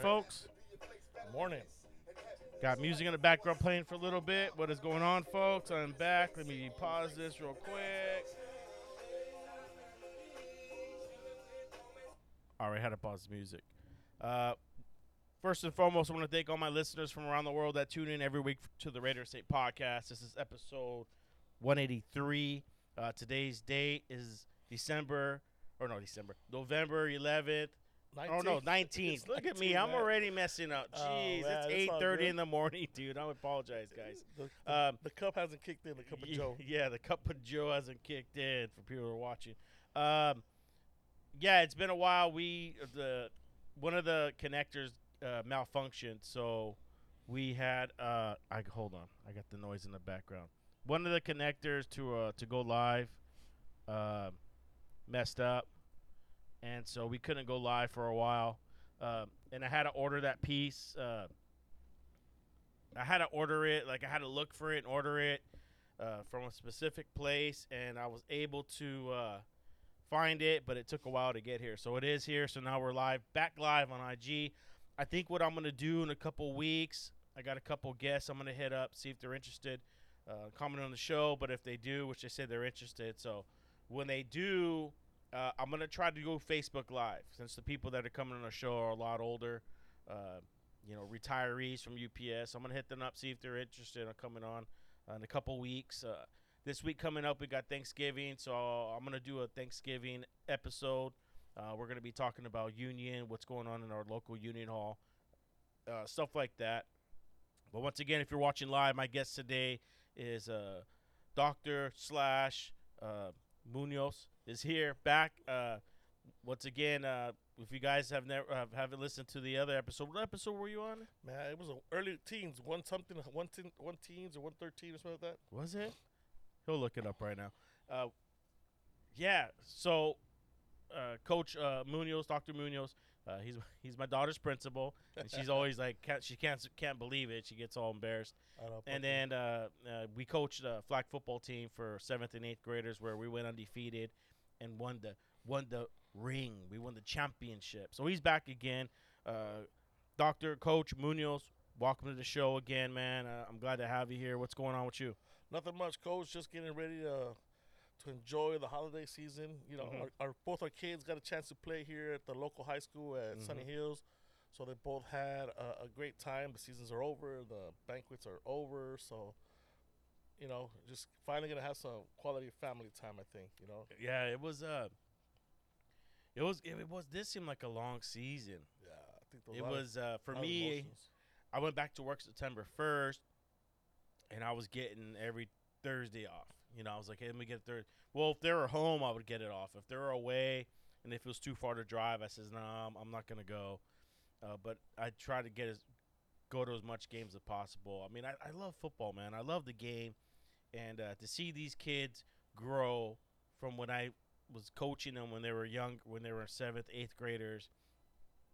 Folks. Morning. Got music in the background playing for a little bit. What is going on, folks? I'm back. Let me pause this real quick. All right, had to pause the music. Uh, first and foremost, I want to thank all my listeners from around the world that tune in every week to the Raider State podcast. This is episode 183. Uh, today's date is December, or no, December, November 11th. Oh no, 19th. It's Look at me. 19, I'm already messing up. Oh, Jeez, man, it's it's 8:30 in the morning, dude. I apologize, guys. The, the, Um, the cup hasn't kicked in. The cup of Joe. Yeah, the cup of Joe hasn't kicked in for people who are watching. Um, yeah, it's been a while. We the one of the connectors uh, malfunctioned, so we had uh, I hold on, I got the noise in the background. One of the connectors to uh, to go live uh, messed up, and so we couldn't go live for a while. Uh, and I had to order that piece. Uh, I had to order it, like I had to look for it and order it uh, from a specific place, and I was able to uh, find it, but it took a while to get here. So it is here. So now we're live, back live on IG. I think what I'm gonna do in a couple weeks, I got a couple guests. I'm gonna hit up, see if they're interested, uh, comment on the show. But if they do, which they said they're interested, so when they do, uh, I'm gonna try to go Facebook Live since the people that are coming on the show are a lot older. Uh, you know, retirees from UPS. I'm gonna hit them up, see if they're interested in coming on uh, in a couple weeks. Uh, this week coming up, we got Thanksgiving, so I'm gonna do a Thanksgiving episode. Uh, we're gonna be talking about union, what's going on in our local union hall, uh, stuff like that. But once again, if you're watching live, my guest today is uh, Doctor slash Munoz is here back. Uh, once again, uh, if you guys have never uh, haven't listened to the other episode, what episode were you on? Man, it was a early teens. One something, one, teen, one teens or one thirteen or something like that. Was it? He'll look it up right now. Uh, yeah. So, uh, Coach uh, Munoz, Doctor Munoz, uh, he's he's my daughter's principal, and she's always like, can't, she can't can't believe it. She gets all embarrassed. I don't know, And then uh, uh, we coached a flag football team for seventh and eighth graders, where we went undefeated and won the won the ring. We won the championship. So he's back again. Uh, Doctor Coach Munoz, welcome to the show again, man. Uh, I'm glad to have you here. What's going on with you? nothing much, coach. Just getting ready to to enjoy the holiday season. You know, Mhm. our, our both our kids got a chance to play here at the local high school at Sunny Mhm. Hills. So they both had a, a great time. The seasons are over. The banquets are over. So, you know, just finally gonna have some quality family time. I think. You know. Yeah, it was. Uh, it was. It, was. This seemed like a long season. Yeah, I think It lot of- was uh, for me. I went back to work September first, and I was getting every Thursday off. You know, I was like, hey, let me get there. Well, if they were home, I would get it off. If they were away, and if it was too far to drive, I says, no, nah, I'm, I'm not gonna go. Uh, but I try to get as go to as much games as possible. I mean, I, I love football, man. I love the game, and uh, to see these kids grow from when I was coaching them when they were young, when they were seventh, eighth graders,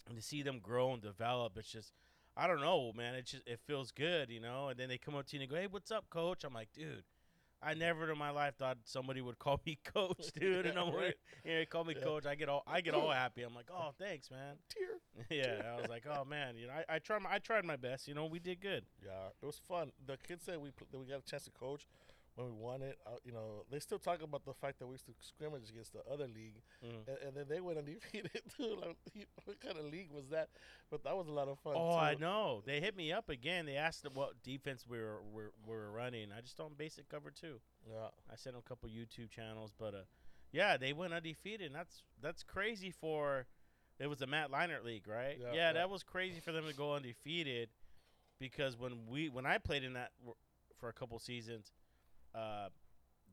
and to see them grow and develop, it's just I don't know, man. It just it feels good, you know. And then they come up to you and go, "Hey, what's up, coach?" I'm like, dude, I never in my life thought somebody would call me coach, dude. and I'm like, yeah, call me Yeah. coach. I get all I get all happy. I'm like, oh, thanks, man. Tear. yeah, I was like, oh man, you know, I, I tried my I tried my best. You know, we did good. Yeah, it was fun. The kids said we that we got a chance to coach when we won it. Uh, you know, they still talk about the fact that we used to scrimmage against the other league, Mm. and, and then they went undefeated too. Like, what kind of league was that? But that was a lot of fun. Oh, too. I know. They hit me up again. They asked what defense we were we were, running. I just don't basic cover two. Yeah, I sent them a couple YouTube channels, but uh, yeah, they went undefeated. And that's that's crazy for. It was the Matt Leinart league, right? Yeah, Yeah, yeah. that was crazy for them to go undefeated, because when we when I played in that for a couple seasons, uh,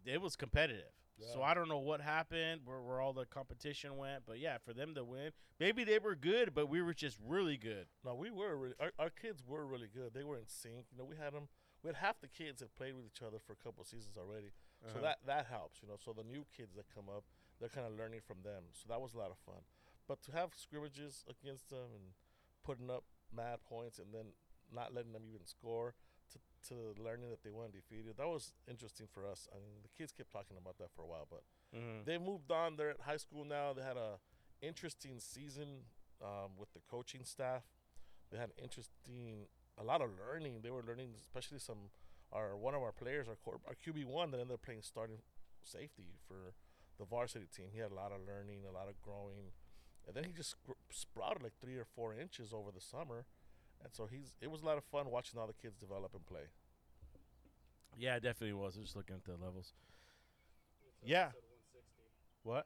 it was competitive. So I don't know what happened, where, where all the competition went, but yeah, for them to win, maybe they were good, but we were just really good. no, we were really. Our, our kids were really good. They were in sync. You know, we had them. We had half the kids that played with each other for a couple seasons already. So Uh-huh. that that helps. You know, so the new kids that come up, they're kind of learning from them. So that was a lot of fun. But to have scrimmages against them and putting up mad points and then not letting them even score to, to learning that they were undefeated, that was interesting for us. I mean, the kids kept talking about that for a while, but Mhm. they moved on. They're at high school now. They had a interesting season um, with the coaching staff. They had interesting, a lot of learning. They were learning, especially some. Our one of our players, our cor- our QB one, that ended up playing starting safety for the varsity team. He had a lot of learning, a lot of growing, and then he just gr- sprouted like three or four inches over the summer. And so he's. It was a lot of fun watching all the kids develop and play. Yeah, it definitely was. Just looking at the levels. Yeah. What?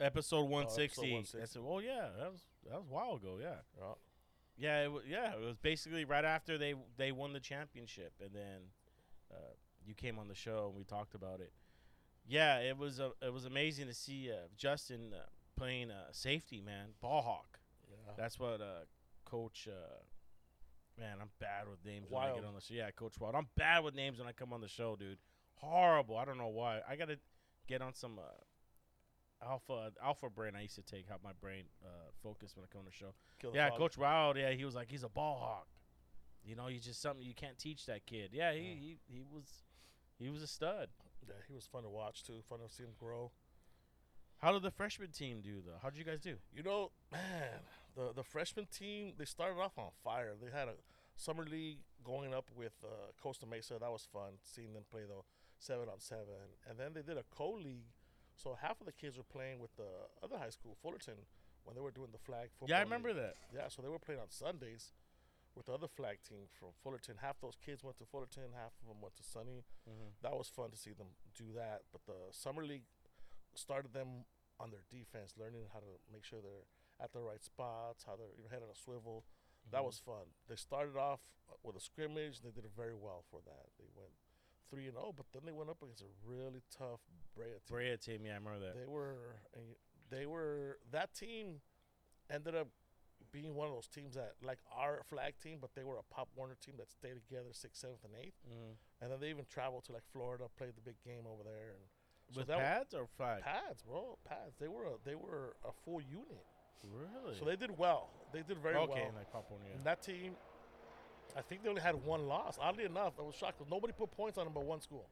Episode 160. 160. I said, "Oh yeah, that was that was a while ago." Yeah, Yeah. yeah, it, wa- yeah. It was basically right after they they won the championship, and then uh, you came on the show and we talked about it. Yeah, it was uh, it was amazing to see uh, Justin uh, playing uh, safety, man, ball hawk. Yeah. That's what uh, Coach. Uh, man, I'm bad with names when I get on the show. Yeah, Coach Wild. I'm bad with names when I come on the show, dude. Horrible. I don't know why. I gotta get on some uh, alpha alpha brain. I used to take help my brain uh, focus when I come on the show. The Yeah, fog. Coach Wild. Yeah, he was like he's a ball hawk. You know, he's just something you can't teach that kid. Yeah, he Yeah. he, he was he was a stud. Yeah, he was fun to watch too. Fun to see him grow. How did the freshman team do though? How did you guys do? You know, man, the the freshman team they started off on fire. They had a summer league going up with uh, Costa Mesa. That was fun seeing them play the seven on seven, and then they did a co league. So half of the kids were playing with the other high school, Fullerton, when they were doing the flag football. Yeah, I league. remember that. Yeah, so they were playing on Sundays with the other flag team from Fullerton. Half those kids went to Fullerton, half of them went to Sunny. Mm-hmm. That was fun to see them do that. But the summer league started them on their defense, learning how to make sure they're at the right spots, how they're you know, head on a swivel. That Mm-hmm. was fun. They started off with a scrimmage. They did it very well for that. They went three and zero, but then they went up against a really tough Brea team. Brea team. Yeah, I remember that. They were they were that team ended up being one of those teams that like our flag team, but they were a Pop Warner team that stayed together sixth, seventh, and eighth. mm And then they even traveled to like Florida, played the big game over there, and so With that w- pads or flag? pads, bro, pads. They were a, they were a full unit, Really? so they did well. They did very okay, well. like Pop Warner, yeah. And that team, I think they only had one loss. Oddly enough, I was shocked because nobody put points on them but one school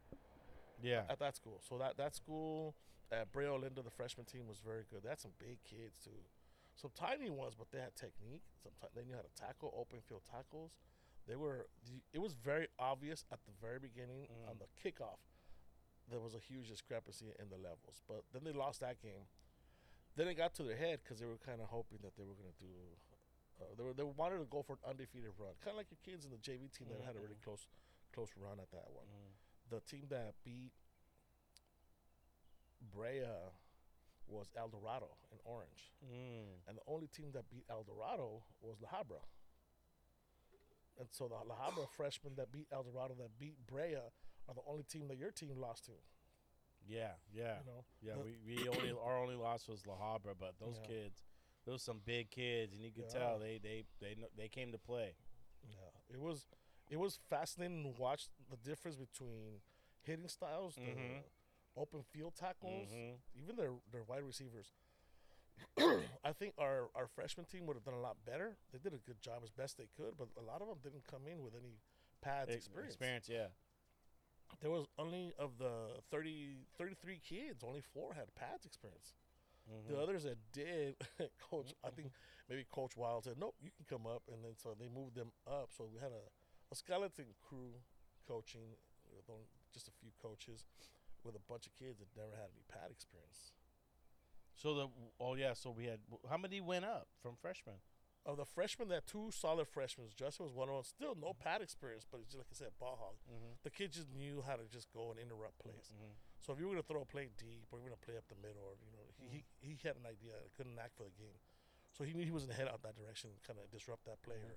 Yeah. at that school. So that that school at Brea Olinda, the freshman team was very good. They had some big kids too, some tiny ones, but they had technique. Sometimes they knew how to tackle open field tackles. They were. It was very obvious at the very beginning Mm. on the kickoff. There was a huge discrepancy in the levels, but then they lost that game. Then it got to their head because they were kind of hoping that they were going to do. Uh, they were they wanted to go for an undefeated run, kind of like your kids in the JV team that had a really close close run at that one Mm. the team that beat Brea was El Dorado in Orange, Mm. and the only team that beat El Dorado was La Habra. And so the La Habra freshmen that beat El Dorado that beat Brea are the only team that your team lost to. Yeah, yeah, You know, yeah. The- We, we only our only loss was La Habra, but those Yeah. kids, those some big kids, and you could Yeah. tell they they they they came to play. yeah, it was it was fascinating to watch the difference between hitting styles, the Mhm. open field tackles, Mhm. even their their wide receivers. I think our our freshman team would have done a lot better. They did a good job as best they could, but a lot of them didn't come in with any pads experience. experience, yeah. There was only of the 30, 33 kids, only four had pads experience. Mm-hmm. The others that did, coach, I think maybe Coach Wild said, nope, you can come up, and then so they moved them up. So we had a, a skeleton crew coaching with only just a few coaches with a bunch of kids that never had any pad experience. So the oh yeah, so we had how many went up from freshmen? Of the freshmen, that two solid freshmen, Justin was one of them. Still no pad experience, but it's just like I said, ball hog. Mm-hmm. The kid just knew how to just go and interrupt plays. Mm-hmm. So if you were gonna throw a play deep or you were gonna play up the middle, or you know, he, he, he had an idea, couldn't act for the game. So he knew he was going to head out that direction, kind of disrupt that player.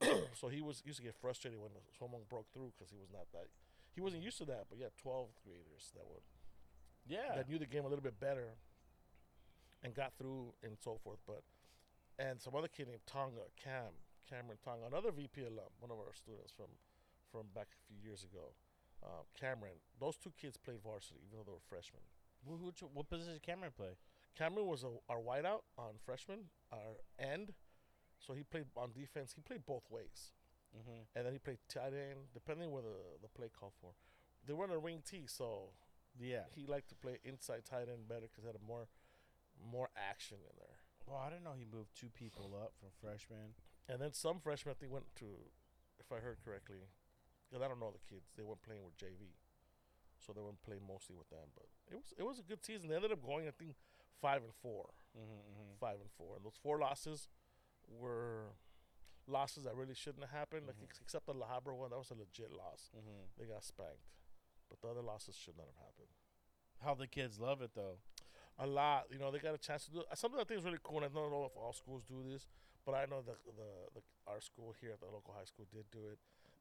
so he was used to get frustrated when someone broke through because he was not that. He wasn't used to that, but yeah, 12 graders that would Yeah. that knew the game a little bit better and got through and so forth. But and some other kid named Tonga, Cam, Cameron Tonga, another VP alum, one of our students from from back a few years ago. Uh, Cameron, those two kids played varsity even though they were freshmen. Who, who, what position did Cameron play? Cameron was a, our wideout on freshman, our end, so he played on defense. He played both ways, Mm-hmm. and then he played tight end, depending where the the play called for. They were on a wing T, so Yeah. he liked to play inside tight end better because had a more more action in there. Well, I didn't know he moved two people up from freshman. And then some freshmen, I think, went to, if I heard correctly, because I don't know the kids. They weren't playing with JV, so they weren't playing mostly with them. But it was it was a good season. They ended up going, I think, five and 4 Mm-hmm. five and four. And those four losses were losses that really shouldn't have happened. Like Mhm. ex- except the La Habra one, that was a legit loss. Mm-hmm. They got spanked, but the other losses should not have happened. How the kids love it though. A lot. You know, they got a chance to do uh, something I think is really cool. And I don't know if all schools do this, but I know that the, the our school here at the local high school did do it.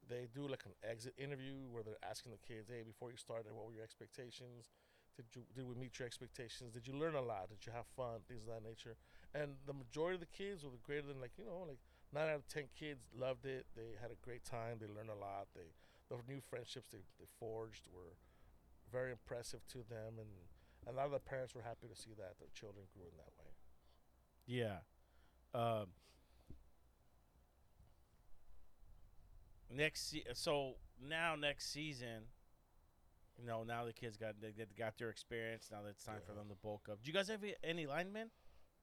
They do like an exit interview where they're asking the kids, "Hey, before you started, what were your expectations? Did you did we meet your expectations? Did you learn a lot? Did you have fun? Things of that nature." And the majority of the kids were greater than like you know like nine out of ten kids loved it. They had a great time. They learned a lot. They the new friendships they, they forged were very impressive to them and a lot of the parents were happy to see that their children grew in that way. Yeah. Um, next, se- so now next season, you know, now the kids got they, they got their experience. Now that it's time for them to bulk up. Do you guys have any linemen?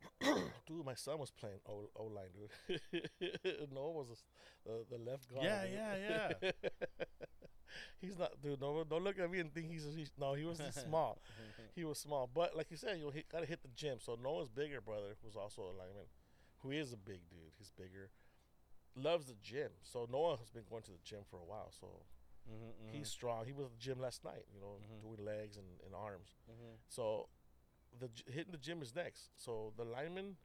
Dude, my son was playing O, o line, dude. Noah was a the, the left guard. Yeah, dude. yeah, yeah. he's not, dude. No, don't look at me and think he's, he's no. He was just small. He was small, but like you said, you hit, gotta hit the gym. So Noah's bigger brother, was also a lineman, who is a big dude. He's bigger. Loves the gym. So Noah has been going to the gym for a while. So mm-hmm, he's strong. He was at the gym last night. You know, Mhm. doing legs and, and arms. hmm So the hitting the gym is next. So the lineman,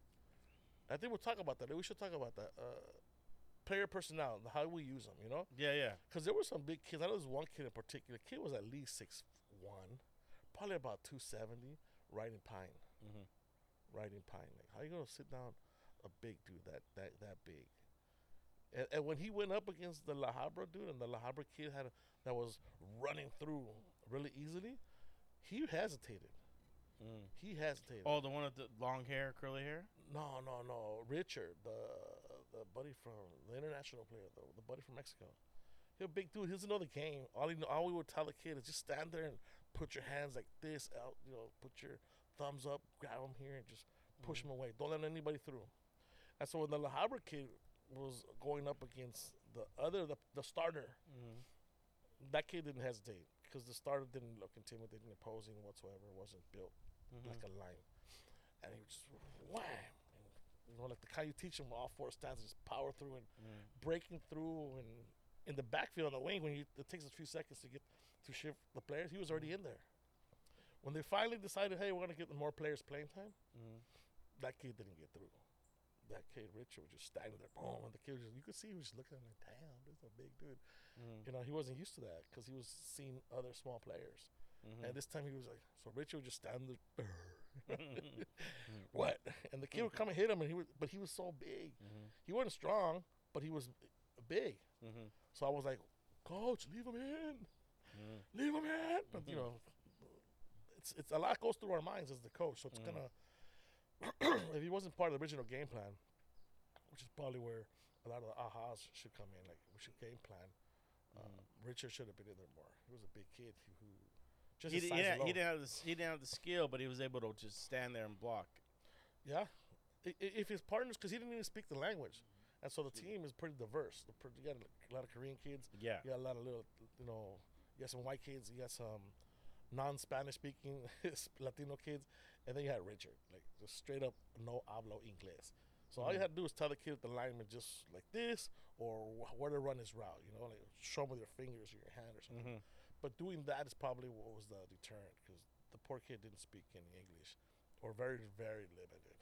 I think we'll talk about that. We should talk about that. Uh, player personnel, how we use them. You know, Yeah, yeah. because there were some big kids. I know there's one kid in particular. Kid was at least six one, probably about two seventy, riding pine, Mm-hmm. riding pine. Like how you gonna sit down a big dude that that that big? And, and when he went up against the La Habra dude, and the La Habra kid had that was running through really easily, he hesitated. Mm. He hesitated. Oh, the one with the long hair, curly hair. No, no, no. Richard, the the buddy from the international player, the, the buddy from Mexico. He's a big dude. He doesn't know the game. All he know, all we would tell the kid is just stand there and put your hands like this out. You know, put your thumbs up, grab him here, and just push him away. Don't let anybody through. And so when the La Habra kid was going up against the other, the, the starter, Mm-hmm. that kid didn't hesitate because the starter didn't look intimidating, imposing whatsoever. wasn't built Mm-hmm. like a line, and he would just wham. And, you know, like the kind you teach him all four stands, just power through and Mm. breaking through and in the backfield on the wing when you, it takes a few seconds to get to shift the players. He was already in there. When they finally decided, hey, we're gonna get more players playing time, Mm-hmm. that kid didn't get through. That kid Richard was just standing there, boom, and the kid was just, you could see he was just looking at him like, damn, this is a big dude. Mm-hmm. You know, he wasn't used to that because he was seeing other small players. Mm-hmm. And this time he was like, so Richard would just stand there. Mm-hmm. what? And the kid would come and hit him, and he was, but he was so big. Mm-hmm. He wasn't strong, but he was big. Mm-hmm. So I was like, Coach, leave him in, Mm-hmm. leave him in. But you know, it's it's a lot goes through our minds as the coach. So it's gonna, if he wasn't part of the original game plan, which is probably where a lot of the ahas should come in. Like we should game plan Richard should have been in there more. He was a big kid who, who just He, his he, alone. he didn't have the he didn't have the skill, but he was able to just stand there and block. Yeah, if his partners, because he didn't even speak the language, and so the team is pretty diverse. The You got a lot of Korean kids. Yeah. You got a lot of little, you know, you got some white kids. You got some non-Spanish speaking Latino kids, and then you had Richard, like just straight up no hablo inglés. So all you Mhm. had to do was tell the kid at the lineman just like this, or wh- where to run his route. You know, like show him with your fingers or your hand or something. hmm But doing that is probably what was the deterrent because the poor kid didn't speak any English, or very very limited.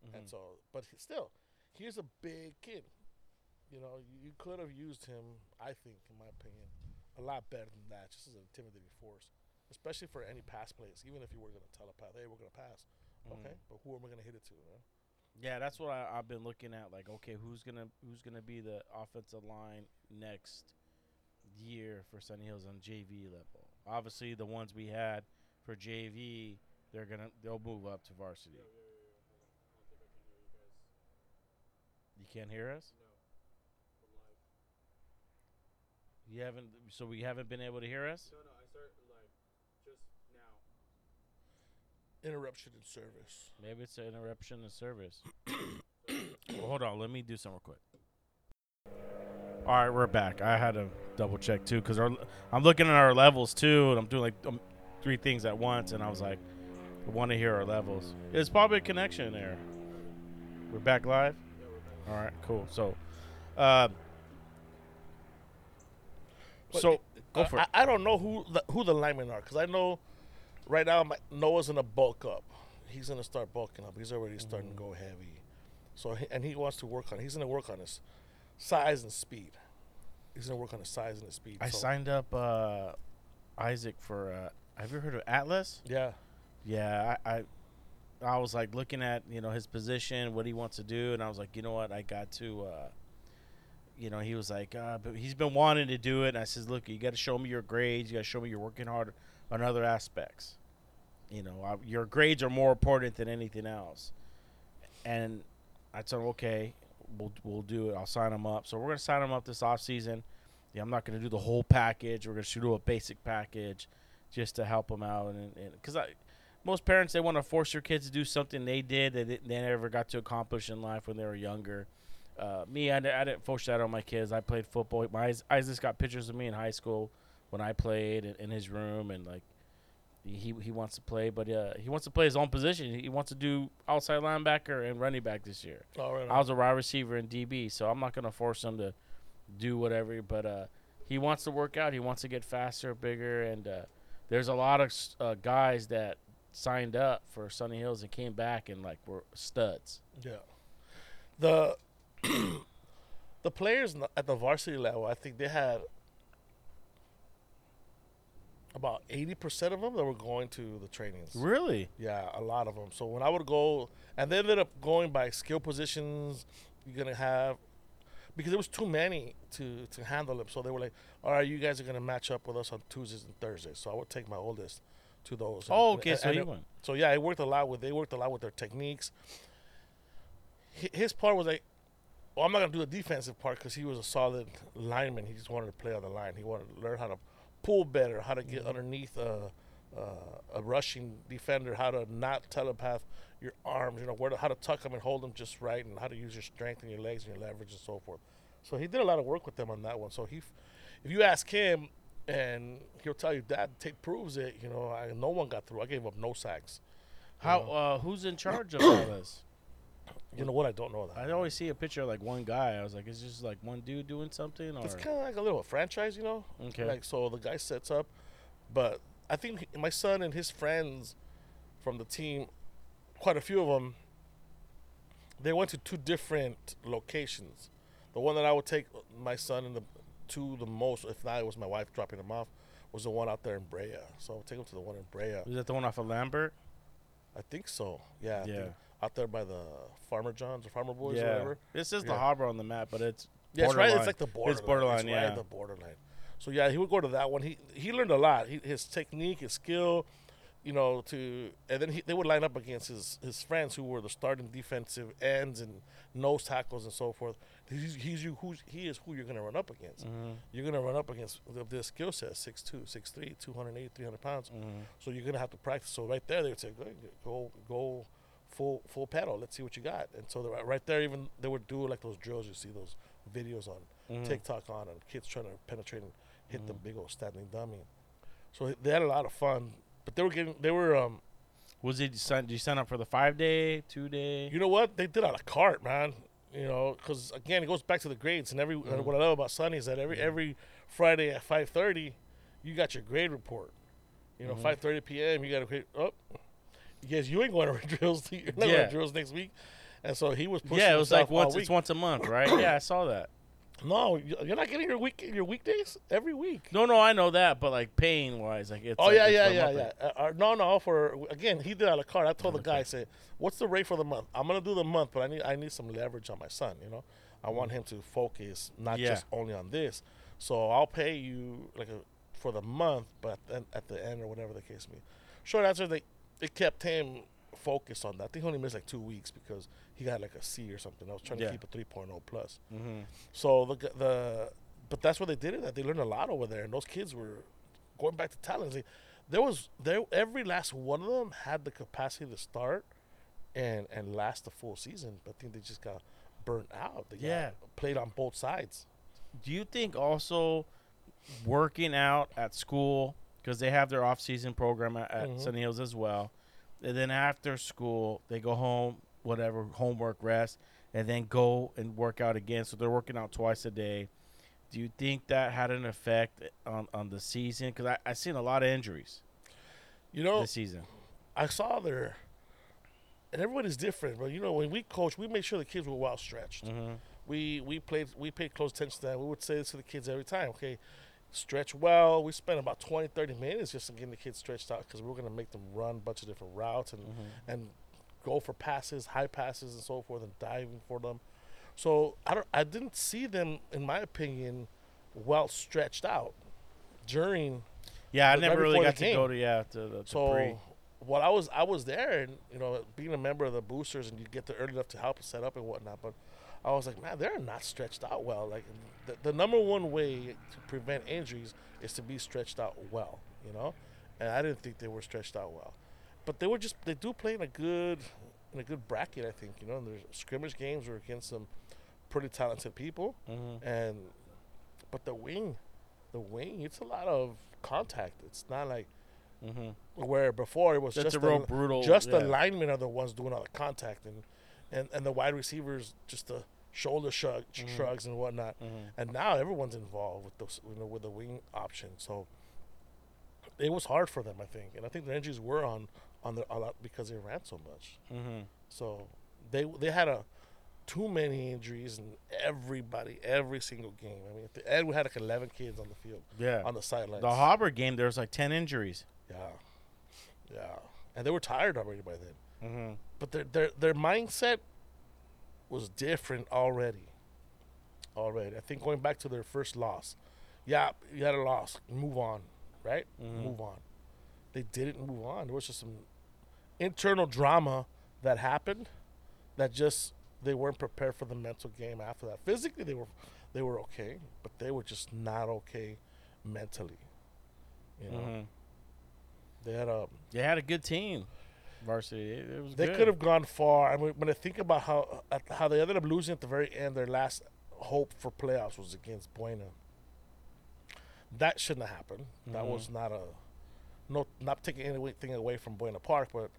Mm-hmm. And so, but still, he's a big kid. You know, you, could have used him, I think, in my opinion, a lot better than that, just as an intimidating force, especially for any pass plays. Even if you were going to telepath, hey, we're going to pass, okay, but who am I going to hit it to? You know? Yeah, that's what I, I've been looking at. Like, okay, who's gonna who's gonna be the offensive line next year for Sunny Hills on JV level? Obviously, the ones we had for JV, they're gonna they'll move up to varsity. You can't hear us. You haven't. So we haven't been able to hear us. No, no, I start live just now. Interruption in service. Maybe it's an interruption in service. well, hold on, let me do something real quick. All right, we're back. I had to double check too because I'm looking at our levels too, and I'm doing like um, three things at once, and I was like, I want to hear our levels. It's probably a connection there. We're back live. All right, cool. So, uh, But so go for I, it. I don't know who the, who the linemen are because I know right now my, Noah's gonna bulk up. He's gonna start bulking up. He's already starting Mm-hmm. to go heavy. So and he wants to work on. He's gonna work on his size and speed. He's gonna work on the size and the speed. I so, signed up uh, Isaac for. Uh, have you heard of Atlas? Yeah, Yeah, I, I I was like looking at you know his position, what he wants to do, and I was like, you know what, I got to. Uh, you know, he was like, uh, but he's been wanting to do it, and I says, look, you got to show me your grades, you got to show me you're working hard on other aspects. You know, I, your grades are more important than anything else. And I told him, okay, we'll we'll do it. I'll sign him up. So we're gonna sign him up this off season. Yeah, I'm not gonna do the whole package. We're gonna do a basic package, just to help them out, and because I most parents they want to force their kids to do something they did that they, they never got to accomplish in life when they were younger. Uh, me, I, I didn't force that on my kids. I played football. My Is- Isaac's got pictures of me in high school when I played in, in his room, and like he he wants to play, but uh, he wants to play his own position. He wants to do outside linebacker and running back this year. all right. I was a wide receiver in DB, so I'm not gonna force him to do whatever. But uh, he wants to work out. He wants to get faster, bigger, and uh, there's a lot of uh, guys that signed up for Sunny Hills and came back and like were studs. Yeah. The the players at the varsity level, I think they had about eighty percent of them that were going to the trainings. Really? Yeah, a lot of them. So when I would go, and they ended up going by skill positions, you're gonna have because there was too many to to handle them. So they were like, "All right, you guys are gonna match up with us on Tuesdays and Thursdays." So I would take my oldest to those. Oh, And- okay. and- so and you it- went. so yeah, it worked a lot with they worked a lot with their techniques. His part was like, well, I'm not gonna do the defensive part because he was a solid lineman. He just wanted to play on the line. He wanted to learn how to pull better, how to get mm-hmm. underneath a, a, a rushing defender, how to not telepath your arms. You know where to, how to tuck them and hold them just right, and how to use your strength and your legs and your leverage and so forth. So he did a lot of work with them on that one. So he, if you ask him, and he'll tell you that tape proves it. You know, I, no one got through. I gave up no sacks. How? Uh, who's in charge of all this? You know what? I don't know that. I always see a picture of like one guy. I was like, is just like one dude doing something, or It's kind of like a little franchise, you know. Okay. Like so, the guy sets up, but I think my son and his friends from the team, quite a few of them, they went to two different locations. The one that I would take my son and the to the most, if not, it was my wife dropping him off, was the one out there in Brea. So I would take him to the one in Brea. is that the one off of Lambert? I think so. Yeah. I Yeah. out there by the Farmer Johns or Farmer Boys or yeah. whatever. This is La Habra on the map, but it's Yeah, it's right. It's like the borderline. It's borderline, It's right yeah. at the borderline. So yeah, he would go to that one. He he learned a lot. He, his technique, his skill, you know, to and then he, they would line up against his his friends who were the starting defensive ends and nose tackles and so forth. He's, he's you who's he is who you're gonna run up against. Mm-hmm. You're gonna run up against this skill set 6'2", 6'3", 280, 300 pounds. Mm-hmm. So you're gonna have to practice. So right there, they would say, go go go full full pedal. Let's see what you got. And so right there, even they would do like those drills. You see those videos on mm-hmm. TikTok on and kids trying to penetrate and hit the mm. big old standing dummy. So they had a lot of fun, but they were getting they were um Was it? Did you sign up for the five day, two day? you know what they did on a cart, man. You know, because again it goes back to the grades and every and mm. what I love about Sunny is that every every Friday at five thirty, you got your grade report. You know, mm-hmm. five thirty p.m. You got to create. Oh, yes, you ain't going to drills. You're not going to drills next week. And so he was pushing. yeah, it was like once. It's week. once a month, right? yeah, I saw that. No, you- you're not getting your week your weekdays every week. No, no, I know that, but like paying wise, like it's. Oh like, yeah, it's yeah, yeah, yeah. Uh, uh, no, no. For again, he did it a la carte. I told the guy, I said, "What's the rate for the month? I'm gonna do the month, but I need I need some leverage on my son. You know, I want him to focus not Yeah. just only on this. So I'll pay you like a, for the month, but then at the end or whatever the case may be. Short answer, they it kept him focused on that. I think he only missed like two weeks because he got like a C or something. I was trying Yeah. to keep a 3.0 plus. Mm-hmm. So the the but that's what they did it. That they learned a lot over there, and those kids were going back to talent. They, there was there every last one of them had the capacity to start and and last the full season. But I think they just got burnt out. They Yeah. played on both sides. Do you think also working out at school because they have their off-season program at, at Mhm. Sunny Hills as well, and then after school they go home, whatever homework, rest, and then go and work out again. So they're working out twice a day. Do you think that had an effect on, on the season? Because I I seen a lot of injuries You know, this season. I saw their. And everybody's different, but you know when we coach, we make sure the kids were well stretched. Mm-hmm. we we played we paid close attention to that. We would say this to the kids every time. Okay, stretch well. We spent about 20, 30 minutes just getting the kids stretched out because we were gonna make them run a bunch of different routes and and go for passes, high passes, and so forth, and diving for them. So I don't. I didn't see them, in my opinion, well stretched out during Yeah, I Right never really got to go to yeah to the to so pre. what I was I was there and you know being a member of the boosters and you get there early enough to help set up and whatnot, but I was like, man, they're not stretched out well. Like the, the number one way to prevent injuries is to be stretched out well, you know, and I didn't think they were stretched out well, but they were just they do play in a good in a good bracket, I think, you know. And their scrimmage games were against some pretty talented people, Mm-hmm. and but the wing, the wing, it's a lot of contact. It's not like Mm-hmm. where before it was That's just a real the, brutal. just the yeah. linemen are the ones doing all the contact and and, and the wide receivers just the shoulder shrug, sh- Mhm. shrugs and whatnot Mhm. and now everyone's involved with those you know with the wing option so it was hard for them I think and I think their injuries were on on the a lot because they ran so much Mm-hmm. so they they had a too many injuries and everybody every single game I mean at the end we had like 11 kids on the field Yeah. on the sidelines The Harbor game, there was like ten injuries. yeah yeah and they were tired already by then Mm-hmm. but their their their mindset was different already. Already, I think going back to their first loss, yeah, you had a loss, move on, right? Mhm. Move on. They didn't move on. There was just some internal drama that happened that just they weren't prepared for the mental game after that. Physically, they were they were okay, but they were just not okay mentally. You know, Mm-hmm. they had a They had a good team, varsity. It, it was. They could have gone far. I mean, when I think about how at how they ended up losing at the very end, their last hope for playoffs was against Buena. That shouldn't have happened. That Mhm. was not a no, not taking anything away from Buena Park, but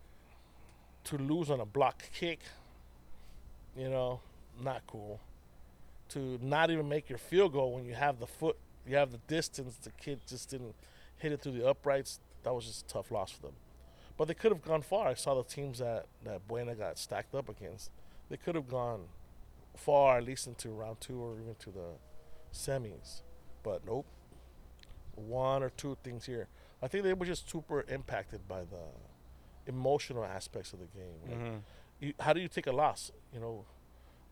to lose on a block kick, you know, not cool. To not even make your field goal when you have the foot, you have the distance. The kid just didn't hit it through the uprights. That was just a tough loss for them. But they could have gone far. I saw the teams that, that Buena got stacked up against. They could have gone far, at least into round two or even to the semis. But nope. One or two things here. I think they were just super impacted by the emotional aspects of the game. Mhm. you, how do you take a loss? You know,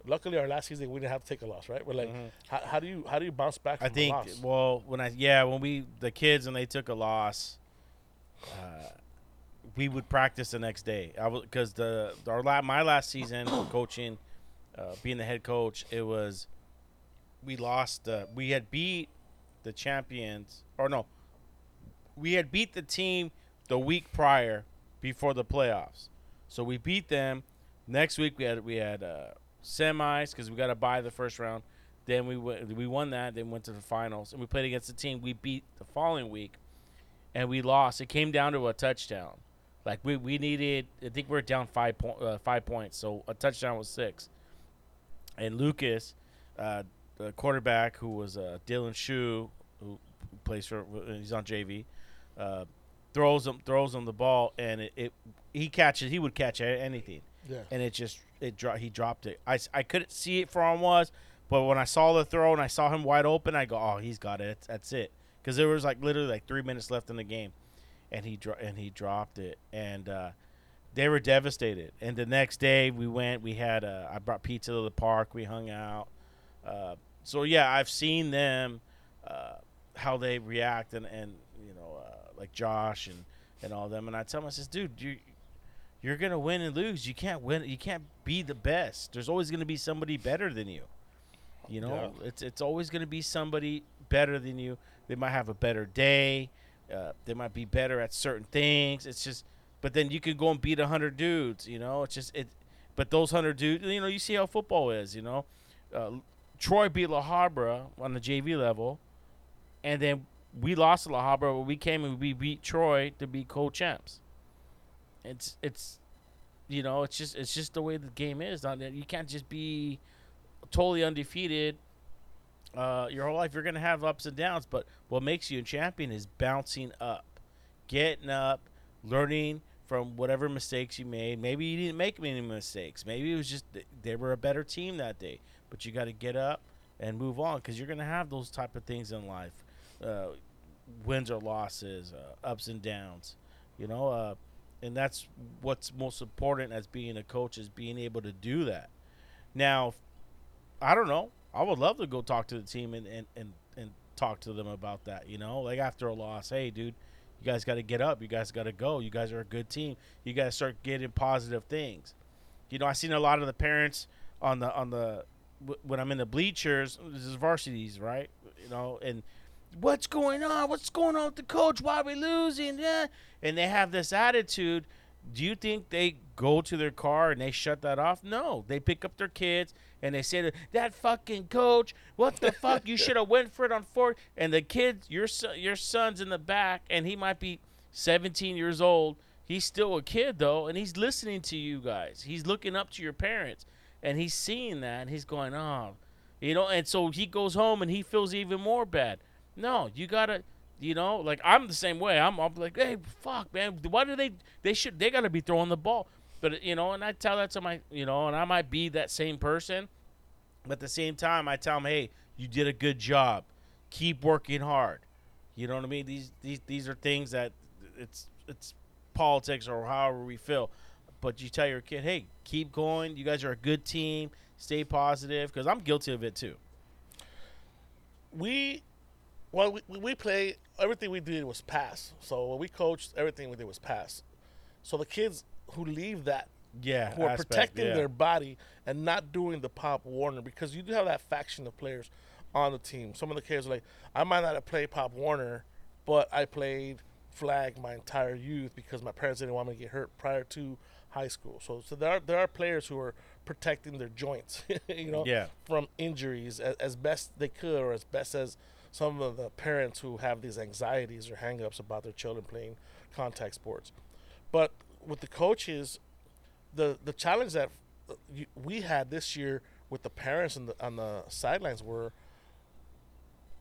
luckily our last season we didn't have to take a loss, right? We're like, Mhm. how, how do you how do you bounce back? From I think. a loss? Well, when I yeah, when we the kids and they took a loss, uh, we would practice the next day. I was because the our la- my last season coaching, uh, being the head coach, it was we lost. Uh, we had beat the champions, or no, we had beat the team the week prior before the playoffs. So we beat them. Next week we had we had uh, semis because we got to buy the first round. Then we w- we won that. Then went to the finals and we played against the team we beat the following week, and we lost. It came down to a touchdown. Like we, we needed. I think we are down five point uh, five points. So a touchdown was six. And Lucas, uh, the quarterback who was uh, Dylan Shu, who plays for he's on JV, uh, throws him throws him the ball and it, it he catches he would catch anything Yeah. and it just it dro- he dropped it. I, I couldn't see it for on was, but when I saw the throw and I saw him wide open, I go, oh, he's got it. That's, that's it. Because there was like literally like three minutes left in the game, and he dro- and he dropped it, and uh, they were devastated. And the next day we went. We had uh, I brought pizza to the park. We hung out. Uh, so yeah, I've seen them uh, how they react and and you know uh, like Josh and and all them. And I tell them, I says, dude, you you're gonna win and lose. You can't win. You can't be the best. There's always gonna be somebody better than you. You know, it's it's always gonna be somebody better than you. They might have a better day. Uh, they might be better at certain things. It's just, but then you could go and beat a hundred dudes. You know, it's just it. But those hundred dudes, you know, you see how football is. You know, uh, Troy beat La Habra on the JV level, and then we lost to La Habra. But we came and we beat Troy to be co-champs. It's it's, you know, it's just it's just the way the game is. You can't just be totally undefeated uh, your whole life. You're gonna have ups and downs, but what makes you a champion is bouncing up, getting up, learning from whatever mistakes you made. Maybe you didn't make many mistakes. Maybe it was just th- they were a better team that day. But you got to get up and move on because you're gonna have those type of things in life, uh, wins or losses, uh, ups and downs. You know, uh, and that's what's most important as being a coach is being able to do that. Now, I don't know. I would love to go talk to the team and, and, and, and talk to them about that. You know, like after a loss, hey, dude, you guys got to get up. You guys got to go. You guys are a good team. You guys start getting positive things. You know, I seen a lot of the parents on the on the when I'm in the bleachers. This is varsities, right? You know, and what's going on? What's going on with the coach? Why are we losing? Yeah. And they have this attitude. Do you think they go to their car and they shut that off? No, they pick up their kids and they say to that fucking coach, "What the fuck? You should have went for it on fourth." And the kids, your son, your son's in the back, and he might be 17 years old. He's still a kid though, and he's listening to you guys. He's looking up to your parents, and he's seeing that, and he's going, "Oh, you know." And so he goes home and he feels even more bad. No, you gotta, you know, like I'm the same way. I'm, I'm like, hey, fuck, man. Why do they? They should. They gotta be throwing the ball. But you know, and I tell that to my, you know, and I might be that same person, but at the same time, I tell them, hey, you did a good job. Keep working hard. You know what I mean? These these these are things that it's it's politics or however we feel. But you tell your kid, hey, keep going. You guys are a good team. Stay positive because I'm guilty of it too. we well we, we- play everything we did was pass so when we coached everything we did was pass so the kids who leave that Yeah, who are aspect, protecting yeah. their body and not doing the pop warner because you do have that faction of players on the team some of the kids are like i might not have played pop warner but i played flag my entire youth because my parents didn't want me to get hurt prior to high school so so there are there are players who are protecting their joints you know Yeah. from injuries as, as best they could or as best as some of the parents who have these anxieties or hangups about their children playing contact sports. But with the coaches, the the challenge that we had this year with the parents the on the sidelines were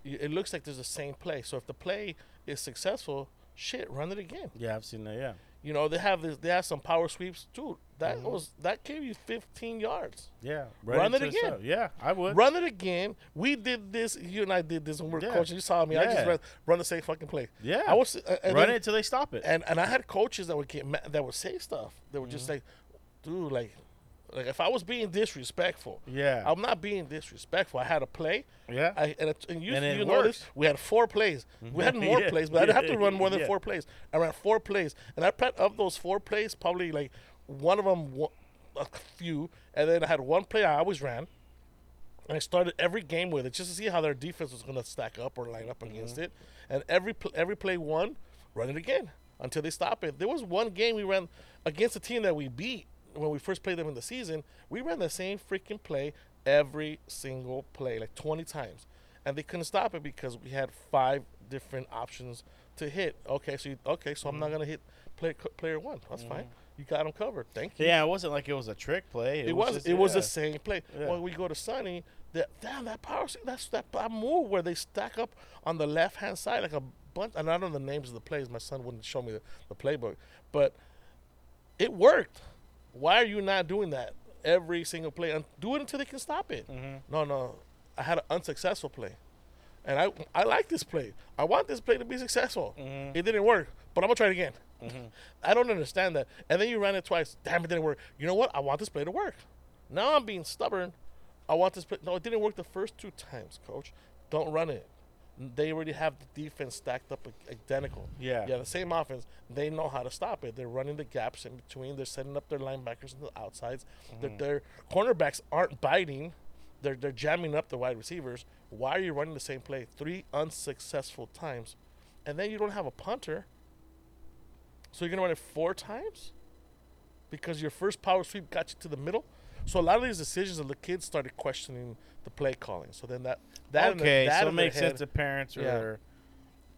it looks like there's the same play. So if the play is successful, shit, run it again. Yeah, I've seen that. Yeah, You know, they have this they have some power sweeps, too. That was that gave you 15 yards. yeah. Run it again. Yeah, I would. Run it again. We did this. You and I did this when we were Yeah. coaching. You saw me. I just Yeah. run, the same fucking play. Yeah. I was uh, Run then- it until they stop it. And and I had coaches that would get ma- that would say stuff. They would Mm-hmm. just like, dude, like, Like if I was being disrespectful, Yeah. I'm not being disrespectful. I had a play. yeah. I and, it, and you, And you We had four plays. We had more Yeah. plays, but I didn't have to run more than Yeah. four plays. I ran four plays, and I put of those four plays, probably like one of them, a few, and then I had one play I always ran. And I started every game with it just to see how their defense was going to stack up or line up mm-hmm. against it. And every pl- every play one, run it again until they stop it. There was one game we ran against a team that we beat when we first played them in the season. We ran the same freaking play every single play, like 20 times. And they couldn't stop it because we had five different options to hit. Okay, so you, okay, so I'm not mm. going to hit play, player one. That's mm. fine. You got them covered. Thank you. Yeah, it wasn't like it was a trick play. It was just- it was the same play. Yeah. When we go to Sunny, that damn that power that's that, that move where they stack up on the left hand side like a bunch. And I don't know the names of the plays. My son wouldn't show me the, the playbook, but it worked. Why are you not doing that every single play and do it until they can stop it? Mm-hmm. No, no, I had an unsuccessful play, and I I like this play. I want this play to be successful. Mm-hmm. It didn't work, but I'm gonna try it again. I don't understand that. And then you ran it twice. Damn, it didn't work. You know what? I want this play to work. Now I'm being stubborn. I want this play. No, it didn't work the first two times, coach. Don't run it. They already have the defense stacked up identical. Yeah. Yeah, the same offense. They know how to stop it. They're running the gaps in between. They're setting up their linebackers on the outsides. Their, mm. their cornerbacks aren't biting. They're, they're jamming up the wide receivers. Why are you running the same play three unsuccessful times? And then you don't have a punter. So you're going to run it four times? Because your first power sweep got you to the middle? So a lot of these decisions, of the kids started questioning the play calling. So then that that in the- that so makes sense to parents Yeah. or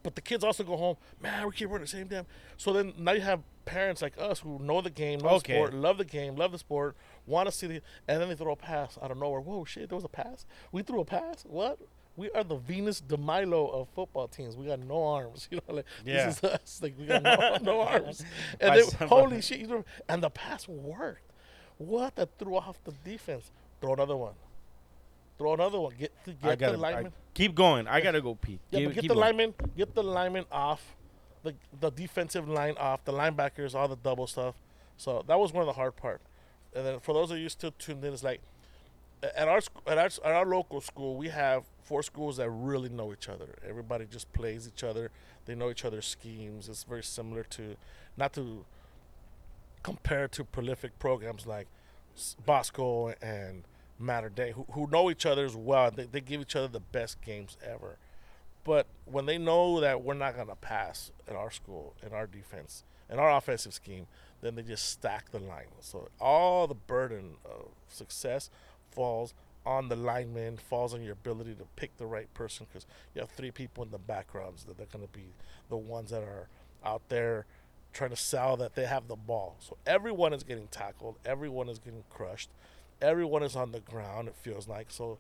but the kids also go home, man, we keep running the same damn. So then now you have parents like us who know the game, know Okay. the sport, love the game, love the sport, want to see the, and then they throw a pass out of nowhere. Whoa, shit, there was a pass. We threw a pass. What? We are the Venus de Milo of football teams. We got no arms. You know, like Yeah. this is us. Like we got no, no arms. And then, holy shit! You know, and the pass worked. What? That threw off the defense. Throw another one. Throw another one. Get get I the gotta I- lineman. keep going. I gotta go pee. Yeah, but get the going. lineman, get the lineman off, the the defensive line off, the linebackers, all the double stuff. So that was one of the hard part. And then for those of you still tuned in, it's like at our at our, at our local school, we have four schools that really know each other. Everybody just plays each other. They know each other's schemes. It's very similar to, not to compare to prolific programs like Bosco and Mater Dei, who, who know each other as well. They, they give each other the best games ever. But when they know that we're not going to pass at our school, in our defense, in our offensive scheme, then they just stack the line. So all the burden of success falls on the lineman, falls on your ability to pick the right person because you have three people in the backgrounds that they're going to be the ones that are out there trying to sell that they have the ball. So everyone is getting tackled, everyone is getting crushed, everyone is on the ground, it feels like. So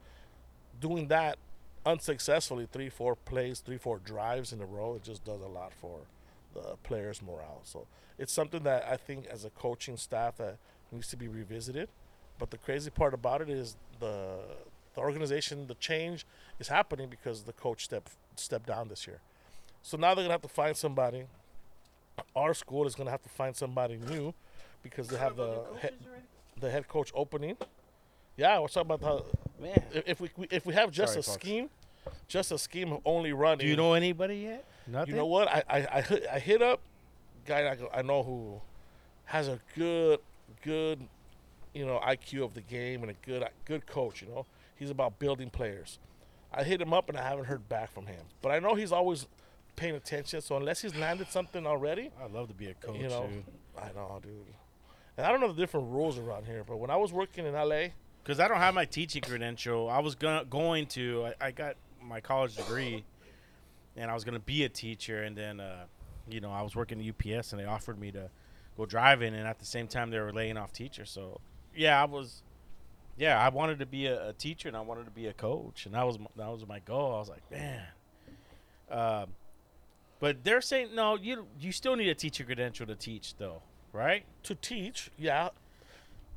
doing that unsuccessfully three, four plays, three, four drives in a row, it just does a lot for the players' morale. So it's something that I think as a coaching staff that needs to be revisited. But the crazy part about it is the the organization, the change is happening because the coach stepped stepped down this year. So now they're gonna have to find somebody. Our school is gonna have to find somebody new because they have the head, the head coach opening. Yeah, we're talking about how Man, if if we if we have just Sorry, a folks. scheme, just a scheme of only running. do you know anybody yet? Nothing. You know what? I I, I, hit, I hit up guy I, go- I know who has a good good you know IQ of the game and a good good coach. You know, he's about building players. I hit him up and I haven't heard back from him, but I know he's always paying attention. So unless he's landed something already, I'd love to be a coach. you know, dude. I know, dude. And I don't know the different rules around here, but when I was working in LA, Because I don't have my teaching credential. I was gonna going to. I, I got my college degree, and I was gonna be a teacher. And then, uh, you know, I was working at UPS, and they offered me to go driving. And at the same time, they were laying off teachers. So, yeah, I was. Yeah, I wanted to be a, a teacher, and I wanted to be a coach, and that was my, that was my goal. I was like, man. Um, but they're saying no. You you still need a teacher credential to teach, though, right? to teach, yeah.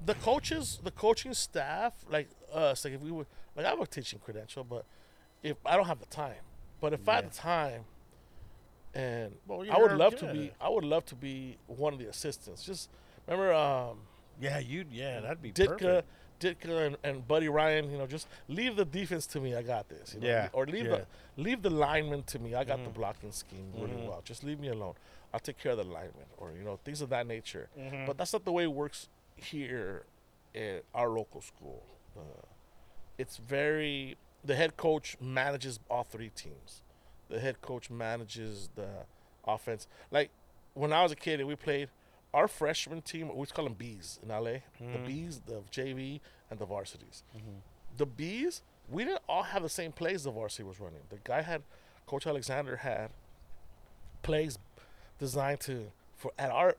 The coaches, the coaching staff, like us, like if we were, like I have a teaching credential, but if I don't have the time, but if I had the time, and Well, I would love to be, I would love to be one of the assistants. Just remember, um, Yeah, you. Yeah, that'd be Ditka, perfect. Ditka, and, and Buddy Ryan. You know, just leave the defense to me. I got this. You know? Yeah, Or leave yeah. the leave the lineman to me. I got the Mhm. blocking scheme really Mhm. well. Just leave me alone. I'll take care of the lineman, or you know, things of that nature. Mhm. But that's not the way it works here at our local school. Uh, it's very the head coach manages all three teams. The head coach manages the offense. Like when I was a kid and we played, our freshman team we call them Bees in LA. The Mhm. Bees, the JV, and the varsities. Mhm. The Bees, we didn't all have the same plays the varsity was running. The guy had, Coach Alexander had plays designed to for at our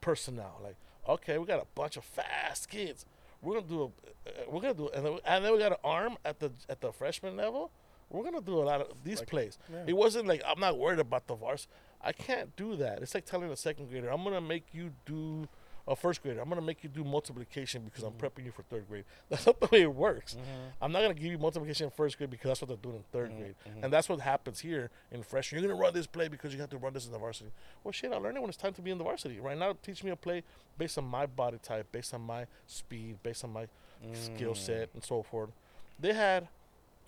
personnel. Like, okay, we got a bunch of fast kids. We're gonna do a, uh, we're gonna do, and then, and then we got an arm at the at the freshman level. We're gonna do a lot of these Like, plays. yeah. It wasn't like I'm not worried about the vars. I can't do that. It's like telling a second grader, I'm gonna make you do a first grader. I'm gonna make you do multiplication because I'm prepping you for third grade. That's not the way it works. Mhm. I'm not gonna give you multiplication in first grade because that's what they're doing in 3rd Mhm, grade, mhm. and that's what happens here in freshman. You're gonna run this play because you have to run this in the varsity. Well, shit, I'll learn it when it's time to be in the varsity. Right now, teach me a play based on my body type, based on my speed, based on my skill Mm. set, and so forth. They had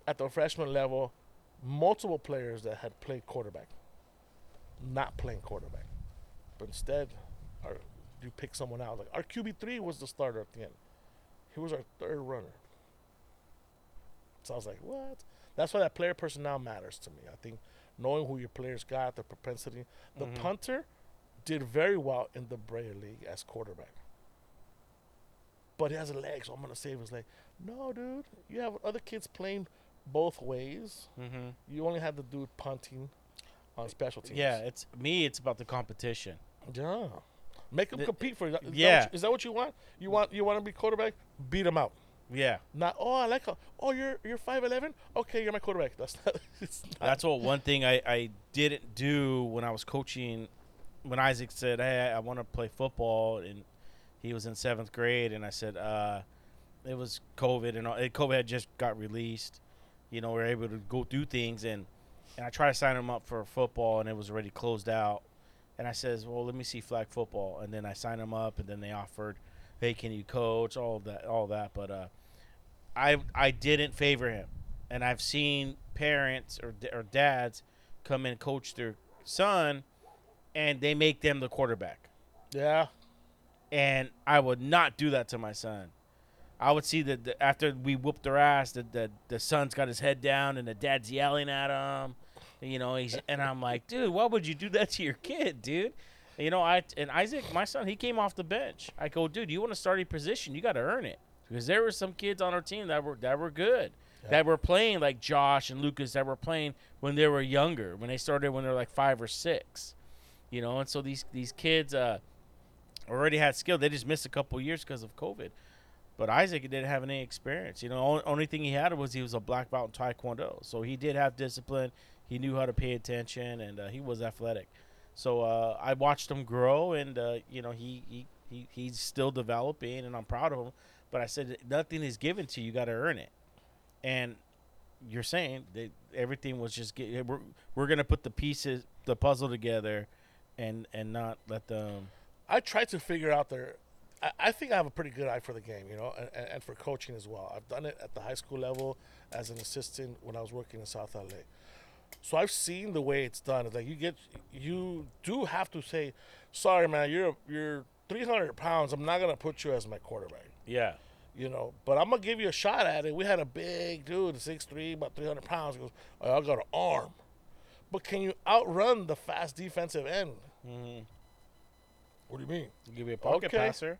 at the freshman level multiple players that had played quarterback, not playing quarterback, but instead, our, you pick someone out. Like our QB three was the starter at the end. He was our third runner. So I was like, what? That's why that player personnel matters to me. I think knowing who your players got, the propensity. The Mhm. punter did very well in the Brea League as quarterback. But he has a leg, so I'm gonna save his leg. No, dude. You have other kids playing both ways. Mhm. You only have the dude punting on special teams. Yeah, it's me. It's about the competition. Yeah. Make them The- compete for it. Is yeah. That you, is that what you want? You want you want to be quarterback? Beat them out. Yeah, Not oh I like how, oh you're you're five eleven. Okay, you're my quarterback. That's not. It's not that's what one thing I I didn't do when I was coaching. When Isaac said, "Hey, I want to play football," and he was in seventh grade, and I said, uh, "It was COVID, and all, COVID had just got released. You know, we are able to go do things, and and I tried to sign him up for football, and it was already closed out. And I says, well, let me see flag football, and then I signed him up, and then they offered, hey, can you coach? All of that, all that, but uh, I I didn't favor him, and I've seen parents or or dads come and coach their son, and they make them the quarterback, yeah. and I would not do that to my son. I would see that the, after we whooped their ass, that the the son's got his head down and the dad's yelling at him, you know. He's and I'm like, dude, why would you do that to your kid, dude? You know, I and Isaac, my son, he came off the bench. I go, dude, you want to start a position, you got to earn it because there were some kids on our team that were that were good, Yeah. that were playing like Josh and Lucas that were playing when they were younger, when they started when they were like five or six, you know. And so these these kids uh, already had skill. They just missed a couple years because of COVID. But Isaac didn't have any experience. You know, only, only thing he had was he was a black belt in Taekwondo, so he did have discipline. He knew how to pay attention, and uh, he was athletic. So uh, I watched him grow, and uh, you know he, he he he's still developing, and I'm proud of him. But I said nothing is given to you; you got to earn it. And you're saying that everything was just get, we're we're gonna put the pieces, the puzzle together, and and not let them. I tried to figure out their. I, think I have a pretty good eye for the game, you know, and, and for coaching as well. I've done it at the high school level as an assistant when I was working in South LA. So I've seen the way it's done. It's like you get, you do have to say, "Sorry, man, you're you're 300 pounds. I'm not gonna put you as my quarterback." Yeah. you know. But I'm gonna give you a shot at it. We had a big dude, 6'3", about 300 pounds. He goes, oh, I got an arm. But can you outrun the fast defensive end? Mm-hmm. What do you mean? Give me a pocket Okay. passer.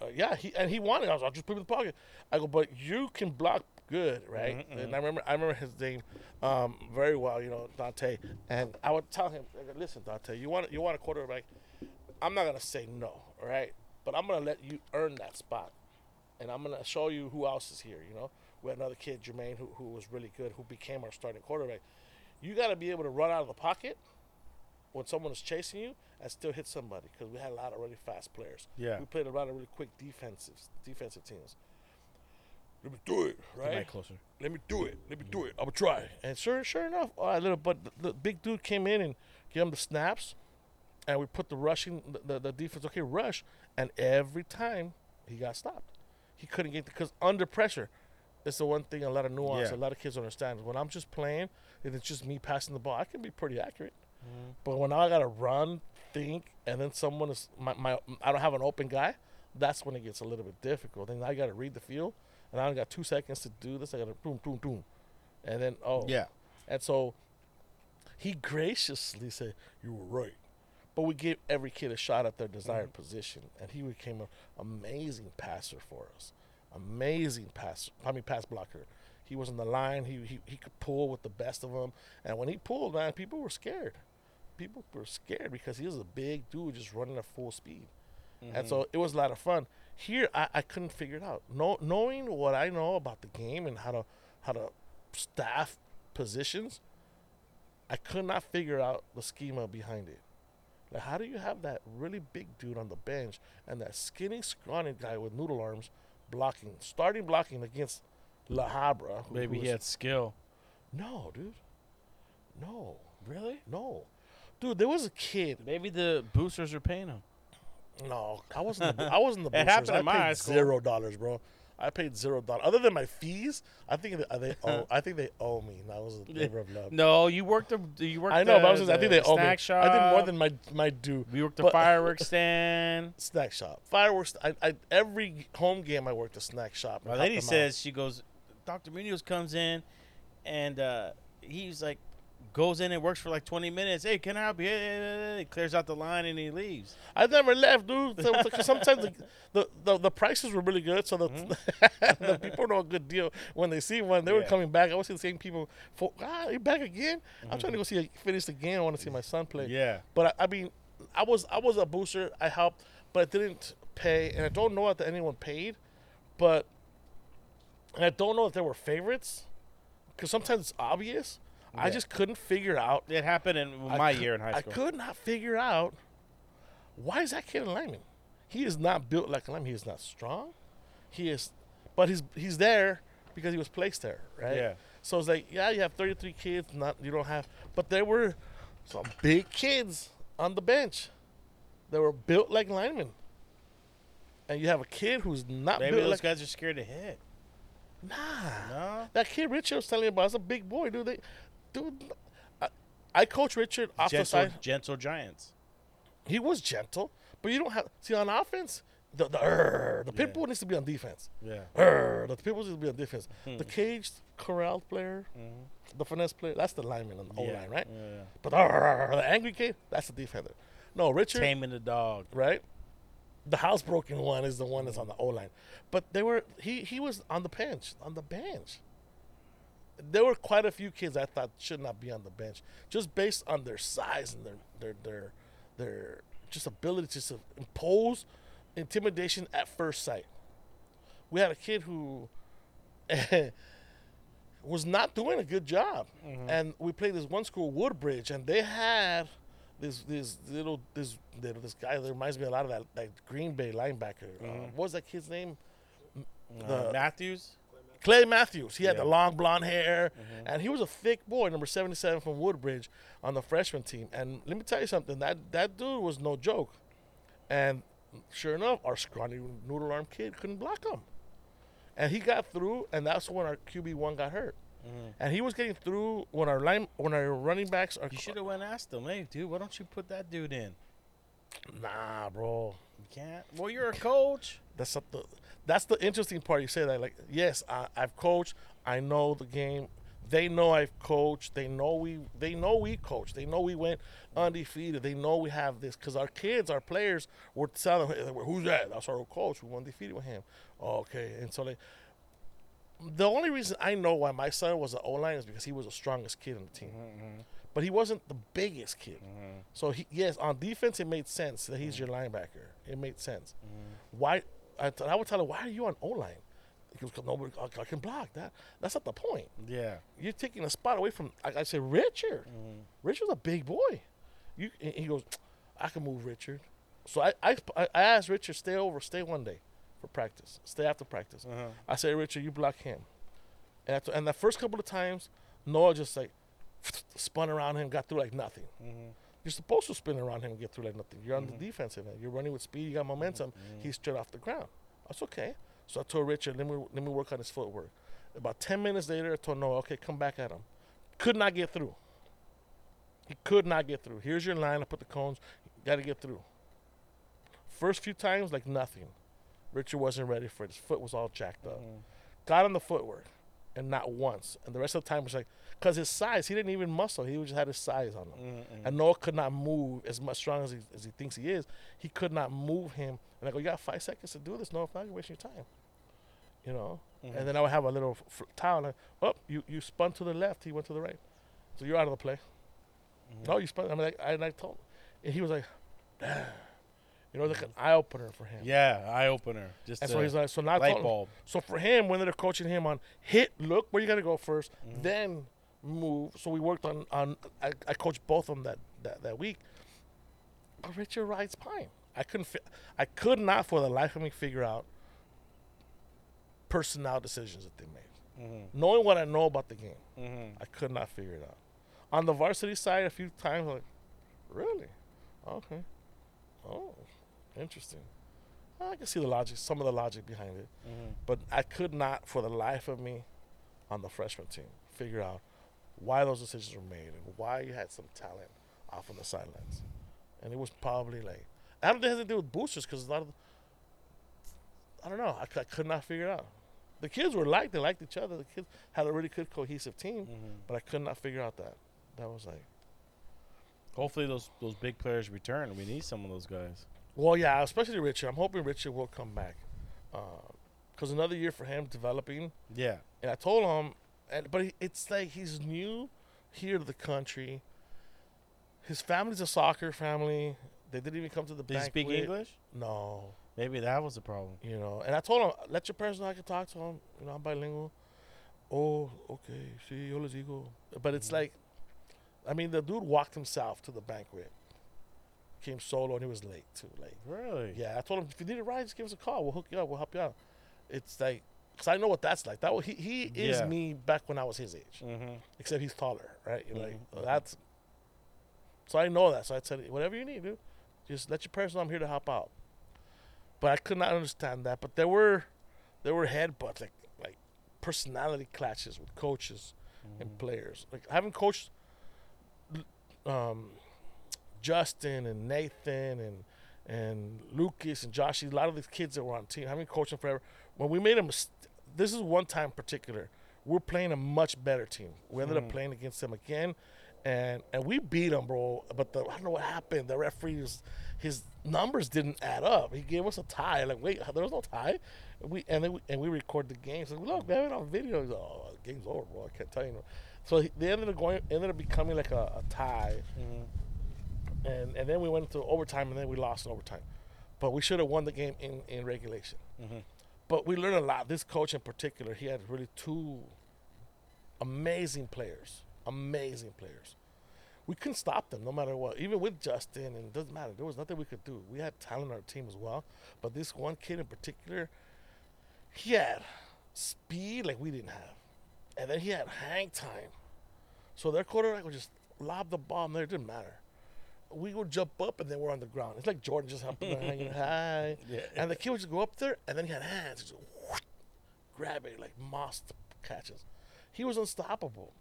Uh, yeah, he and he wanted. I was, I'll just put him in the pocket. I go, but you can block good, right? Mhm, And I remember, I remember his name um, very well. You know, Dante. And I would tell him, listen, Dante, you want you want a quarterback? I'm not gonna say no, all right? But I'm gonna let you earn that spot, and I'm gonna show you who else is here. You know, we had another kid, Jermaine, who who was really good, who became our starting quarterback. You got to be able to run out of the pocket when someone is chasing you and still hit somebody because we had a lot of really fast players. Yeah. We played a lot of really quick defensive defensive teams. Let me do it, right? closer. Let me do it. Let me do it. I'm gonna try. And sure, sure enough, all right, little but the, the big dude came in and gave him the snaps. and we put the rushing the, the, the defense okay rush, and every time he got stopped, he couldn't get because under pressure. It's the one thing a lot of nuance Yeah. a lot of kids don't understand. When I'm just playing and it's just me passing the ball, I can be pretty accurate. Mm-hmm. But when I gotta run, think, and then someone is my, my I don't have an open guy, that's when it gets a little bit difficult. Then I gotta read the field, and I only got two seconds to do this. I gotta boom, boom, boom, and then oh Yeah. and so he graciously said, "You were right," but we gave every kid a shot at their desired mm-hmm. position, and he became an amazing passer for us. Amazing passer. I mean, pass blocker. He was on the line. He, he he could pull with the best of them, and when he pulled, man, people were scared. People were scared because he was a big dude just running at full speed, and mm-hmm. so it was a lot of fun. Here, I, I couldn't figure it out. No, knowing what I know about the game and how to how to staff positions, I could not figure out the schema behind it. Like, how do you have that really big dude on the bench and that skinny, scrawny guy with noodle arms blocking, starting blocking against La Habra? who- Maybe who he had skill. No, dude. No, Really? no. Dude, there was a kid. Maybe the boosters are paying him. No, I wasn't. The, I wasn't the. It happened I in my high school. Zero dollars, bro. I paid zero dollars. Other than my fees, I think they owe. I think they owe me. That was a labor of love. No, you worked the you worked. I know, the, but I, was just, I think they the owe me. snack shop. I did more than my my due. we worked the but- fireworks stand. snack shop, fireworks. I, I every home game I worked a snack shop. My lady them out. says she goes, Doctor Munoz comes in, and uh, he's like, goes in and works for like 20 minutes. Hey, can I help you? He clears out the line and he leaves. I never left, dude. So- so- sometimes the, the, the the prices were really good, so the, the people know a good deal when they see one. They were Mm-hmm. Coming back. I would see the same people. For, ah, you back again? I'm trying to go see a finish the game. I want to see my son play. Mm-hmm. Yeah. But I, I mean, I was I was a booster. I helped, but I didn't pay, and I don't know if anyone paid, but and I don't know if there were favorites, because sometimes it's obvious. I just couldn't figure out. It happened in my year in high school. I could not figure out why is that kid a lineman. He is not built like a lineman. He is not strong. He is, but he's he's there because he was placed there, right? Yeah. So it's like, yeah, you have 33 kids. Not you don't have, but there were some big kids on the bench that were built like linemen. And you have a kid who's not Maybe those like guys are scared to hit. nah. No. That kid Richard was telling about is a big boy, dude. They, dude, I, I coach Richard off the Gentle, side. gentle giants. He was gentle, but you don't have see on offense. The the, "Arr," the pit Yeah. bull needs to be on defense. Yeah. The pit bull needs to be on defense. Hmm. The caged corral player, the finesse player, that's the lineman on the O Mm-hmm. yeah. line, right? Yeah. But the angry kid, that's the defender. No, Richard, Taming the dog. right? The housebroken one is the one that's on the O line. But they were he he was on the bench on the bench. There were quite a few kids I thought should not be on the bench just based on their size and their their their their just ability to impose intimidation at first sight. We had a kid who was not doing a good job, and we played this one school, Woodbridge, and they had this this little this little, this guy that reminds me a lot of that that Green Bay linebacker. Uh, what was that kid's name? Uh, The- Matthews. Clay Matthews. He had the Yeah. Mm-hmm. long blonde hair, and he was a thick boy, number seventy-seven from Woodbridge, on the freshman team. And let me tell you something that that dude was no joke. And sure enough, our scrawny noodle arm kid couldn't block him, and he got through, and that's when our QB one got hurt. And he was getting through when our line when our running backs are You should have went and asked him, hey, dude, why don't you put that dude in? nah, bro. You can't. Well, you're a coach. That's not the that's the interesting part. You say that like yes, I, I've coached. I know the game. They know I've coached. They know we. They know we coached. They know we went undefeated. They know we have this because our kids, our players, were telling, "Hey, "Who's that? That's our coach. We won undefeated with him." okay, and so they. The only reason I know why my son was an O line is because he was the strongest kid on the team, mm-hmm, mm-hmm. but he wasn't the biggest kid. Mm-hmm. So he, yes, on defense it made sense that he's your linebacker. It made sense. Why? I, t- I would tell him, why are you on O line? Because nobody I, I can block that. That's not the point. Yeah. You're taking a spot away from. I, I said Richard. Richard's a big boy. You he goes, I can move Richard. So I, I I asked Richard stay over, stay one day for practice, stay after practice. Uh-huh. I said Richard, you block him. And after, and the first couple of times, Noah just like spun around him, got through like nothing. You're supposed to spin around him and get through like nothing. You're on Mhm. the defensive end. You're running with speed. You got momentum. Mhm. He's straight off the ground. That's okay. So I told Richard, let me let me work on his footwork. About ten minutes later, I told Noah, okay, come back at him. Could not get through. He could not get through. Here's your line. I put the cones. Got to get through. First few times, like nothing. Richard wasn't ready for it. His foot was all jacked up. Mhm. Got on the footwork, and not once. And the rest of the time was like, because his size, he didn't even muscle. He just had his size on him. Mhm, mhm. And Noah could not move as much strong as he, as he thinks he is. He could not move him. And I go, you got five seconds to do this. No, if not, you're wasting your time. You know. Mhm. And then I would have a little f- towel. Like, oh, you you spun to the left. He went to the right. So you're out of the play. Mhm. No, you spun. I'm like, I, and I told, and he was like, "Damn." You know, like an eye opener for him. Yeah, eye opener. Just That's a why he's like, so now light bulb. so for him, when they're coaching him on hit, look where you got to go 1st Mhm. then move. So we worked on on. I, I coached both of them that that, that week. But Richard rides pine. I couldn't. Fi- I could not for the life of me figure out personnel decisions that they made. Mhm. Knowing what I know about the game, Mhm. I could not figure it out. On the varsity side, a few times, like, really, okay, oh, interesting. I can see the logic, some of the logic behind it. Mhm. But I could not, for the life of me, on the freshman team, figure out why those decisions were made and why you had some talent off on the sidelines. And it was probably like I don't think it has to do with boosters because a lot of, I don't know, I, I could not figure it out. The kids were like they liked each other. The kids had a really good cohesive team, Mhm. but I could not figure out that. That was like, Hopefully those those big players return. We need some of those guys. Well, yeah, especially Richard. I'm hoping Richard will come back because another year for him developing. Yeah. And I told him, and but it's like he's new here to the country. His family's a soccer family. They didn't even come to the Did he speak. English? No, Maybe that was the problem. you know. And I told him, let your parents know I can talk to him. You know, I'm bilingual. Oh, okay. See, yo les digo. But it's Mhm. like, I mean, the dude walked himself to the banquet. Came solo and he was late too. Like, Really? yeah, I told him if you need a ride, just give us a call. We'll hook you up. We'll help you out. It's like, cause I know what that's like. That wa- he he is Yeah. me back when I was his age, Mm-hmm. except he's taller, right? You're like Mhm. that's. So I know that. So I said, whatever you need, dude, just let your parents know I'm here to help out. But I could not understand that. But there were, there were headbutts like like personality clashes with coaches Mm-hmm. and players. Like having coached um, Justin and Nathan and and Lucas and Josh, a lot of these kids that were on the team, having coached them forever. When we made a mistake, this is one time in particular, we're playing a much better team. We ended Mhm. up playing against them again, and and we beat them, bro. But the, I don't know what happened. The referee was, his numbers didn't add up. He gave us a tie. Like wait, there was no tie. And we and then we, and we record the game. So look, we have it on video. He's like, oh, the game's over, bro. I can't tell you. So he, they ended up going, ended up becoming like a, a tie Mm-hmm. And and then we went into overtime, and then we lost in overtime. But we should have won the game in, in regulation. Mm-hmm. But we learned a lot. This coach in particular, he had really two amazing players, amazing players. We couldn't stop them no matter what. Even with Justin, and it doesn't matter. There was nothing we could do. We had talent on our team as well. But this one kid in particular, he had speed like we didn't have. And then he had hang time. So their quarterback would just lob the ball in there. It didn't matter. We would jump up and then we're on the ground. It's like Jordan just there, hanging high. Yeah. And the kid would just go up there and then he had hands. Just whoosh, grab it like moss catches. He was unstoppable.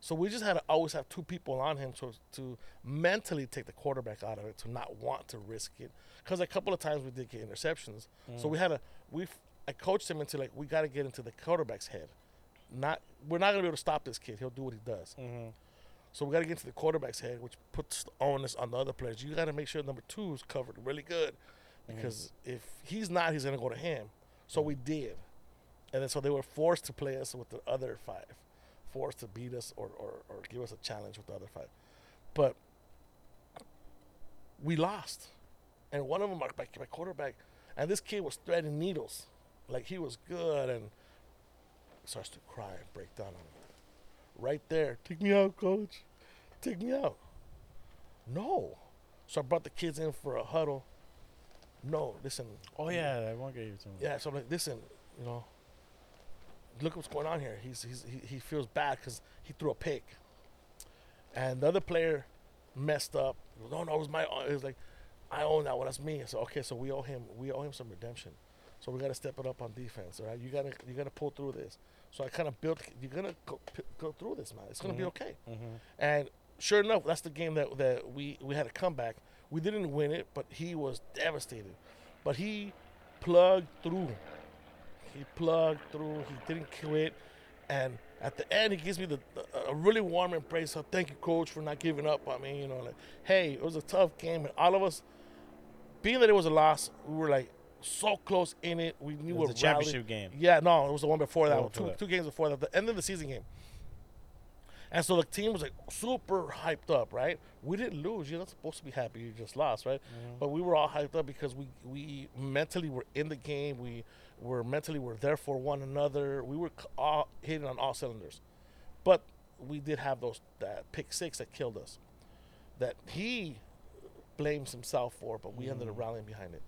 So we just had to always have two people on him to, to mentally take the quarterback out of it, to not want to risk it. Because a couple of times we did get interceptions. So we had to, we, I coached him into like, we got to get into the quarterback's head. Not, we're not going to be able to stop this kid. He'll do what he does. Mm-hmm. So we got to get into the quarterback's head, which puts the onus on the other players. You got to make sure number two is covered really good, because mm-hmm. if he's not, he's going to go to him. So we mm-hmm. did, and then so they were forced to play us with the other five, forced to beat us or or, or give us a challenge with the other five, but we lost, and one of them, my, my quarterback, and this kid was threading needles, like he was good, and starts to cry and break down on him right there. Take me out, coach. Take me out. No. So I brought the kids in for a huddle. No, listen. Oh yeah, I won't get you to. Me. Yeah, so I'm like, listen, you know, look what's going on here. He's, he's he, he feels bad because he threw a pick, and the other player messed up. No, no, it was my. It was like, I own that one. That's me. So okay, so we owe him. We owe him some redemption. So we got to step it up on defense. All right, you gotta you gotta pull through this. So I kind of built. You're gonna go, p- go through this, man. It's gonna be mm-hmm. okay. Mm-hmm. And sure enough, that's the game that that we we had a comeback. We didn't win it, but he was devastated. But he plugged through. He plugged through. He didn't quit. And at the end, he gives me the, the a really warm embrace. So thank you, coach, for not giving up on me. You know, like, hey, it was a tough game, and all of us, being that it was a loss, we were like so close in it. We knew It was a championship game. Yeah, no, it was the one before that. Oh. Two, that. two games before that. The end of the season game. And so the team was like super hyped up, right? We didn't lose. You're not supposed to be happy. You just lost, right? Mm-hmm. But we were all hyped up because we we mentally were in the game. We were mentally were there for one another. We were all hitting on all cylinders. But we did have those that pick six that killed us. That he blames himself for, but we ended up rallying behind it.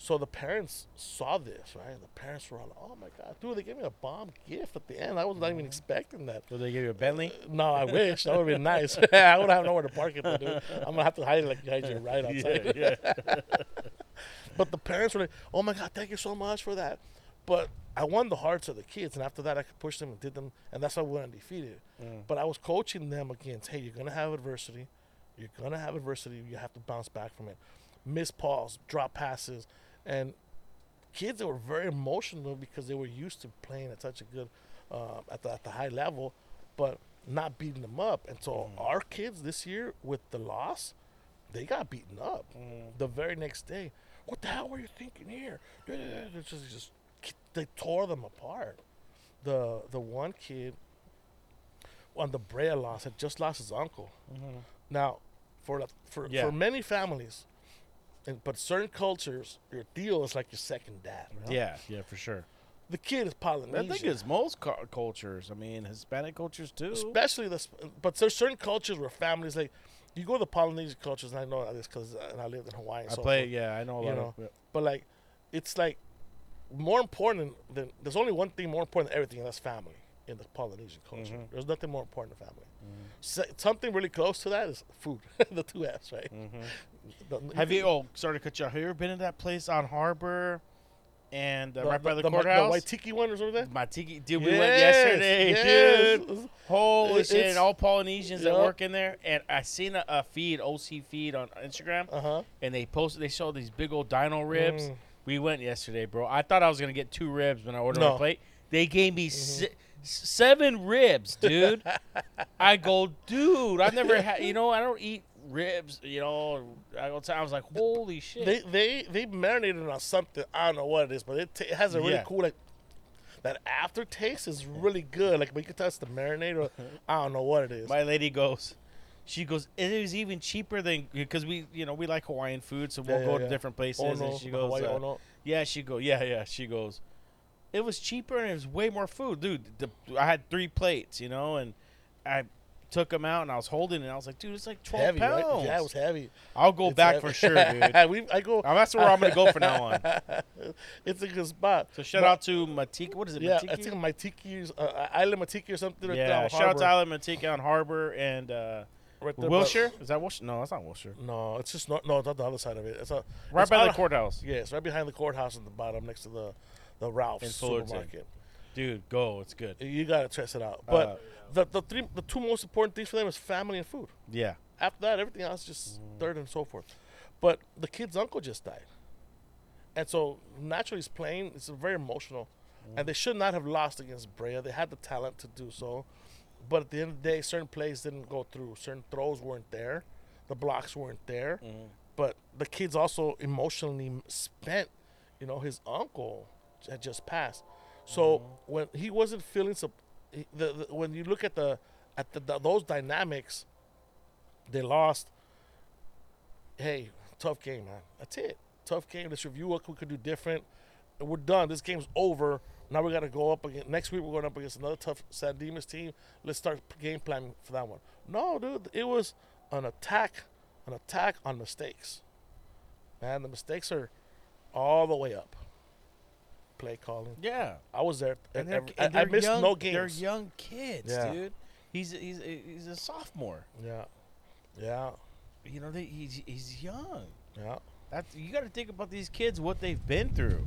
So the parents saw this, right? The parents were all, "Oh my god, dude! They gave me a bomb gift at the end. I was not even mm-hmm. expecting that." Did they give you a Bentley? Uh, no, I wish that would have been nice. I would have nowhere to park it, though, dude. I'm gonna have to hide it like behind you right outside. yeah. But the parents were like, "Oh my god, thank you so much for that." But I won the hearts of the kids, and after that, I could push them and did them, and that's why we went undefeated. Mm. But I was coaching them against, "Hey, you're gonna have adversity. You're gonna have adversity. You have to bounce back from it. Miss balls, drop passes, and kids that were very emotional because they were used to playing at such a good, uh, at the at the high level, but not beating them up. And so mm-hmm. our kids this year with the loss, they got beaten up mm. the very next day. What the hell were you thinking here? It's just, just they tore them apart. The the one kid on the Brea loss had just lost his uncle. Mm-hmm. Now, for for Yeah. for many families, and but certain cultures, your deal is like your second dad. know? Yeah, yeah, for sure. the kid is Polynesian. I think it's most cu- cultures. I mean, Hispanic cultures too. especially this but there's certain cultures where families like you go to Polynesian cultures and I know this because and I lived in Hawaii I so play. forth, Yeah, I know a lot know, of. but like it's like more important than there's only one thing more important than everything and that's family in the Polynesian culture Mhm. there's nothing more important than family Mm-hmm. So, something really close to that is food the two F's right The- Mm-hmm. Have you? Oh, sorry to cut you off. Have you ever been to that place on Harbor, and uh, the, right by the, the, courthouse? the white tiki one or something? My tiki, dude. We went Yes, yesterday, yes. dude. Holy It- shit! it's- And all Polynesians that work in there, and I seen a, a feed, OC feed on Instagram, uh-huh and they posted, they showed these big old dino ribs. Mm. We went yesterday, bro. I thought I was gonna get two ribs when I ordered my No. Mm-hmm. plate. They gave me si- seven ribs, dude. I go, dude. I've never had. You know, I don't eat ribs. You know, I go. I was like, holy shit. they they they marinated on something. I don't know what it is, but it, ta it has a really Yeah. cool like that aftertaste is really good. Like, you can tell the marinade or I don't know what it is. My lady goes. She goes. It was even cheaper than because we, you know, we like Hawaiian food, so we'll Yeah, go yeah, to different places. oh no, and she goes, Hawaii, uh, yeah, she go, yeah, yeah. She goes. It was cheaper and it was way more food, dude. The, I had three plates, you know, and I took them out and I was holding it. and I was like, dude, it's like twelve Heavy, pounds. right? Yeah, it was heavy. I'll go It's back heavy. for sure, dude. we, I go. Uh, That's where I'm gonna go from now on. it's a good spot. So shout But- out to Matiki. What is it? Yeah, Matiki? I think my tiki's uh, Island Matiki or something. Right yeah. Shout out to Island Matiki on Harbor and uh, right there Wilshire. Is that Wilshire? No, that's not Wilshire. No, it's just not. No, it's not the other side of it. It's a, Right it's by the courthouse. Yes, right behind the courthouse at the bottom, next to the the Ralph's Fullerton. supermarket. Dude, go. It's good. You gotta test it out. Uh, But the the three the two most important things for them is family and food. Yeah. After that, everything else just Mm. third and so forth. But the kid's uncle just died, and so naturally, he's playing. It's very emotional, Mm. and they should not have lost against Brea. They had the talent to do so, but at the end of the day, certain plays didn't go through. Certain throws weren't there, the blocks weren't there. Mm-hmm. But the kid's also emotionally spent. You know, his uncle had just passed, so when he wasn't feeling he- the, the when you look at the at the, the those dynamics, they lost. Hey, tough game, man. That's it. Tough game. Let's review what we could do different. And we're done. This game's over. Now we got to go up again. Next week we're going up against another tough San Dimas team. Let's start game planning for that one. No, dude, it was an attack, an attack on mistakes. Man, the mistakes are all the way up. Play calling. Yeah. I was there. And every- and I, I missed young, no games. They're young kids, Yeah. dude. He's he's he's a sophomore. Yeah, yeah. you know, they, he's he's young. Yeah. That's you got to think about these kids, what they've been through.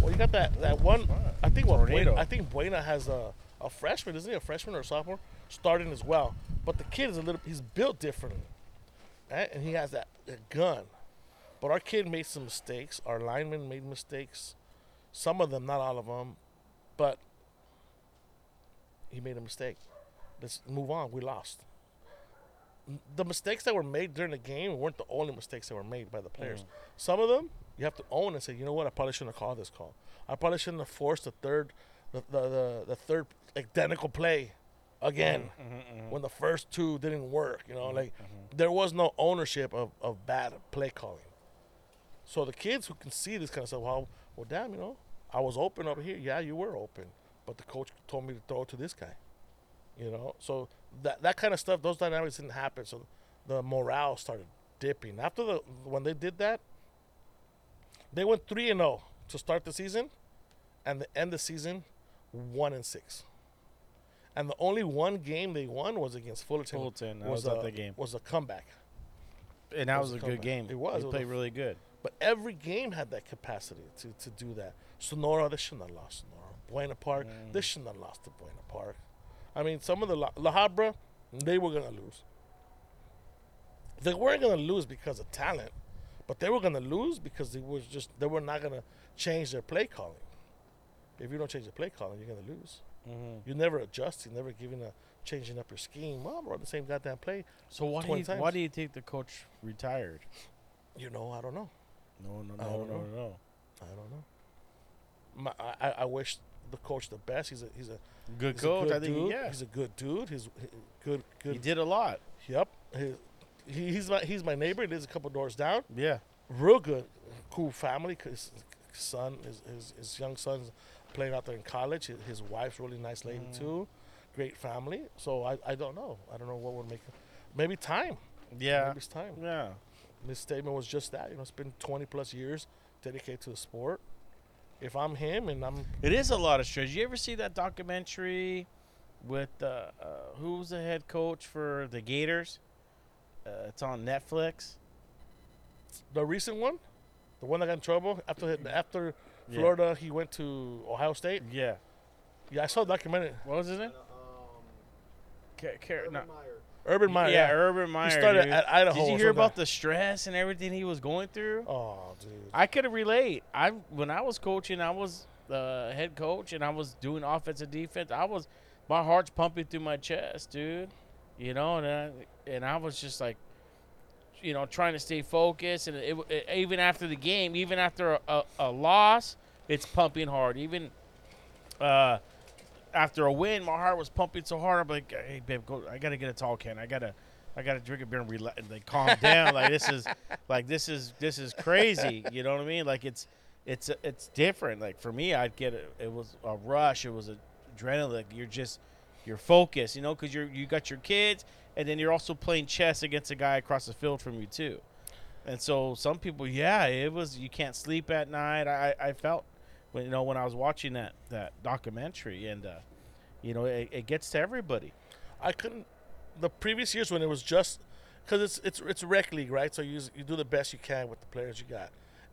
Well, you got that that one. I think what Buena, I think Buena has a a freshman, isn't he? A freshman or a sophomore starting as well. But the kid is a little. He's built differently, right? and he has that, that gun. But our kid made some mistakes. Our linemen made mistakes. Some of them, not all of them, but he made a mistake. Let's move on. We lost. The mistakes that were made during the game weren't the only mistakes that were made by the players. Mm. Some of them you have to own and say, you know what, I probably shouldn't have called this call. I probably shouldn't have forced the third, the the, the, the third identical play again mm, mm-hmm, mm-hmm. when the first two didn't work. You know, mm-hmm, like there was no ownership of, of bad play calling. So the kids who can see this kind of stuff, well, well, damn, you know, I was open over here. Yeah, you were open, but the coach told me to throw it to this guy. You know, so that that kind of stuff, those dynamics didn't happen. So the morale started dipping after the when they did that. They went three and zero to start the season, and the end the season one and six. And the only one game they won was against Fullerton. Fullerton, was at a, that game. Was a comeback. And that was, was a a good game. It was. They It was played a- really good. But every game had that capacity to, to do that. Sonora, they shouldn't have lost Sonora. Buena Park, Mm. they shouldn't have lost to Buena Park. I mean, some of the La, La Habra, they were going to lose. They weren't going to lose because of talent, but they were going to lose because they was just they were not going to change their play calling. If you don't change the play calling, you're going to lose. Mhm. You never adjust. You never giving a changing up your scheme. Well, we're on the same goddamn play. So why do 20 you why do you think the coach retired? You know, I don't know. No, no, I no, don't no, know. no. I don't know. My, I, I- I wish the coach the best. He's a he's a Good he's a coach, good I think. dude. Yeah, he's a good dude. He's he- good he did a lot. Yep. He, he, he's my he's my neighbor. He lives a couple doors down. Yeah. Real good, cool family. 'cause His son, his, his his young son's playing out there in college. His, his wife's really nice lady Mm. too. Great family. So I, I don't know. I don't know what would make. Maybe time. Yeah. Maybe it's time. Yeah. His statement was just that. You know, it's been 20 plus years dedicated to the sport. If I'm him and I'm It is a lot of stress. You ever see that documentary with uh, uh, who's the head coach for the Gators? Uh, it's on Netflix. the recent one, the one that got in trouble after after Yeah. Florida, he went to Ohio State. Yeah. Yeah, I saw the documentary. What was his name? Um, Ca- Ca- Urban no. Meyer. Urban Meyer. yeah. Urban Meyer. started dude. at Idaho Did you hear about the stress and everything he was going through? Oh, dude. I could relate. I when I was coaching, I was the head coach, and I was doing offensive defense. I was my heart's pumping through my chest, dude. You know, and I, and I was just like, you know, trying to stay focused. And it, it, even after the game, even after a, a, a loss, it's pumping hard. Even uh, after a win, my heart was pumping so hard. I'm like, hey, babe, go. I gotta get a tall can. I gotta. I gotta drink a beer and relax, and like calm down. like this is, like this is this is crazy. You know what I mean? Like it's, it's it's different. Like for me, I'd get it. It was a rush. It was a adrenaline. Like you're just, you're focused. You know, because you're you got your kids, and then you're also playing chess against a guy across the field from you too. And so some people, yeah, it was you can't sleep at night. I I felt when you know when I was watching that that documentary, and uh, you know it, it gets to everybody. I couldn't. The previous years when it was just because it's it's it's rec league, right? So you you do the best you can with the players you got,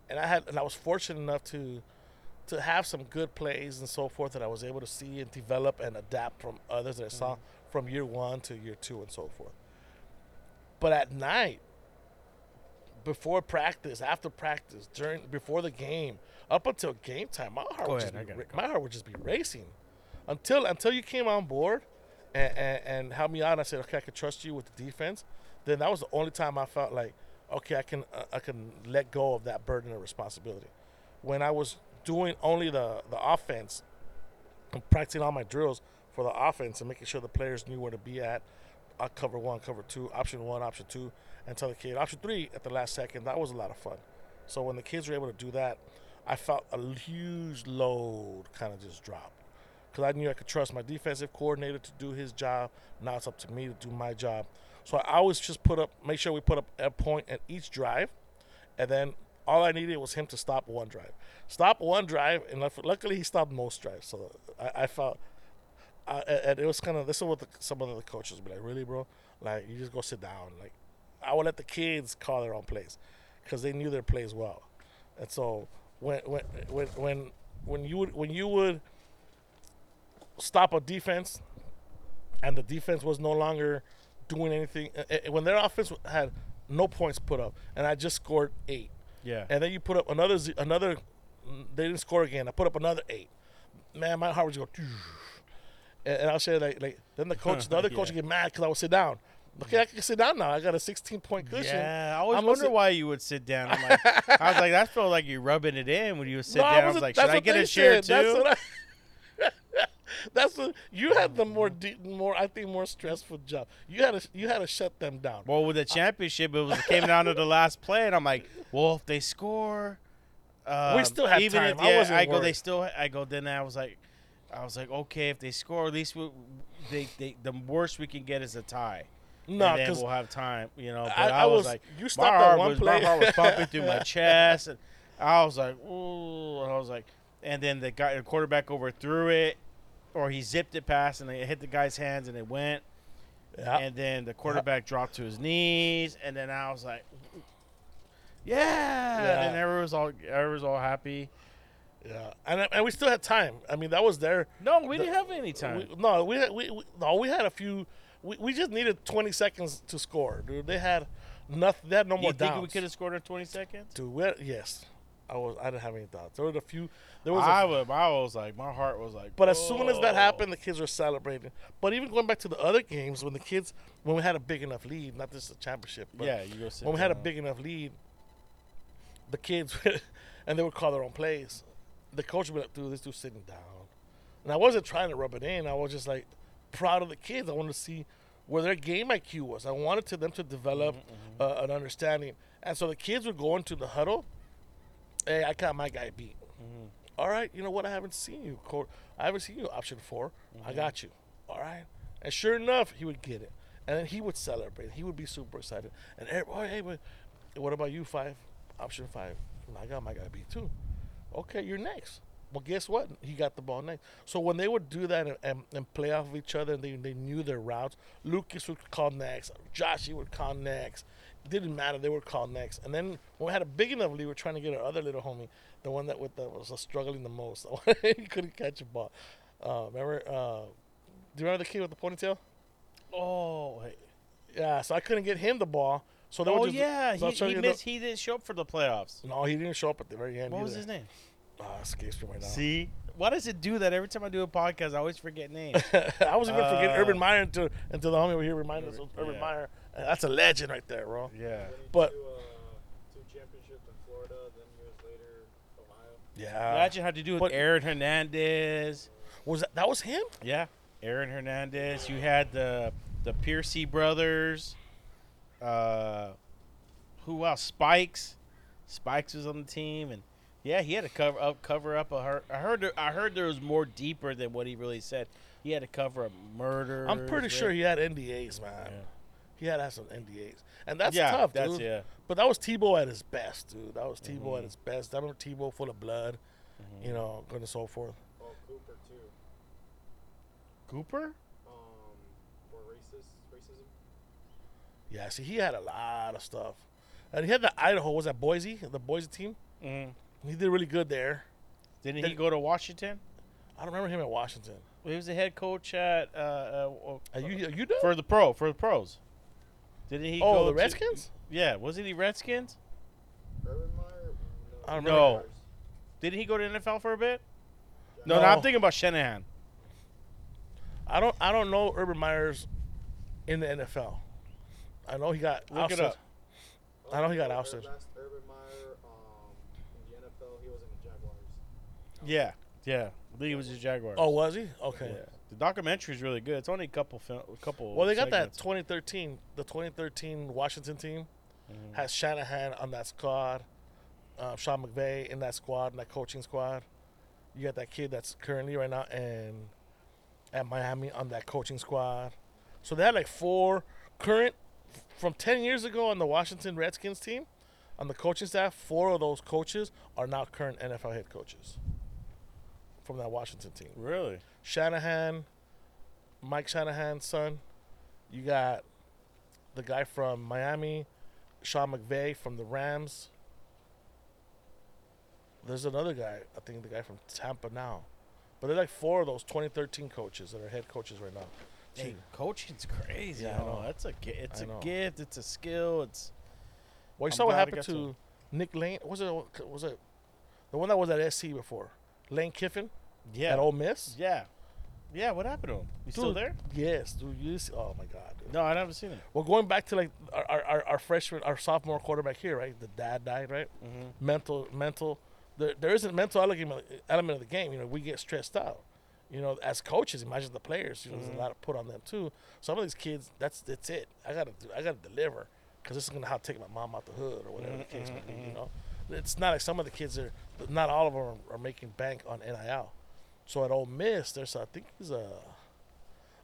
and I had and I was fortunate enough to to have some good plays and so forth that I was able to see and develop and adapt from others that I saw from year one to year two and so forth. But at night, before practice, after practice, during before the game, up until game time, my heart would ahead, just be, ra- my heart would just be racing until until you came on board and, and, and helped me out. And I said, okay, I can trust you with the defense. Then that was the only time I felt like, okay, I can uh, I can let go of that burden of responsibility. When I was doing only the the offense, and practicing all my drills for the offense and making sure the players knew where to be at. I cover one, cover two, option one, option two, and tell the kid option three at the last second. That was a lot of fun. So when the kids were able to do that, I felt a huge load kind of just drop because I knew I could trust my defensive coordinator to do his job. Now it's up to me to do my job. So I always just put up, make sure we put up a point at each drive, and then all I needed was him to stop one drive. Stop one drive, and luckily he stopped most drives. So I, I felt, uh, and it was kind of this is what the, some of the coaches be like, really, bro, like you just go sit down. Like I would let the kids call their own plays because they knew their plays well. And so when when when when when you would when you would stop a defense and the defense was no longer doing anything uh, uh, when their offense had no points put up and I just scored 8 Yeah. and then you put up another another. They didn't score again. I put up another eight. Man, my heart was go. And, I'll say like like then the coach, the other coach, Yeah. would get mad because I would sit down. Okay, I can sit down now. I got a 16 point cushion. Yeah, I always I'm wonder listening- why you would sit down. I'm like, I was like, that felt like you're rubbing it in when you sit No, down. I was wasn't- like, should I get a chair said. too? That's what I. That's what you had the more de- more I think more stressful job. You had to you had to shut them down. well, with the championship, it was it came down to the last play, and I'm like, well, if they score, um, we still have even time. If, I wasn't I go, they still. I go. Then I was like, I was like, okay, if they score, at least we, they, they, the worst we can get is a tie. No, then because we'll have time, you know. But I- I, I was, was- like, you my stopped that heart one was play. my heart was pumping through my chest, and I was like, ooh, and I was like, and then the guy, the quarterback overthrew it, or he zipped it past, and it hit the guy's hands, and it went, yeah, and then the quarterback dropped to his knees, and then I was like, yeah, Yeah. and everyone was all, everyone was all happy. yeah, and and we still had time. I mean, that was there. No, we didn't have any time. We, no, we, had, we, we no, we had a few. We, we just needed 20 seconds to score, dude. They had nothing. They had no you more think downs. we could have scored in 20 seconds? Dude, we had, yes, I was. I didn't have any doubts. There were a few. There was. a I was, I was like, my heart was like. But as soon as that happened, the kids were celebrating. But even going back to the other games, when the kids, when we had a big enough lead, not just the championship, but yeah, you go sit when we had a big enough lead, the kids, and they would call their own plays. The coach would be like, dude, this dude's sitting down. And I wasn't trying to rub it in. I was just like proud of the kids. I wanted to see where their game IQ was. I wanted to them to develop Mm-hmm, uh, an understanding. And so the kids would go into the huddle. Hey, I got my guy beat. Mm-hmm. All right, you know what? I haven't seen you. I haven't seen you. Option 4 I Mm-hmm. got you. All right. And sure enough, he would get it, and then he would celebrate. He would be super excited. And everybody, hey, but what about you? Five, option five. I got my guy beat too. Okay, you're next. Well, guess what? He got the ball next. So when they would do that and, and, and play off of each other, and they, they knew their routes, Lucas would call next, Joshy would call next. It didn't matter; they would call next. And then when we had a big enough lead, we were trying to get our other little homie, the one that with the, was uh, struggling the most. he couldn't catch a ball. Uh, remember? Uh, do you remember the kid with the ponytail? Oh, hey. Yeah. So I couldn't get him the ball. So they oh just, yeah, so he, he missed. He didn't show up for the playoffs. No, he didn't show up at the very end. What was his name? Ah, escapes me right now. See, why does it do that every time I do a podcast? I always forget names. I was even forgetting Uh, Urban Meyer until until the homie over here reminded us of Urban yeah. Meyer. And that's a legend right there, bro. yeah. But- two, uh, two championships in Florida, then years later, Ohio. Yeah. Imagine how to do with but- Aaron Hernandez. Was that that was him? Yeah, Aaron Hernandez. You had the the Pouncey brothers. Uh, who else? Spikes. Spikes was on the team, and yeah, he had to cover up cover up a hurt. I heard there, I heard there was more deeper than what he really said. He had to cover up murder. I'm pretty sure he had NDAs, man. Yeah. He had to have some NDAs, and that's yeah, tough, that's dude. yeah. But that was Tebow at his best, dude. That was Tebow Mm-hmm. at his best. I remember Tebow full of blood, you know, and so forth. Oh, Cooper too. Cooper. Um, for racist racism. Yeah, see, he had a lot of stuff, and he had the Idaho. Was that Boise? The Boise team. Mm. He did really good there. Didn't Did- he go to Washington? I don't remember him at Washington. He was the head coach at uh, uh, Are you you know? for the pro for the pros. Didn't he? oh, go the to- Redskins. yeah, wasn't he Redskins? Urban Meyer. I don't No. remember. Didn't he go to NFL for a bit? No. No, no, I'm thinking about Shanahan. I don't I don't know Urban Meyer's in the NFL. I know he got Look it ousted. up. I know he got ousted. Last Urban Meyer, um, in the NFL, he was in the Jaguars. Yeah, yeah. I think he was a Jaguar. Oh, was he? Okay. yeah. The documentary is really good. It's only a couple, a couple. Well, they got segments. that 2013, the 2013 Washington team Mhm. has Shanahan on that squad, uh, Sean McVay in that squad, in that coaching squad. You got that kid that's currently right now and at Miami on that coaching squad. So they had like four current from 10 years ago on the Washington Redskins team on the coaching staff. Four of those coaches are now current NFL head coaches from that Washington team. Really? Shanahan, Mike Shanahan's son. You got the guy from Miami Sean McVay from the Rams. There's another guy, I think the guy from Tampa now. But they're like four of those 2013 coaches that are head coaches right now. Hey, coaching's crazy. Yeah, I know. That's a it's I a know. gift. It's a skill. It's Well, you I'm saw what happened got to. Nick Lane. Was it was it the one that was at SC before? Lane Kiffin yeah, at Ole Miss. yeah, yeah. What happened to him? You still there? Yes, dude. You see, oh my God. Dude. No, I haven't seen it. Well, going back to like our, our, our, freshman, our sophomore quarterback here, right? The dad died, right? Mm-hmm. Mental, mental. There, there isn't mental element, element of the game. You know, we get stressed out. You know, as coaches, imagine the players. You know, Mhm. there's a lot of put on them too. Some of these kids, that's that's it. I gotta do, I gotta deliver because this is gonna how to take my mom out the hood or whatever the Mhm, case may be. You mhm. know, it's not like some of the kids are. Not all of them are, are making bank on NIL. So at Ole Miss, there's I think he's a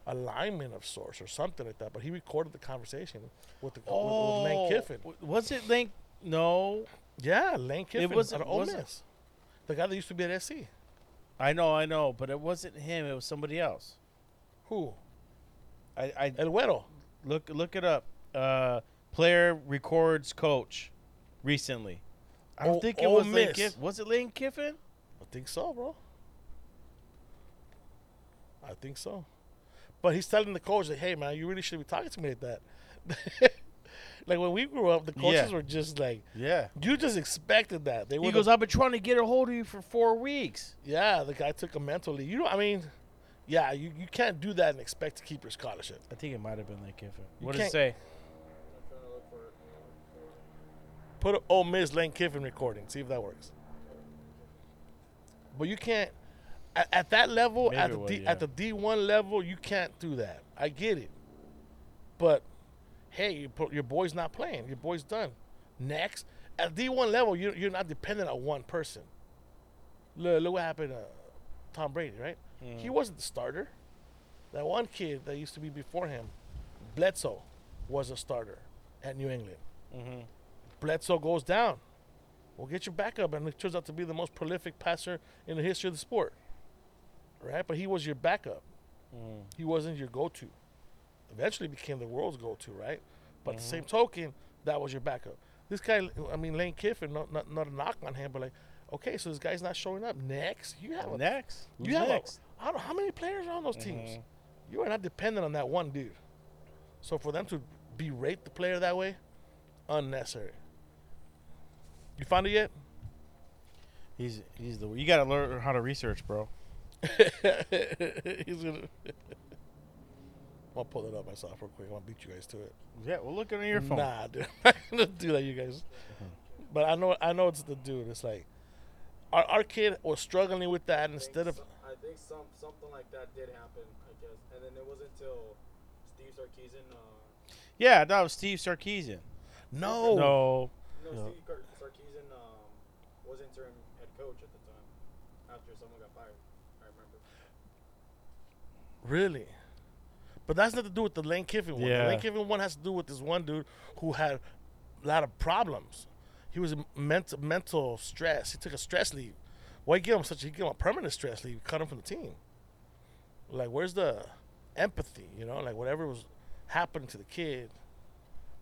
a lineman of sorts or something like that. But he recorded the conversation with the with, with Lane Kiffin. was it Lane? No, Yeah, Lane Kiffin It wasn't- at Ole Miss. The guy that used to be at SC. I know, I know, but it wasn't him. It was somebody else. Who? I, I El Güero. look look it up. Uh, player records coach recently. I don't think it Ole was Lane Kiffin. Was it Lane Kiffin? I think so, bro. I think so. But he's telling the coach that, hey, man, you really should be talking to me like that. like when we grew up, the coaches Yeah. were just like, Yeah. you just expected that. They He were goes, I've been trying to get a hold of you for four weeks. yeah, the guy took a mentally. You know, I mean, yeah, you, you can't do that and expect to keep your scholarship. I think it might have been Lane Kiffin. You What did it can't- say? I'm trying to look for it. Put a Ole Miss Lane Kiffin recording. See if that works. But you can't at, at that level Maybe at the D, yeah. at the D one level. You can't do that. I get it. But hey, you put, your boy's not playing. Your boy's done. Next at D one level, you you're not dependent on one person. Look, look what happened to Tom Brady, right? He Mm. wasn't the starter. That one kid that used to be before him, Bledsoe, was a starter at New England. Mm-hmm. Bledsoe goes down. Well, get your backup, and it turns out to be the most prolific passer in the history of the sport. Right? But he was your backup. Mm. He wasn't your go-to. Eventually became the world's go-to, right? But the Mhm. same token, that was your backup. This guy, I mean, Lane Kiffin, not, not, not a knock on him, but like, okay, so this guy's not showing up. Next, you have a, Next. Who's you have next? A, I don't, how many players are on those teams? Mhm. You are not dependent on that one dude. So for them to berate the player that way, unnecessary. You found it yet? He's he's the you gotta learn how to research, bro. He's gonna. I'll pull it up myself real quick. I want to beat you guys to it. Yeah, well look on your phone. Nah, dude, I'm not gonna do that, you guys. But I know, I know it's the dude. It's like our our kid was struggling with that, I instead of so- I think some something like that did happen. I guess, and then it wasn't until Steve Sarkisian. Uh, Yeah, that was Steve Sarkisian. no, No. no, Yeah. Steve Car- Sarkisian um, was interim head coach at the time after someone got fired. I remember. Really? But that's nothing to do with the Lane Kiffin one. Yeah. The Lane Kiffin one has to do with this one dude who had a lot of problems. He was in mental mental stress. He took a stress leave. Why give him such? He gave him a permanent stress leave. Cut him from the team. Like, where's the empathy? You know, like whatever was happening to the kid,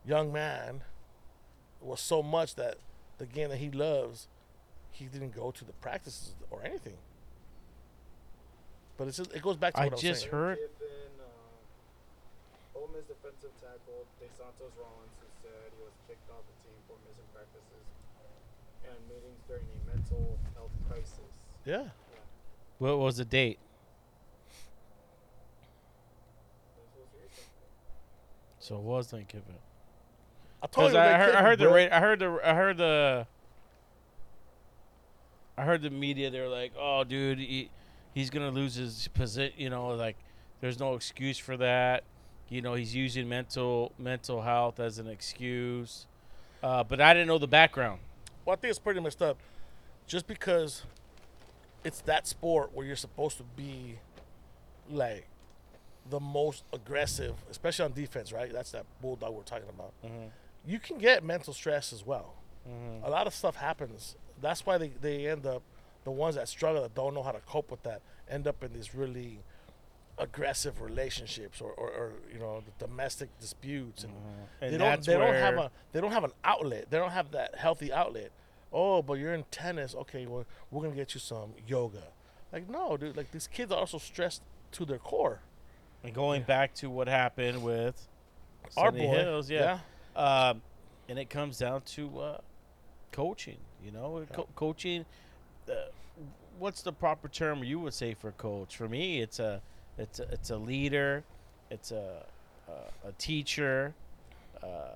young man, was so much that the game that he loves, he didn't go to the practices or anything. But it's just, it goes back to I what I was just saying. heard- Kiffin, uh, Ole Miss defensive tackle DeSantos Rollins, who said he was kicked off the team for missing practices and meetings during a mental health crisis. Yeah. What was the date? This was recent. So it was Lane Kiffin. I told you I, Lane heard, I heard the ra- I heard the I heard the I heard the media. They were like, "Oh, dude, he, he's gonna lose his position." You know, like there's no excuse for that. You know, he's using mental mental health as an excuse. Uh, but I didn't know the background. Well, I think it's pretty messed up. Just because it's that sport where you're supposed to be like the most aggressive, especially on defense, right? That's that bulldog we're talking about. Mm-hmm. You can get mental stress as well. Mm-hmm. A lot of stuff happens. That's why they, they end up the ones that struggle that don't know how to cope with that end up in these really aggressive relationships or, or, or you know the domestic disputes and And they don't they don't have a they don't have an outlet. They don't have that healthy outlet. Oh but you're in tennis. Okay well we're gonna get you some yoga. Like no dude. Like these kids are also stressed to their core. And going back to what happened with our Sunny boy. Hills, yeah. Um, and it comes down to uh, coaching. You know, Co- coaching. Uh, what's the proper term you would say for coach? For me, it's a, it's a, it's a leader, it's a, a, a teacher, uh,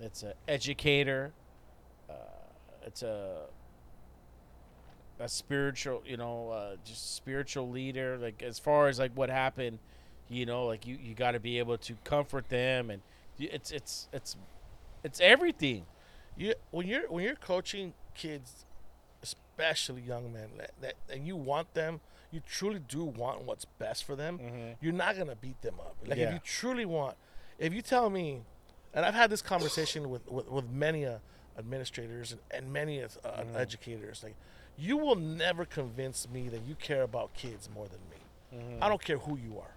it's an educator, uh, it's a, a spiritual, you know, uh, just spiritual leader. Like as far as like what happened, you know, like you, you got to be able to comfort them, and it's it's it's it's everything. you when you're when you're coaching kids especially young men that, that and you want them you truly do want what's best for them you're not gonna beat them up. Like if you truly want if you tell me and i've had this conversation with with, with many uh, administrators and, and many uh, educators like you will never convince me that you care about kids more than me. I don't care who you are.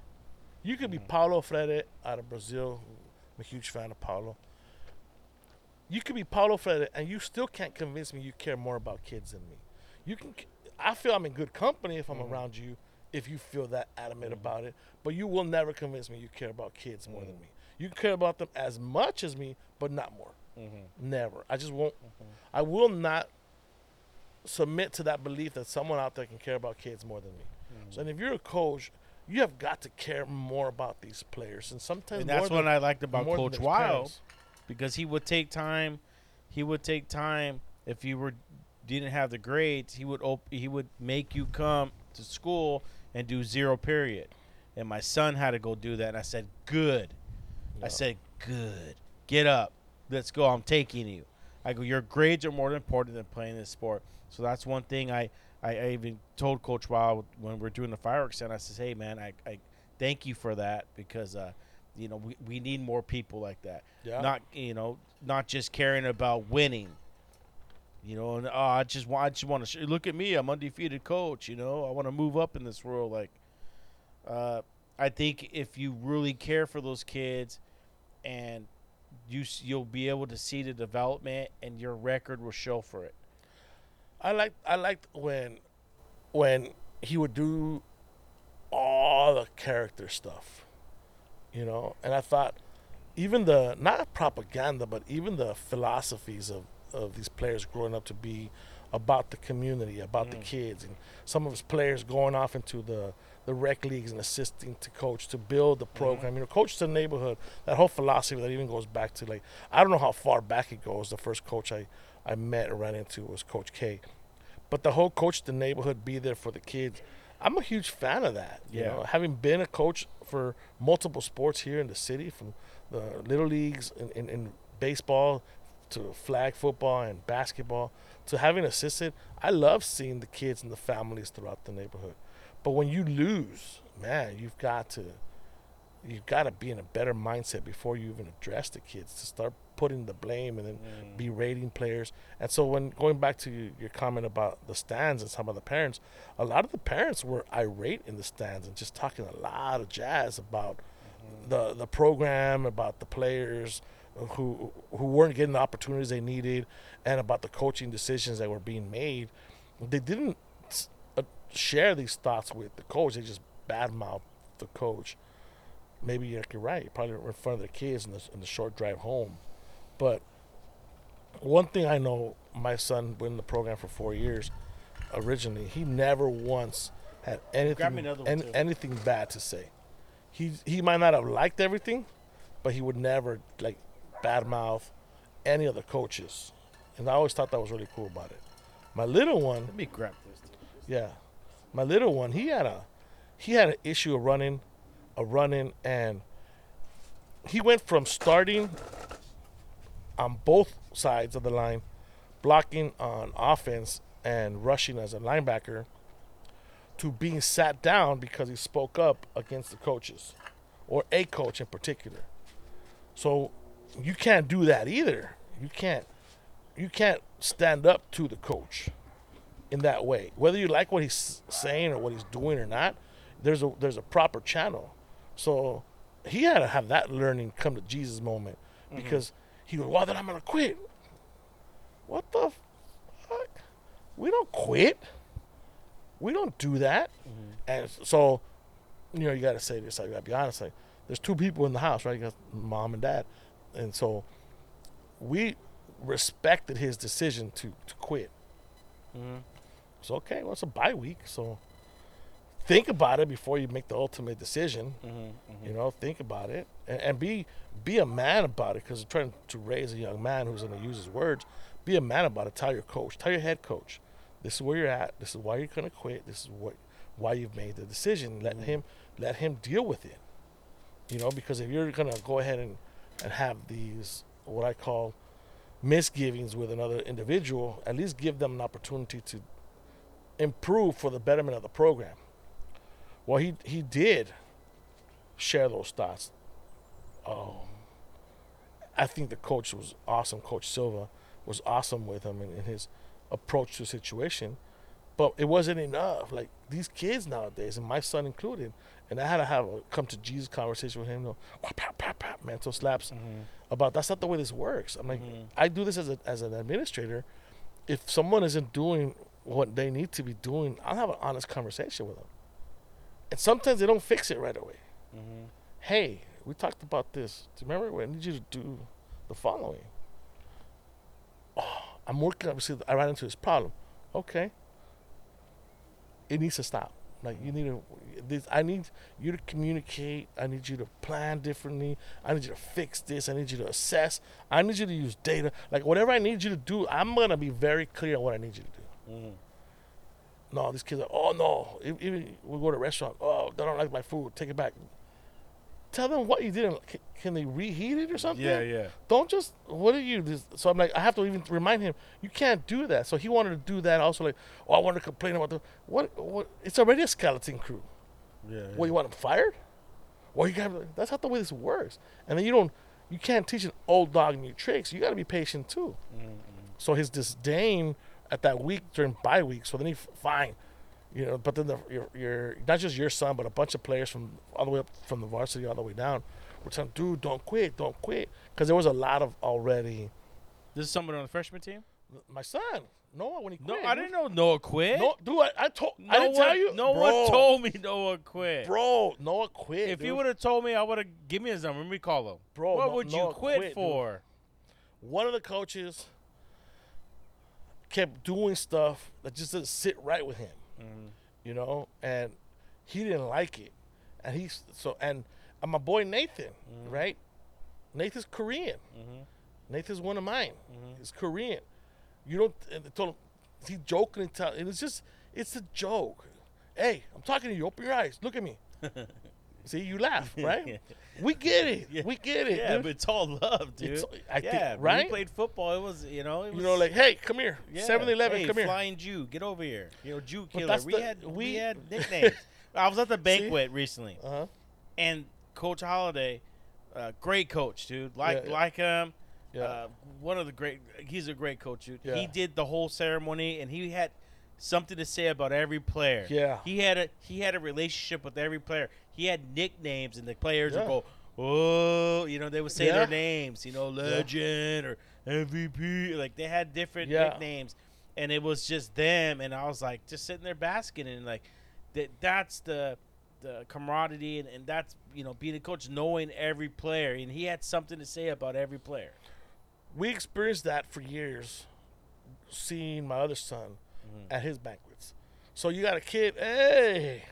You could be paulo freire out of brazil i'm a huge fan of paulo. You could be Paulo Freire and you still can't convince me you care more about kids than me. You can. I feel I'm in good company if I'm Mm-hmm. around you. If you feel that adamant about it, but you will never convince me you care about kids more Mm-hmm. than me. You care about them as much as me, but not more. Mm-hmm. Never. I just won't. I will not submit to that belief that someone out there can care about kids more than me. Mm-hmm. So, and if you're a coach, you have got to care more about these players, and sometimes And that's what I liked about Coach Wild. because he would take time. He would take time if you were didn't have the grades. He would op- he would make you come to school and do zero period. And my son had to go do that, and I said, "Good." I said, "Good. Get up. Let's go. I'm taking you." I go, "Your grades are more important than playing this sport." So that's one thing I I, I even told Coach Wild when we are doing the fireworks, and I says, "Hey, man, I, I thank you for that because." uh you know, we, we need more people like that Yeah. not you know not just caring about winning you know and oh, i just want i just want to sh- look at me i'm undefeated coach you know i want to move up in this world like uh i think if you really care for those kids and you you'll be able to see the development and your record will show for it I liked I liked when when he would do all the character stuff. You know, and I thought even the not propaganda, but even the philosophies of, of these players growing up to be about the community, about the mm. kids, and some of his players going off into the the rec leagues and assisting to coach to build the mm-hmm. program. You know, coach to the neighborhood. That whole philosophy that even goes back to like I don't know how far back it goes. The first coach I I met and ran into was Coach K, but the whole coach the neighborhood, be there for the kids. I'm a huge fan of that. You Yeah. know, having been a coach for multiple sports here in the city, from the little leagues in, in, in baseball to flag football and basketball to having assisted, I love seeing the kids and the families throughout the neighborhood. But when you lose, man, you've got to you've got to be in a better mindset before you even address the kids to start putting the blame and then mm. berating players. And so when going back to your- comment about the stands and some of the parents, a lot of the parents were irate in the stands and just talking a lot of jazz about mm-hmm. the the program, about the players who who weren't getting the opportunities they needed, and about the coaching decisions that were being made. They didn't uh, share these thoughts with the coach. They just badmouthed the coach. Maybe you're you're right. Probably in front of their kids in the, in the short drive home. But one thing I know, my son been in the program for four years. Originally, he never once had anything an- anything bad to say. He he might not have liked everything, but he would never like badmouth any of the coaches, and I always thought that was really cool about it. My little one, let me grab this yeah, my little one, he had a he had an issue of running, a running, and he went from starting on both sides of the line, blocking on offense and rushing as a linebacker, to being sat down because he spoke up against the coaches, or a coach in particular. So you can't do that either. You can't you can't stand up to the coach in that way. Whether you like what he's saying or what he's doing or not, there's a there's a proper channel. So he had to have that learning come to Jesus moment mm-hmm. because he goes, Well then I'm gonna quit. What the fuck? We don't quit. We don't do that. Mm-hmm. And so, you know, you gotta say this, I gotta be honest, like there's two people in the house, right? You got mom and dad. And so we respected his decision to, to quit. Mhm. So okay, well it's a bye week, so think about it before you make the ultimate decision. Mhm. You know, think about it and, and be be a man about it because we're trying to raise a young man who's going to use his words. Be a man about it. Tell your coach. Tell your head coach. This is where you're at. This is why you're going to quit. This is what why you've made the decision. Let him let him deal with it. You know, because if you're going to go ahead and and have these what I call misgivings with another individual, at least give them an opportunity to improve for the betterment of the program. Well, he he did share those thoughts. Oh, I think the coach was awesome. Coach Silva was awesome with him and, and his approach to the situation, but it wasn't enough. Like these kids nowadays, and my son included, and I had to have a come to Jesus conversation with him. You know, whap, pap, pap, pap, mental slaps mm-hmm. about that's not the way this works. I'm like, mm-hmm. I do this as a as an administrator. If someone isn't doing what they need to be doing, I'll have an honest conversation with them. And sometimes they don't fix it right away. Mm-hmm. Hey, we talked about this. Do you remember? I need you to do the following. Oh, I'm working. Obviously, I ran into this problem. Okay. It needs to stop. Like you need to. This, I need you to communicate. I need you to plan differently. I need you to fix this. I need you to assess. I need you to use data. Like whatever I need you to do, I'm gonna be very clear on what I need you to do. Mhm. No, these kids are. Oh no! Even we go to a restaurant. Oh, they don't like my food. Take it back. Tell them what you did. and c- Can they reheat it or something? Yeah, yeah. Don't just. What are you? This, so I'm like, I have to even remind him. You can't do that. So he wanted to do that. Also, like, oh, I want to complain about the what? What? It's already a skeleton crew. Yeah. What you want him fired? Well, you got. That's not the way this works. And then you don't. You can't teach an old dog new tricks. You got to be patient too. So his disdain at that week during bye week. So then he fine, you know. But then the, your your not just your son, but a bunch of players from all the way up from the varsity all the way down. We're telling, dude, don't quit, don't quit, because there was a lot of already. This is someone on the freshman team? My son, Noah, when he No, I didn't know Noah quit. No, dude, I, I told. no I didn't tell you. No one told me Noah quit. Bro, Noah quit. if he dude. would have told me, I would have give me his number. Let me call him. Bro, what No- would you Noah quit, quit, dude. for? one of the coaches kept doing stuff that just didn't sit right with him, Mm-hmm. you know, and he didn't like it, and he's so and, and my boy Nathan, mm-hmm. right? Nathan's Korean. Mm-hmm. Nathan's one of mine. He's Korean. You don't. And they told him he joking and tell, and it's just it's a joke. Hey, I'm talking to you. Open your eyes. Look at me. See, you laugh, right? We get it. Yeah. We get it. Yeah, dude. but it's all love, dude. It's- I think- yeah, when right? we played football. It was, you know, it was, you know, like, hey, come here. yeah, 7-Eleven, hey, come here. flying Jew, get over here. You know, Jew killer. We the- had we, we- had nicknames. I was at the banquet recently, Uh huh. and Coach Holiday, uh, great coach, dude. Like Yeah, like him. Yeah. Uh, one of the great. He's a great coach, dude. Yeah. He did the whole ceremony, and he had something to say about every player. Yeah. He had a he had a relationship with every player. He had nicknames, and the players Yeah. would go, "Oh," you know, they would say Yeah. their names, you know, legend or MVP. Like they had different Yeah. nicknames, and it was just them. And I was like, just sitting there basking, and like that. That's the the camaraderie, and, and that's you know being a coach, knowing every player, and he had something to say about every player. we experienced that for years, seeing my other son Mm-hmm. at his banquets. So you got a kid, hey,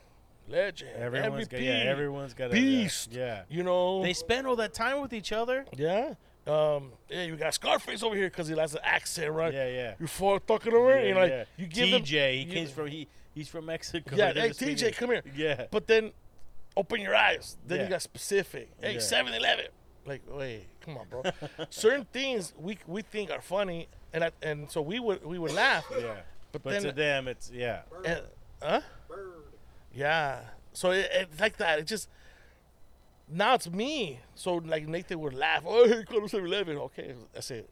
legend, Everyone's MVP, got, yeah, everyone's got a beast. Yeah, You know, they spend all that time with each other. yeah. Um, yeah, you got Scarface over here because he has an accent, right? Yeah, yeah. You for talking over, Yeah, you know, like yeah. you give him. TJ, he you- came from he he's from Mexico. Yeah, hey TJ, English. come here. Yeah, But then, open your eyes. Then you got specific. Hey, Yeah. 7-Eleven. Like, wait, come on, bro. Certain things we we think are funny, and I, and so we would we would laugh. yeah. But, But then, to them, it's yeah. and, huh? Bird. Yeah. So it, it's like that. It just now it's me. So like Nathan would laugh. Oh, he called him 7-Eleven. Okay, that's it.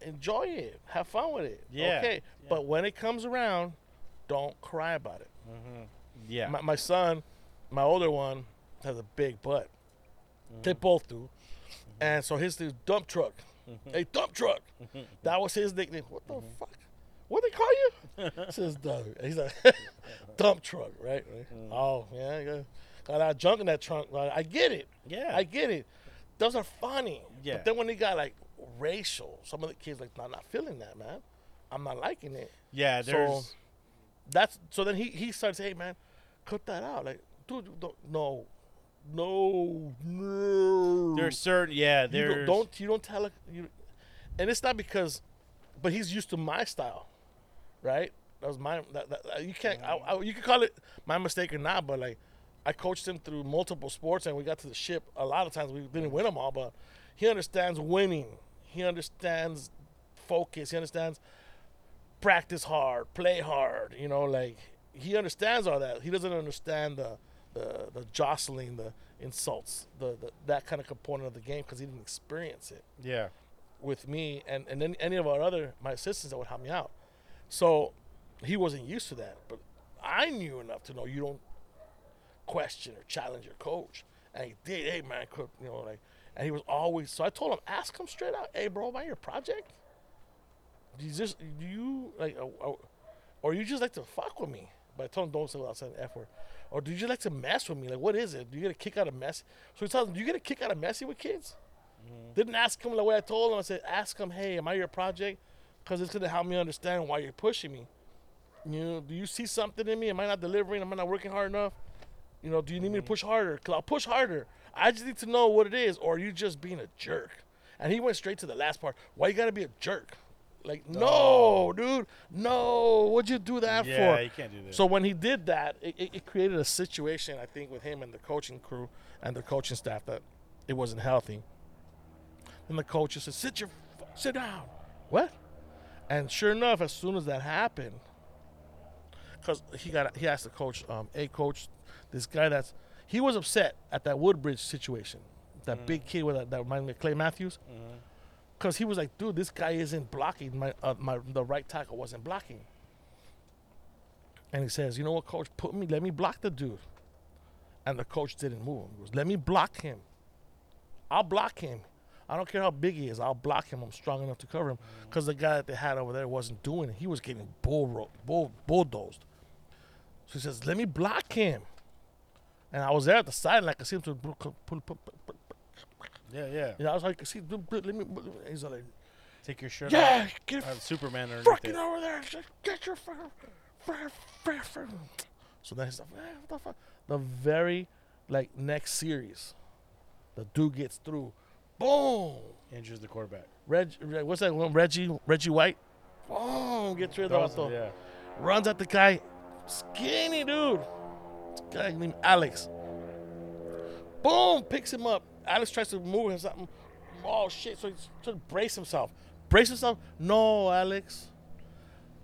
Enjoy it. Have fun with it. Yeah. Okay. Yeah. But when it comes around, don't cry about it. Mm-hmm. Yeah. My, my son, my older one, has a big butt. Mm-hmm. They both do. Mm-hmm. And so his is dump truck. A dump truck. that was his nickname. What the fuck? What they call you? Says Doug. He's like dump truck, right? right? Oh yeah, got, got that junk in that trunk. Like, I get it. Yeah. I get it. Those are funny. Yeah. But then when they got like racial, some of the kids like, I'm not feeling that, man. I'm not liking it yeah. so- There's. that's so then he he starts hey man cut that out like dude don't no no no there's certain. Yeah. you There's. don't, don't you don't tell it you and it's not because but he's used to my style right that was my that, that, you can't I, mm. I, you can call it my mistake or not but like I coached him through multiple sports and we got to the ship a lot of times we didn't win them all but he understands winning he understands focus he understands practice hard, play hard. You know, like he understands all that. He doesn't understand the the, the jostling, the insults, the, the that kind of component of the game because he didn't experience it Yeah. with me and and then any of our other my assistants that would help me out. So he wasn't used to that, but I knew enough to know you don't question or challenge your coach. And he did. Hey man, cook, you know, like, and he was always. So I told him, ask him straight out. Hey, bro, am I your project? Do you just do you like, uh, uh, or you just like to fuck with me? But I told him don't say without saying the f word. Or do you just like to mess with me? Like, what is it? Do you get a kick out of mess? So he tells him, do you get a kick out of messing with kids? Didn't ask him the way I told him. I said, ask him, hey, am I your project? Because it's gonna help me understand why you're pushing me. You know, do you see something in me? Am I not delivering? Am I not working hard enough? You know, do you need me to mm-hmm. push harder? Cause I'll push harder. I just need to know what it is, or are you just being a jerk? And he went straight to the last part. Why you gotta be a jerk? Like, no, dude, no. What'd you do that for? Yeah. for? You can't do that. So when he did that, it, it, it created a situation, I think, with him and the coaching crew and the coaching staff that it wasn't healthy. And the coach just said, "Sit your, f- sit down." What? And sure enough, as soon as that happened, because he got he asked the coach, um, "Hey, coach, this guy that's he was upset at that Woodbridge situation, that big kid with that, that reminded me of Clay Matthews." Because he was like, dude, this guy isn't blocking. My, uh, my the right tackle wasn't blocking. And he says, you know what, coach, put me, let me block the dude. And the coach didn't move him. He goes, let me block him. I'll block him. I don't care how big he is. I'll block him. I'm strong enough to cover him. Because the guy that they had over there wasn't doing it. He was getting bull ro- bull bulldozed. So he says, let me block him. And I was there at the side, like I see him to yeah. Yeah. you know, I was like, see, let me. He's like, Take your shirt yeah, off. get Have Superman underneath fucking over there. Get your fucking. fucking- fucking- fucking." So then he's like, "Eh, what the fuck? The very, like, next series, the dude gets through. Boom! Injures the quarterback. Reg, what's that one? Reggie, Reggie White. Boom! Gets rid of the yeah. Runs at the guy. Skinny dude. Guy named Alex. Boom! Picks him up. Alex tries to move him something. Oh shit! So he's trying to brace himself. Brace himself. No, Alex.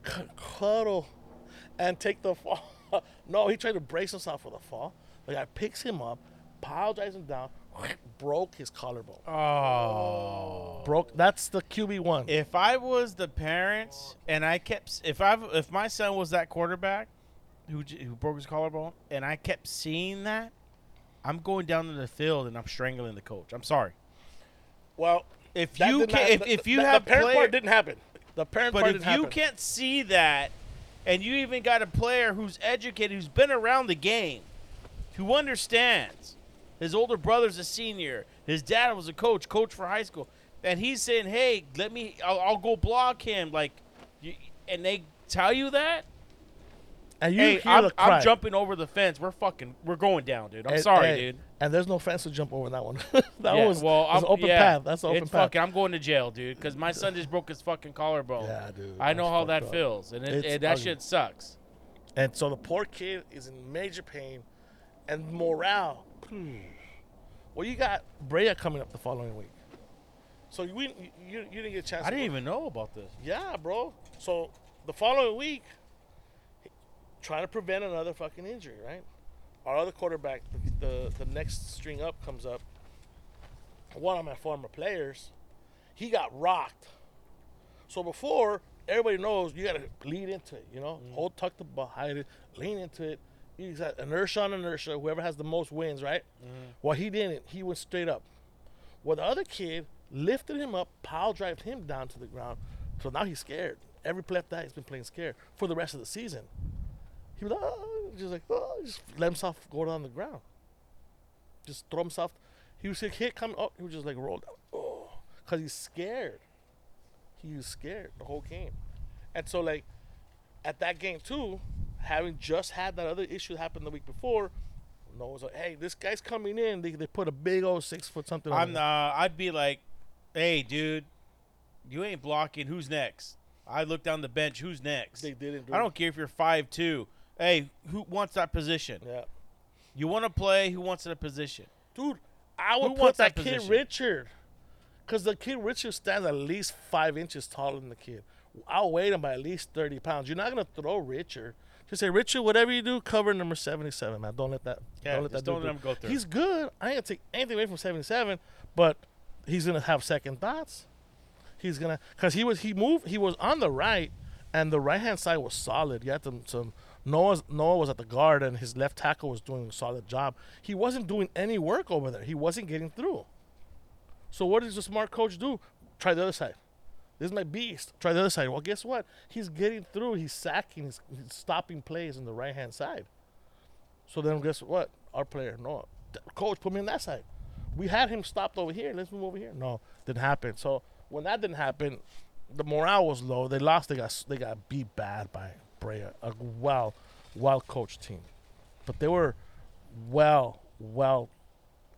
C- cuddle and take the fall. no, he tried to brace himself for the fall. The guy picks him up, piles him down, broke his collarbone. Oh. Broke. That's the QB one. If I was the parents and I kept, if I, if my son was that quarterback who who broke his collarbone, and I kept seeing that, I'm going down to the field and I'm strangling the coach. I'm sorry. well, If you can, not- if, the- if you the, have the parent player- part didn't happen. The parent But part if didn't you happen. can't see that, and you even got a player who's educated, who's been around the game, who understands, his older brother's a senior, his dad was a coach, coach for high school, and he's saying, "Hey, let me, I'll, I'll go block him," like, you, and they tell you that, and you hey, I'm. I'm jumping over the fence. We're fucking, we're going down, dude. I'm And- sorry, and- dude. And there's no fence to jump over that one. that Yeah, was well, was I'm, an open yeah, path. That's an open it's path. fucking. I'm going to jail, dude, because my son just broke his fucking collarbone. Yeah, dude. I know how that up. feels, and, it, and that ugly. shit sucks. And so the poor kid is in major pain, and morale. Hmm. Well, you got Brea coming up the following week, so you you, you, you didn't get a chance. I didn't even know about this. Yeah, bro. So the following week, trying to prevent another fucking injury, right? Our other quarterback, the, the the next string up comes up. One of my former players, he got rocked. So before everybody knows, you gotta lean into it. You know, mm-hmm. hold tuck the behind it, lean into it, He's at inertia on inertia. Whoever has the most wins, right? Mm-hmm. Well, he didn't. He went straight up. Well, the other kid lifted him up, power drived him down to the ground. So now he's scared. Every play after that, he's been playing scared for the rest of the season. He was like, oh, just like, oh, just let himself go down the ground. Just throw himself. He was hit, hit coming up. He was just like roll down. Oh, because he's scared. He was scared the whole game. And so, like, at that game, too, having just had that other issue happen the week before, Noah's like, hey, this guy's coming in. They, they put a big old six foot something on I'm him. uh, I'd be like, hey, dude, you ain't blocking. Who's next? I look down the bench. Who's next? They didn't do I don't care if you're five two. Hey, who wants that position? Yeah. You want to play? Who wants that position? Dude, I Who would put wants that, that kid? Richard. Because the kid Richard stands at least five inches taller than the kid. I'll weigh him by at least 30 pounds. You're not going to throw Richard. Just say, Richard, whatever you do, cover number 77, man. Don't let that, Yeah, don't let that don't let him go through. He's good. I ain't to take anything away from 77, but he's to have second thoughts. He's to, because he was, he moved, he was on the right, and the right hand side was solid. You had some, some Noah's, Noah was at the guard, and his left tackle was doing a solid job. He wasn't doing any work over there. He wasn't getting through. So what does a smart coach do? Try the other side. This is my beast. Try the other side. Well, guess what? He's getting through. He's sacking. He's, he's stopping plays on the right hand side. So then guess what? Our player, no, coach, put me on that side. We had him stopped over here. Let's move over here. No, didn't happen. So when that didn't happen, the morale was low. They lost. They got they got beat bad by Brea, a well, well coached team, but they were well, well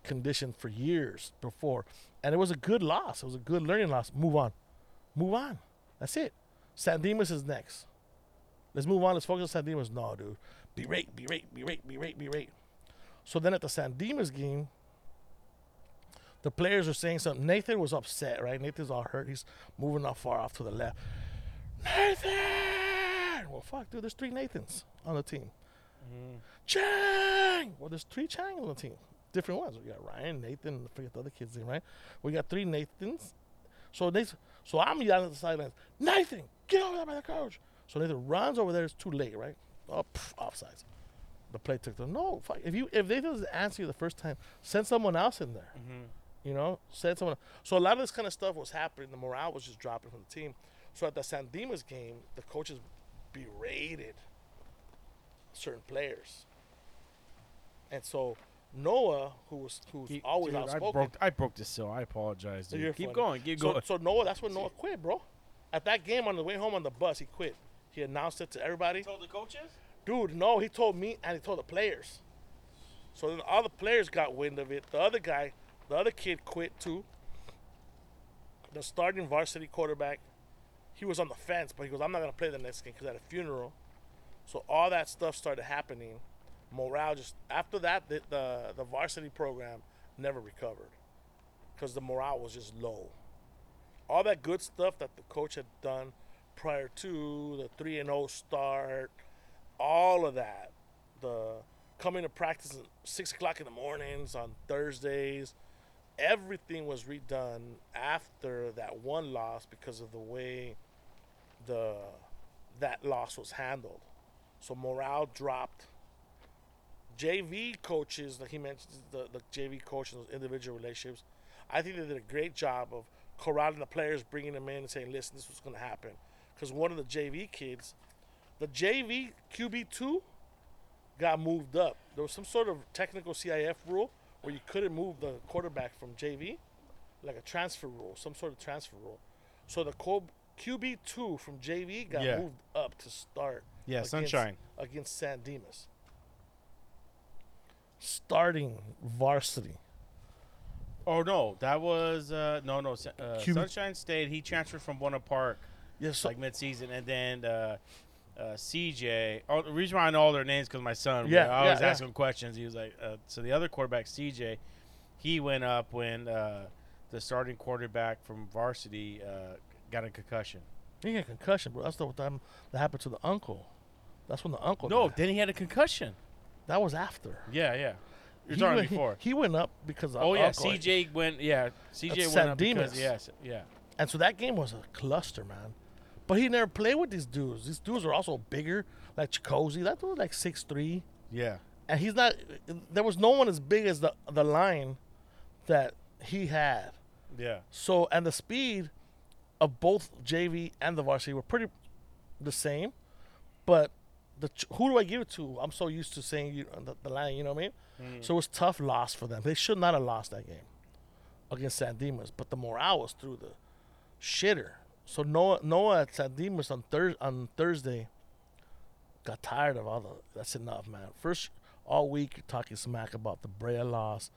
conditioned for years before, and it was a good loss. It was a good learning loss. Move on, move on. That's it. San Dimas is next. Let's move on. Let's focus on San Dimas. No, dude. Berate, berate, berate, berate, berate. So then at the San Dimas game, the players are saying something. Nathan was upset, right? Nathan's all hurt. He's moving off far off to the left. Nathan! Well, fuck, dude. There's three Nathans on the team. Mm-hmm. Chang! Well, there's three Chang on the team. Different ones. We got Ryan, Nathan, I forget the other kid's name, right? We got three Nathans. So Nathan, so I'm yelling at the sidelines, Nathan, get over there by the coach. So Nathan runs over there. It's too late, right? Oh, pff, offsides. The play took the no. Fuck. If you if they doesn't answer you the first time, send someone else in there. Mm-hmm. You know, send someone. So a lot of this kind of stuff was happening. The morale was just dropping from the team. So at the San Dimas game, the coaches berated certain players, and so Noah, who was who's Keep- always dude, I outspoken, broke, I broke the seal. I apologize, dude. you're keep funny. going. Keep so, going. So Noah, that's when Noah quit, bro. At that game on the way home on the bus, he quit. He announced it to everybody. told the coaches? Dude, no, he told me and he told the players. So then all the players got wind of it. The other guy, the other kid quit too. The starting varsity quarterback, he was on the fence, but he goes, I'm not going to play the next game because at a funeral. So all that stuff started happening. Morale just, after that, the, the, the varsity program never recovered because the morale was just low. All that good stuff that the coach had done prior to the 3 and 0 start, all of that, the coming to practice at six o'clock in the mornings on Thursdays, everything was redone after that one loss because of the way the that loss was handled. So morale dropped. JV coaches, like he mentioned, the, the JV coaches, those individual relationships, I think they did a great job of corralling the players, bringing them in, and saying, "Listen, this was going to happen." Because one of the JV kids, the JV QB two, got moved up. There was some sort of technical CIF rule where you couldn't move the quarterback from JV, like a transfer rule, some sort of transfer rule. So the QB two from JV got Yeah. moved up to start. Yeah, against- Sunshine. against San Dimas. Starting varsity. Oh no, that was uh, no no. Uh, Sunshine State. He transferred from Buena Park Yes, like mid-season, and then uh, uh, CJ. Oh, the reason why I know all their names because my son. Yeah, I always yeah, ask yeah. him questions. He was like, uh, so the other quarterback CJ, he went up when uh, the starting quarterback from varsity uh, got a concussion. he got concussion, bro. That's the time that happened to the uncle. That's when the uncle. No, died. then he had a concussion. That was after. Yeah, yeah. You're He talking went, before. He, he went up because of oh yeah. CJ went. Yeah, CJ That's went San up because Dimas. yes, yeah. And so that game was a cluster, man. But he never played with these dudes. These dudes are also bigger, like Chicozy. That dude was like six three. Yeah. and he's not. There was no one as big as the the line that he had. Yeah. So and the speed of both JV and the varsity were pretty the same, but the ch- who do I give it to? I'm so used to saying you the, the line, you know what I mean? Mm. So it was tough loss for them. They should not have lost that game against San Dimas, but the morale was through the shitter. So Noah Noah at San Dimas on Thurs on Thursday got tired of all the that's enough, man. First all week talking smack about the Brea loss.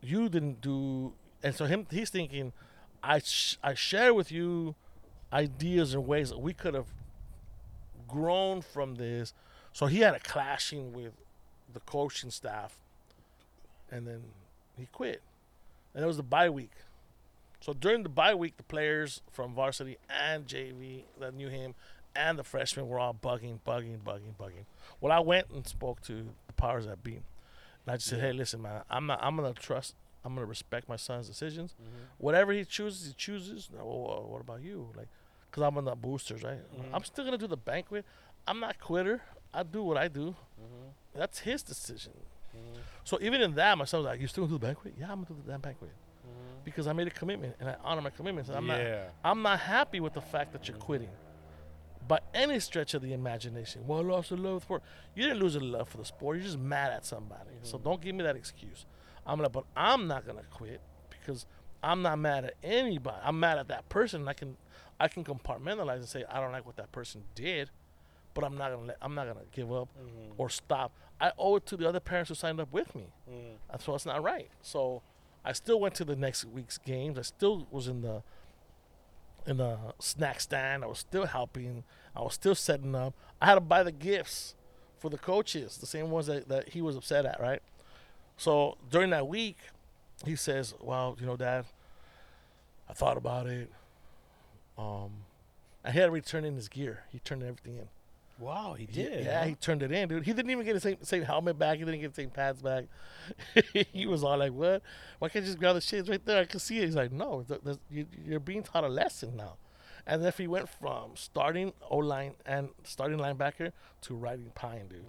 You didn't do and so him he's thinking I sh- I share with you ideas and ways that we could have grown from this. So he had a clashing with the coaching staff, and then he quit. And it was the bye week. So during the bye week, the players from varsity and JV that knew him and the freshmen were all bugging, bugging, bugging, bugging. Well, I went and spoke to the powers that be. And I just said, hey, listen, man, I'm not, I'm gonna trust, I'm gonna respect my son's decisions. Mm-hmm. Whatever he chooses, he chooses. No, what about you? Like, cause I'm on the boosters, right? Mm-hmm. I'm still gonna do the banquet. I'm not quitter. I do what I do. Mm-hmm. That's his decision. Mm-hmm. So even in that, my son was like, "You still gonna do the banquet? Yeah, I'm gonna do the damn banquet." Because I made a commitment and I honor my commitments. I'm not Yeah. I'm not happy with the fact that you're quitting. By any stretch of the imagination. Well, I lost the love for you didn't lose the love for the sport. You're just mad at somebody. So don't give me that excuse. I'm gonna but I'm not gonna quit because I'm not mad at anybody. I'm mad at that person. And I can I can compartmentalize and say I don't like what that person did, but I'm not gonna let, I'm not gonna give up mm-hmm. or stop. I owe it to the other parents who signed up with me. Mm-hmm. That's so it's not right. So I still went to the next week's games. I still was in the in the snack stand. I was still helping. I was still setting up. I had to buy the gifts for the coaches, the same ones that, that he was upset at, right? So during that week, he says, Well, you know, Dad, I thought about it. Um and he had to return in his gear. He turned everything in. Wow, he He- did. yeah, he turned it in, dude. He didn't even get the same same helmet back. He didn't get the same pads back. he was all like, "What? Why can't you just grab the shades right there? I can see it." He's like, "No, th- th- you, you're being taught a lesson now." And then if he went from starting O line and starting linebacker to riding pine, dude.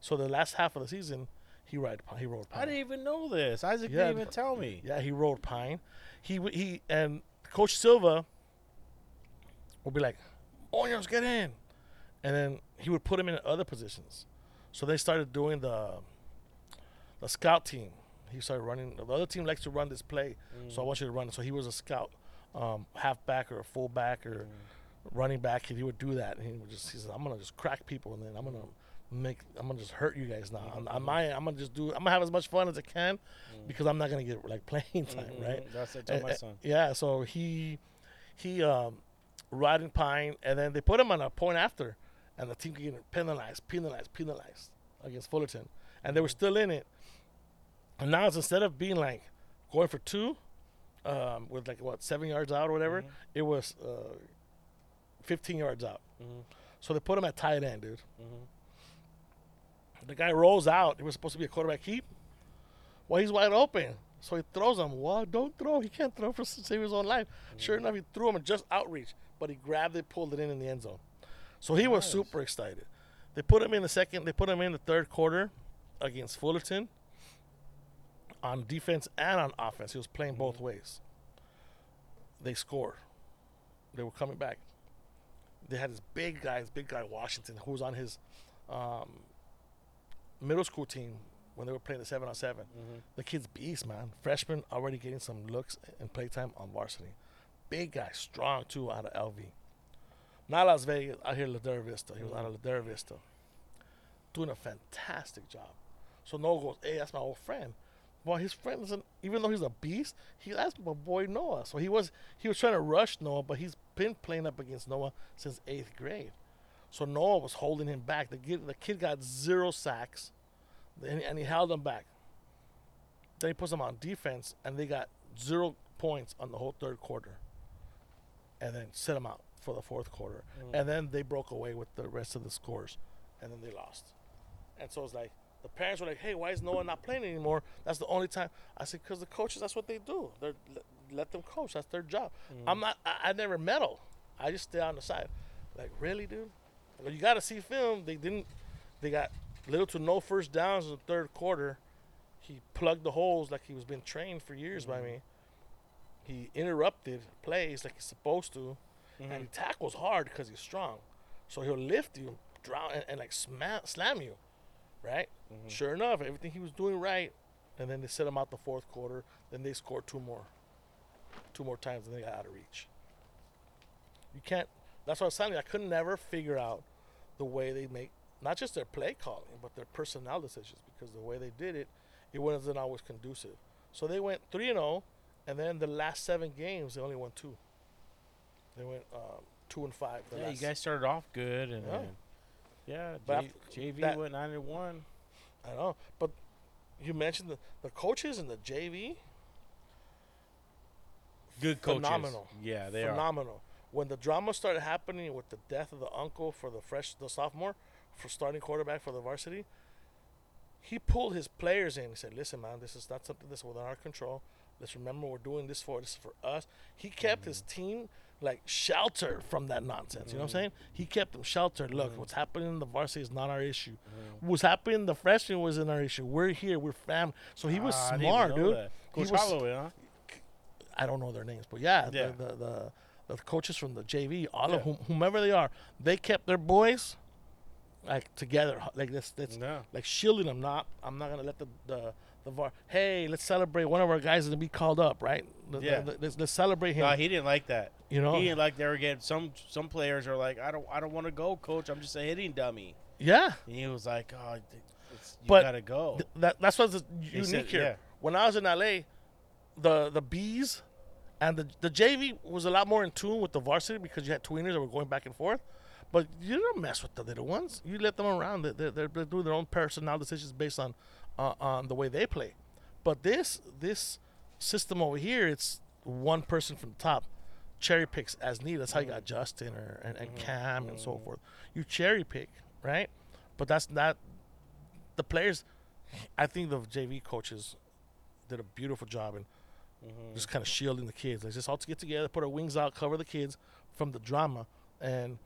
So the last half of the season, he ride he rode pine. I didn't even know this. Isaac Yeah, didn't even tell me. Yeah, he rode pine. He he and Coach Silva would be like, "Onions, get in," and then he would put him in other positions. So they started doing the the scout team. He started running. The other team likes to run this play, so I want you to run. So he was a scout, um, halfback or a fullback or running back, and he would do that. And he would just he says, "I'm gonna just crack people, and then I'm gonna make I'm gonna just hurt you guys now. I'm, I'm, I'm gonna just do. I'm gonna have as much fun as I can because I'm not gonna get like playing time, right?" Mhm. That's what I Uh, my uh, son. Yeah, so he he um riding pine and then they put him on a point after and the team getting penalized, penalized, penalized against Fullerton. And they were still in it. And now it's instead of being like going for two, um, with like what, seven yards out or whatever, it was uh fifteen yards out. So they put him at tight end, dude. The guy rolls out. It was supposed to be a quarterback keep. Well, he's wide open. So he throws him. Well, don't throw. He can't throw for save his own life. Sure enough, he threw him and just outreach, but he grabbed it, pulled it in in the end zone. So he was super excited. They put him in the second. They put him in the third quarter against Fullerton on defense and on offense. He was playing both ways. They scored. They were coming back. They had this big guy, this big guy Washington, who was on his um, middle school team when they were playing the seven on 7 The kid's beast, man. Freshman already getting some looks and playtime on varsity. Big guy, strong too, out of LV. Not Las Vegas, out here Ladera Vista. He was out of Ladera Vista. Doing a fantastic job. So Noah goes, hey, that's my old friend. Well, his friend isn't, even though he's a beast, he asked my boy Noah. So he was he was trying to rush Noah, but he's been playing up against Noah since eighth grade. So Noah was holding him back. The kid, the kid got zero sacks, and, and he held him back. Then he puts them on defense, and they got zero points on the whole third quarter. And then set them out for the fourth quarter. Mm. And then they broke away with the rest of the scores, and then they lost. And so it's like the parents were like, "Hey, why is Noah not playing anymore?" That's the only time. I said, "Because the coaches, that's what they do. They're let, them coach. That's their job. Mm. I'm not. I, I never meddle. I just stay on the side. Like, really, dude? You got to see film. They didn't. They got little to no first downs in the third quarter. He plugged the holes like he was been trained for years by mm. me. He interrupted plays like he's supposed to, and he tackles hard because he's strong. So he'll lift you, drown, and, and like sma- slam you, right? Mm-hmm. Sure enough, everything he was doing right, and then they set him out the fourth quarter. Then they scored two more, two more times, and they got out of reach. You can't. That's what I was telling you. I could never figure out the way they make not just their play calling, but their personnel decisions because the way they did it, it wasn't always conducive. So they went three and zero, and then the last seven games they only won two. They went um, two and five. the Yeah, you guys started off good, and Yeah. yeah, But J- JV that- went nine and one. I know, but you mentioned the, the coaches and the JV. Good coaches. Phenomenal. Yeah, they are. phenomenal. When the drama started happening with the death of the uncle for the fresh, the sophomore, for starting quarterback for the varsity, he pulled his players in. He said, "Listen, man, this is not something that's within our control. Let's remember we're doing this for this is for us." He kept his mm-hmm. team like sheltered from that nonsense. You know what I'm mm-hmm. saying? He kept them sheltered. Look, mm-hmm. what's happening in the varsity is not our issue. What's happening in the freshman wasn't our issue. We're here. We're family. So he was Ah, I didn't even smart, dude. that. He Coach was- Holloway, huh? I don't know their names, but yeah, Yeah. The, the the the coaches from the JV, all of whom, whomever they are, they kept their boys like together, like this. That's No. like shielding them. Not, I'm not gonna let the the the VAR. Hey, let's celebrate. One of our guys is gonna be called up, right? The- Yeah. let's, let's celebrate him. No, he didn't like that. you know. He didn't like they were getting some some players are like, I don't I don't want to go, coach. I'm just a hitting dummy. yeah. And he was like, Oh, it's, you But gotta go. Th- that that's what's unique said- here. yeah. When I was in LA, the the bees and the the JV was a lot more in tune with the varsity because you had tweeners that were going back and forth. But you don't mess with the little ones. You let them around. They- They're, they're, they're doing their own personnel decisions based on uh, on the way they play. But this this system over here, it's one person from the top cherry picks as needed. That's how you got mm. Justin or and, and mm-hmm. Cam and so mm-hmm. forth. You cherry pick, right? But that's not the players. I think the JV coaches did a beautiful job in mm-hmm. just kind of shielding the kids. Let's just all to get together, put our wings out, cover the kids from the drama. And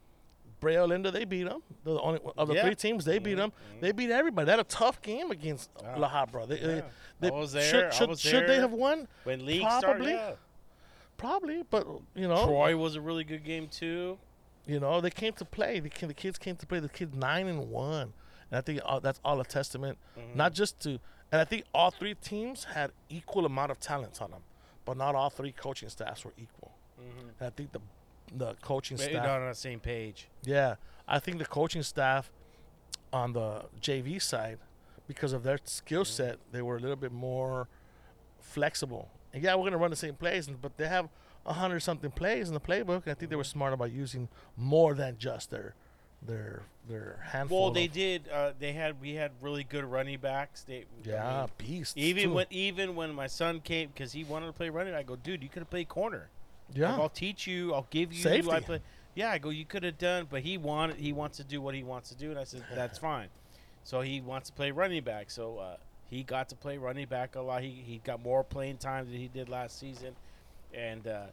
Brea Olinda, they beat them. They're the only of the Yeah. three teams. They beat them. Mm-hmm. They beat everybody. They had a tough game against Yeah. La Habra. They, they, Yeah. they there. Should, should, should they have won? when league Probably. started. Probably, but you know, Troy was a really good game too. You know, they came to play. The, ki- the kids came to play. The kids nine and one, and I think all, that's all a testament, Mm-hmm. not just to. And I think all three teams had equal amount of talents on them, but not all three coaching staffs were equal. Mm-hmm. And I think the the coaching Maybe staff, not on the same page. yeah, I think the coaching staff on the JV side, because of their skill Mm-hmm. set, they were a little bit more flexible. And yeah, we're gonna run the same plays, but they have a hundred something plays in the playbook. And I think they were Mm-hmm. smart about using more than just their their their handful. Well, they did. Uh, they had we had really good running backs. They I Yeah, mean, beasts. even too. when even when my son came because he wanted to play running, I go, dude, you could have played corner. Like, yeah, I'll teach you. I'll give you. Safety. I play. Yeah, I go. You could have done, but he wanted. He wants to do what he wants to do, and I said that's fine. So he wants to play running back. So uh, he got to play running back a lot. He he got more playing time than he did last season, and uh,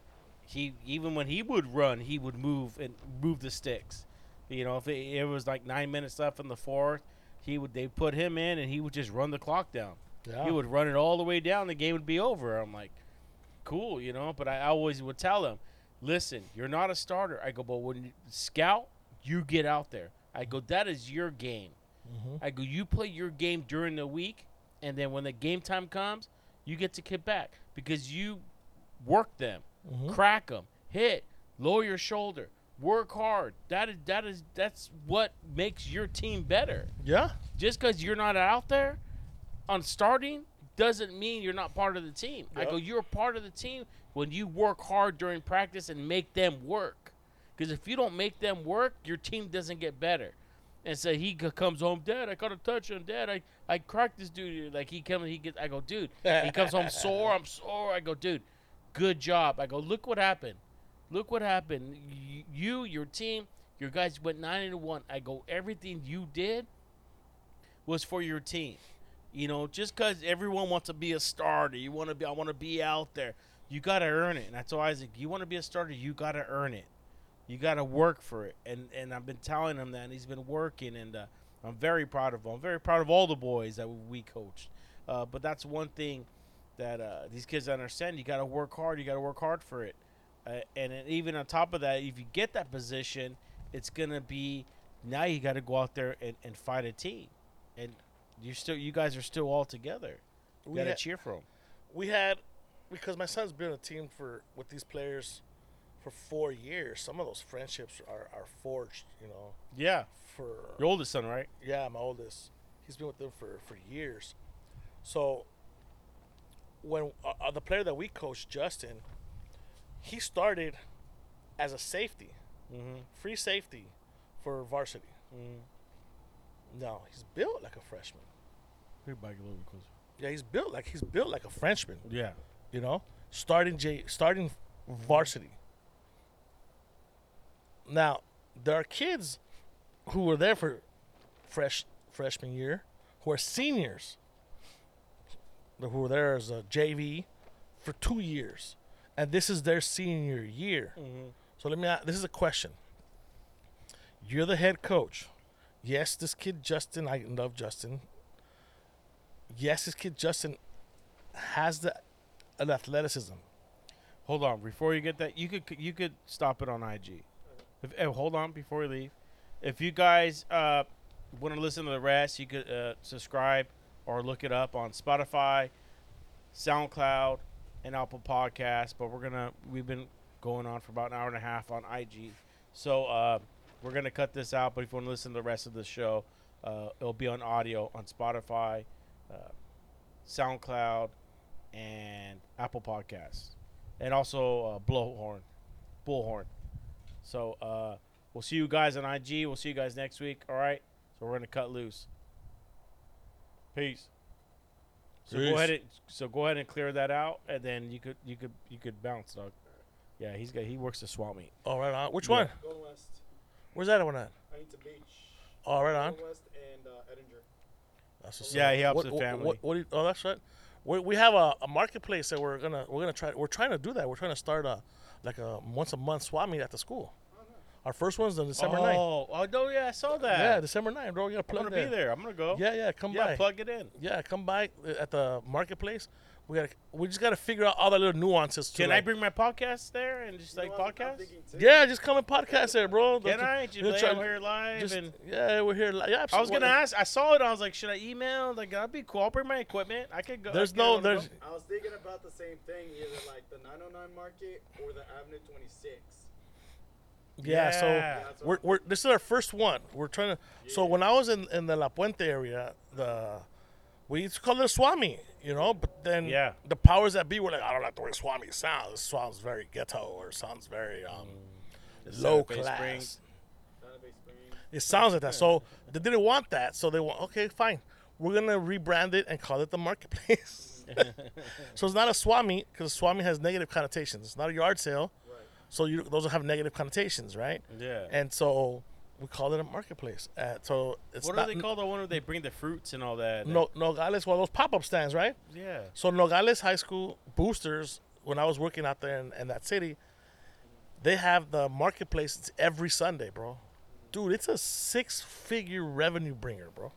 he even when he would run, he would move and move the sticks. You know, if it, it was like nine minutes left in the fourth, he would they put him in and he would just run the clock down. yeah. He would run it all the way down. The game would be over. I'm like, cool, you know. But I always would tell them, listen, you're not a starter. I go, but when you scout, you get out there. I go, that is your game. Mhm. I go, you play your game during the week, and then when the game time comes, you get to kick back because you work them, Mhm. crack them, hit, lower your shoulder, work hard. That is that is that's what makes your team better yeah, just because you're not out there on starting doesn't mean you're not part of the team. I go, you're a part of the team when you work hard during practice and make them work. Because if you don't make them work, your team doesn't get better. And so he c- comes home, Dad, I got a touch on Dad. I, I cracked this dude. Like he comes, he gets. I go, dude. He comes home sore. I'm sore. I go, dude, good job. I go, look what happened. Look what happened. Y- You, your team, your guys went nine and one. I go, everything you did was for your team. You know, just because everyone wants to be a starter, you want to be, I want to be out there. You got to earn it. And I told Isaac, you want to be a starter, you got to earn it. You got to work for it. And and I've been telling him that, and he's been working. And uh, I'm very proud of them. I'm very proud of all the boys that we coached. Uh, but that's one thing that uh, these kids understand. You got to work hard. You got to work hard for it. Uh, and even on top of that, if you get that position, it's gonna be now you got to go out there and, and fight a team, and you're still you guys are still all together. You We got to had- cheer for them. we had because my son's been on a team for with these players for four years. Some of those friendships are, are forged, you know. Yeah, For your oldest son, right? yeah, my oldest, he's been with them for for years. So when uh, uh, the player that we coached, Justin, he started as a safety, Mm-hmm. free safety for varsity. No, he's built like a freshman. A little bit closer. Yeah, he's built like he's built like a Frenchman. Yeah. you know, starting J, starting varsity. Now, there are kids who were there for fresh freshman year, who are seniors, who were there as a JV for two years, and this is their senior year. Mm-hmm. So let me. This is a question. You're the head coach. Yes, this kid Justin. I love Justin. Yes, this kid Justin has the an athleticism. Hold on, before you get that, you could you could stop it on IG. If, eh, hold on before we leave. If you guys uh, want to listen to the rest, you could uh, subscribe or look it up on Spotify, SoundCloud, and Apple Podcasts. But we're gonna we've been going on for about an hour and a half on IG, so uh, we're gonna cut this out. But if you want to listen to the rest of the show, uh, it'll be on audio on Spotify, uh, SoundCloud, and Apple Podcasts, and also uh, Blowhorn, Bullhorn. So uh, we'll see you guys on IG. We'll see you guys next week. All right. So we're gonna cut loose. Peace. So Peace. go ahead and so go ahead and clear that out, and then you could you could you could bounce, dog. Yeah, he's got he works the swap meet. All right, on. Which Yeah. one? Golden West, Where's that one at? Huntington Beach, All right, on. Golden West, and uh, Edinger. That's what's Yeah, up. he helps what, the family. What, what do you- oh, that's right. We, we have a, a marketplace that we're gonna we're gonna try. We're trying to do that. We're trying to start a like a once a month swap meet at the school. Our first one's on December 9th. oh, oh no, yeah, I saw that. Yeah, December 9th, bro. You gotta plug I'm gonna that. be there. I'm gonna go. Yeah, yeah, come yeah, by. plug it in. yeah, come by uh, at the marketplace. We got to we just gotta figure out all the little nuances. To Can I like- bring my podcast there and just like know podcast? Yeah, just come and podcast there, bro. Can Don't I? Just you'll play try- here live just- and. yeah, we're here. li- Yeah, I was gonna ask. I saw it. I was like, should I email? Like, that'd be cool. I'll bring my equipment. I could go. There's I could no, go. there's I was thinking about the same thing, either like the 909 market or the Avenue 26. yeah. So Yeah. Yeah, we're, we're this is our first one. We're trying to. So when I was in in the La Puente area, the we used to call it a Swami, you know. But then Yeah. the powers that be were like, I don't like the way Swami sounds. It sounds very ghetto or sounds very um low class. It sounds like that. So they didn't want that. So they want okay, fine. We're gonna rebrand it and call it the marketplace. so it's not a Swami because Swami has negative connotations. It's not a yard sale. Right. So you those have negative connotations, right? Yeah. And so we call it a marketplace. Uh, so it's what not, do they call the one where they bring the fruits and all that? No, Nogales, well, those pop up stands, right? Yeah. So Nogales High School boosters, when I was working out there in, in that city, they have the marketplace every Sunday, bro. Dude, it's a six figure revenue bringer, bro.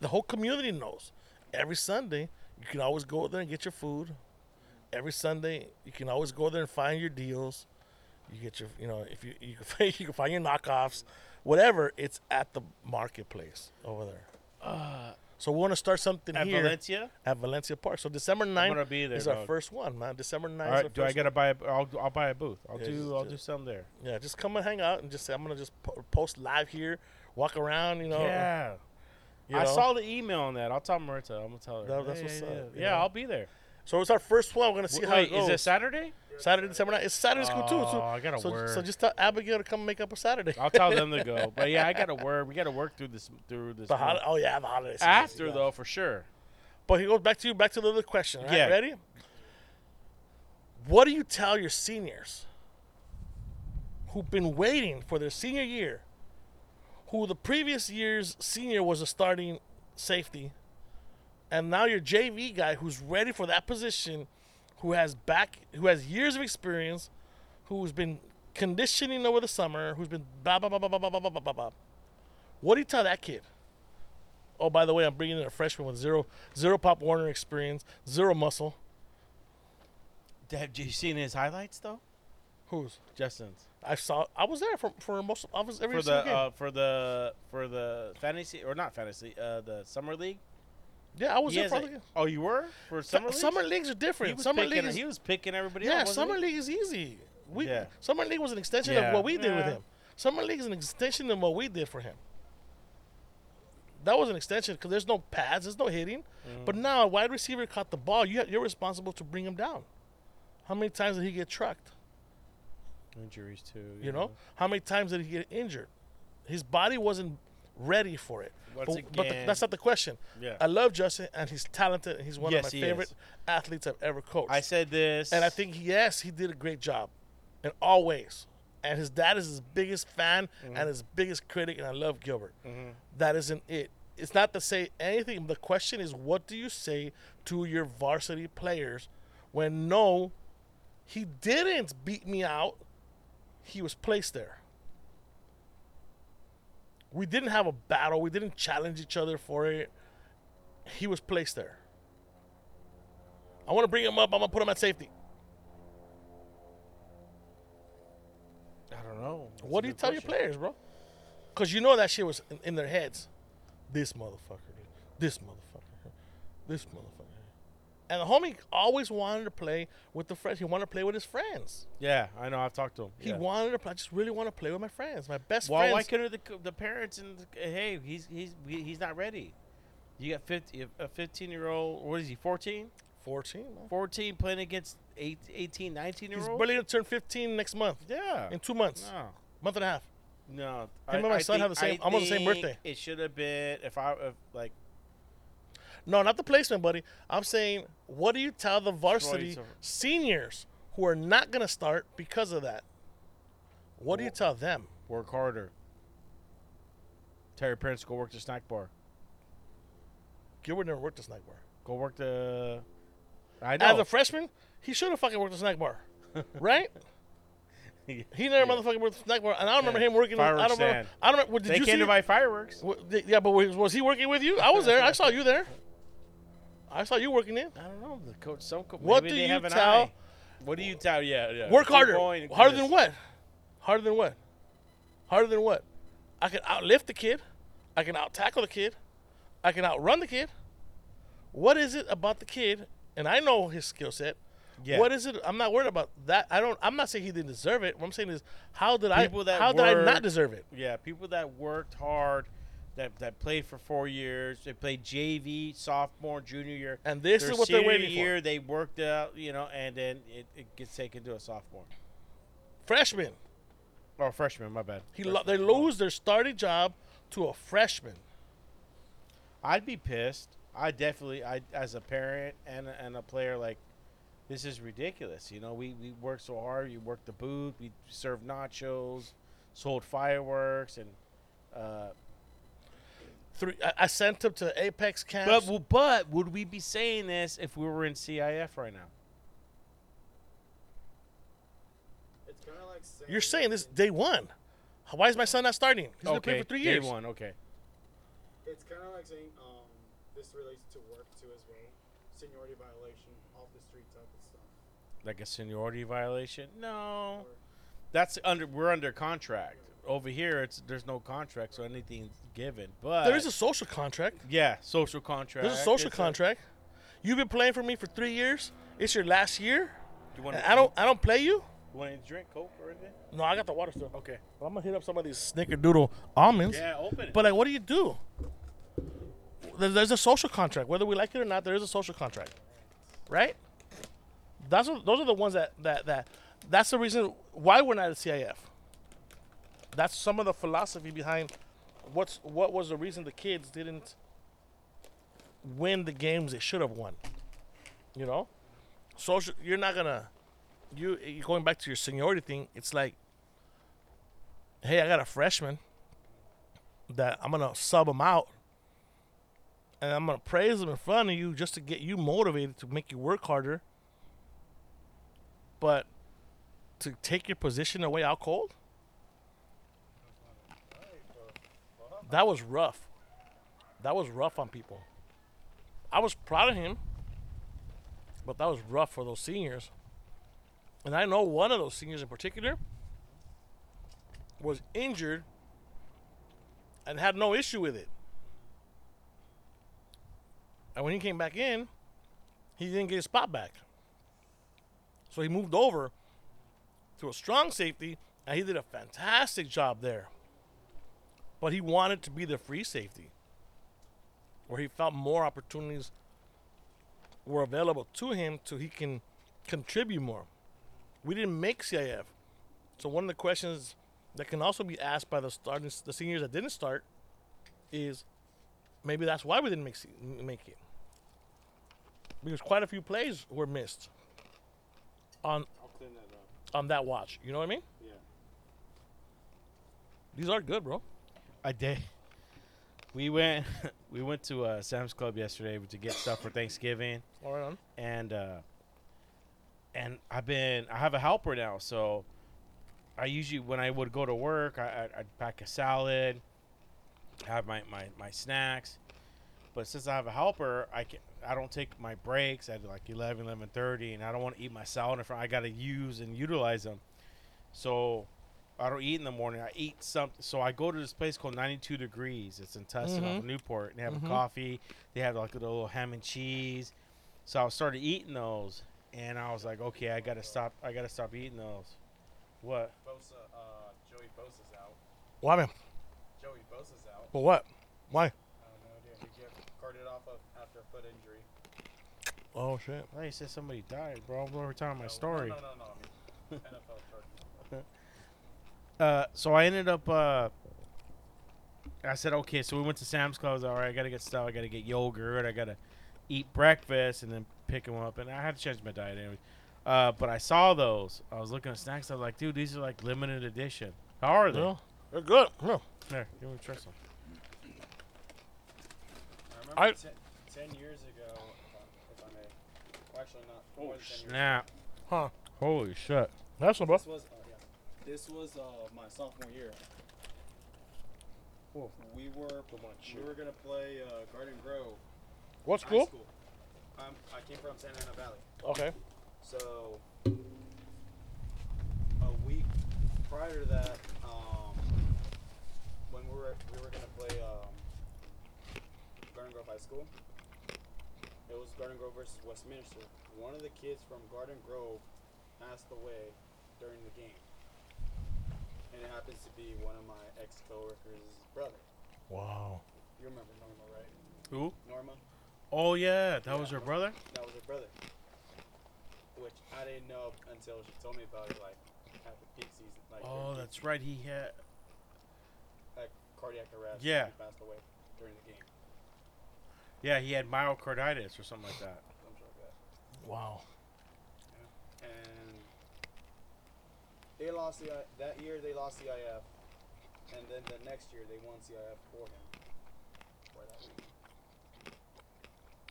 The whole community knows. Every Sunday, you can always go there and get your food. Every Sunday, you can always go there and find your deals. You get your, you know, if you you can find, you can find your knockoffs, whatever. It's at the marketplace over there. Uh, So we want to start something at here Valencia. at Valencia Park. So December 9th I'm gonna be there. is our dog. first one, man. December 9th. All is our right. Do I gotta buy? A, I'll I'll buy a booth. I'll Yeah, do just- I'll do just- some there. Yeah, just come and hang out and just say I'm gonna just po- post live here, walk around, you know. yeah. you I know. saw the email on that. I'll tell Marita. I'm gonna tell her. That- that's Yeah, what's yeah, up, yeah. you Yeah, know. I'll be there. So it's our first one. We're gonna see Wait, how it goes. is it Saturday? Saturday, December 9th. It's Saturday school too. Oh, So, I gotta so, work. so just tell Abigail to come make up a Saturday. I'll tell them to go. But yeah, I gotta work. We gotta work through this through this. The month. hol- oh yeah, the holidays. After though, for sure. But he goes back to you. Back to the other question. Right? Yeah. Ready? What do you tell your seniors who've been waiting for their senior year, who the previous year's senior was a starting safety, and now your JV guy who's ready for that position, who has back, who has years of experience, who's been conditioning over the summer, who's been blah blah blah blah blah blah blah blah blah blah. What do you tell that kid? Oh, by the way, I'm bringing in a freshman with zero zero Pop Warner experience, zero muscle. Have you seen his highlights though? Who's? Justin's I saw. I was there for for most. I was every for single the game. uh, for the for the fantasy or not fantasy uh, the summer league. Yeah, I was He there for a- the games. oh, you were for summer league. Summer leagues are different. Summer picking, league is he was picking everybody. yeah. Summer he? league is easy. We Yeah. summer league was an extension Yeah. of what we did with him. Summer league is an extension of what we did for him. That was an extension because there's no pads, there's no hitting. Mm-hmm. But now a wide receiver caught the ball, you have, you're responsible to bring him down. How many times did he get trucked? injuries too. You know, how many times did he get injured? His body wasn't ready for it. Once but but the, that's not the question. Yeah. I love Justin, and he's talented, and he's one Yes, of my favorite is. athletes I've ever coached. I said this, and I think yes, he did a great job, in all ways. And his dad is his biggest fan Mm-hmm. and his biggest critic, and I love Gilbert. That isn't it. It's not to say anything. The question is, what do you say to your varsity players when no, he didn't beat me out. He was placed there. We didn't have a battle. We didn't challenge each other for it. He was placed there. I want to bring him up. I'm gonna put him at safety. I don't know. That's what do you tell question. your players, bro? Because you know that shit was in, in their heads. This motherfucker. This motherfucker. This motherfucker. And the homie always wanted to play with the friends. He wanted to play with his friends. Yeah, I know. I've talked to him. He yeah. wanted to. play. I just really want to play with my friends, my best Well, friends. why couldn't the, the parents and the, hey, he's he's he's not ready. You got 50, a 15 year old. What is he? 14? 14. Man. 14 playing against eight, 18, 19 year He's olds. barely gonna turn 15 next month. Yeah. In two months, No. month and a half. No. Him and my son have the same- I almost the same birthday. It should have been if I if, like No, not the placement, buddy. I'm saying, what do you tell the varsity seniors who are not gonna start because of that? What do you tell them? work harder. Tell your parents to go work the snack bar. Gilbert never worked the snack bar. Go work the. I know. As a freshman, he should have fucking worked the snack bar, right? He never motherfucking worked the snack bar, and I don't remember Yeah. him working. I Fireworks don't remember. stand. I don't remember. Did they you came see? to buy fireworks. yeah, but was, was he working with you? I was there. I saw you there. I saw you working in. I don't know. The coach. Some. Co- What do you tell- eye. What do you tell? Yeah, yeah. Work Keep harder. Harder than what? Harder than what? Harder than what? I can outlift the kid. I can out tackle the kid. I can outrun the kid. What is it about the kid? And I know his skill set. Yeah. What is it? I'm not worried about that. I don't. I'm not saying he didn't deserve it. What I'm saying is, how did People I? that How did I not deserve it? Yeah, people that worked hard, that that played for four years. They played JV, sophomore, junior year. And this Their is what they're waiting year, They worked out, you know, and then it, it gets taken to a sophomore. Freshman. or freshman. My bad. He lo- they lose their starting job to a freshman. I'd be pissed. I definitely, I as a parent and a- and a player, like this is ridiculous. You know, we we work so hard. You work the booth. We served nachos, sold fireworks, and. Uh, Three. I, I sent him to Apex but camps. w- but would we be saying this if we were in CIF right now? It's kind of like saying You're saying this day one. Why is my son not starting? He's been okay, playing for three years. day one. Okay. It's kind of like saying um, this relates to work too as well. Seniority violation, off the street type of stuff. Like a seniority violation? No, Or, that's under. We're under contract. Over here, it's there's no contract, so anything's given. But There is a social contract. yeah, social contract. There's a social It's contract. You've been playing for me for three years. It's your last year. you want? I don't. I don't play you. You want to drink Coke or anything? No, I got the water still. Okay. But I'm gonna hit up some of these snickerdoodle almonds. Yeah, open it. But like, what do you do? There's a social contract, whether we like it or not. There is a social contract, right? That's what, those are the ones that that that. That's the reason why we're not at CIF. That's some of the philosophy behind what's what was the reason the kids didn't win the games they should have won. You know, social. You're not gonna. You going back to your seniority thing. It's like, hey, I got a freshman that I'm gonna sub him out, and I'm gonna praise him in front of you just to get you motivated to make you work harder. But to take your position away out cold, that was rough. That was rough on people. I was proud of him, but that was rough for those seniors. And I know one of those seniors in particular was injured and had no issue with it. And when he came back in, he didn't get his spot back. So he moved over to a strong safety, and he did a fantastic job there. But he wanted to be the free safety, where he felt more opportunities were available to him so he can contribute more. We didn't make CIF. So one of the questions that can also be asked by the starting the seniors that didn't start is maybe that's why we didn't make make it because quite a few plays were missed on that on that watch. You know what I mean? Yeah. These are good, bro. I did. We went we went to uh, Sam's Club yesterday to get stuff for Thanksgiving, All right, on. and uh, and I've been I have a helper now, so I usually when I would go to work, I, I, I'd pack a salad, have my, my, my snacks, but since I have a helper, I can I don't take my breaks at like 11, 11.30, and I don't want to eat my salad in front. I got to use and utilize them, so I don't eat in the morning. I eat something. So I go to this place called 92 Degrees. It's in Tustin off of Newport. And they have Mhm. a coffee. They have like a little ham and cheese. So I started eating those, and I was like, okay, I gotta stop. I gotta stop eating those. What? Bosa, uh, Joey Bosa's out. Why, man? Joey Bosa's out. But what? Why? I don't know, dude. He get carted off of after a foot injury. Oh shit. I thought you said somebody died, bro. I'm over telling my No, story. No, no, no, no. NFL charges. Uh, so I ended up. Uh, I said, okay. So we went to Sam's Club. I was, All right, I gotta get stuff. I gotta get yogurt. I gotta eat breakfast and then pick them up. And I had to change my diet anyway. Uh, but I saw those. I was looking at snacks. I was like, dude, these are like limited edition. How are they? Yeah, they're good. Yeah. There, give me try some. I remember I- ten, ten years ago, if I, if I may. Well, actually, not. more than 10 years Snap. Huh. Holy shit. That's one, bro. This was, yeah. This was uh, my sophomore year. Whoa. We were we were gonna play uh, Garden Grove What High cool? School. Um, I came from Santa Ana Valley, Okay. so a week prior to that, um, when we were we were gonna play um, Garden Grove High School. It was Garden Grove versus Westminster. One of the kids from Garden Grove passed away during the game. And it happens to be one of my ex coworkers' brother. Wow. You remember Norma, right? Who? Norma? Oh yeah, that was Yeah. her brother. That was her brother. Which I didn't know until she told me about it, like at the peak season. Like Oh, peak that's right. He had. Like cardiac arrest. Yeah. He passed away during the game. Yeah, he had myocarditis or something like that. Something like that. Wow. and they lost the I- that year they lost the CIF, and then the next year they won CIF for him. For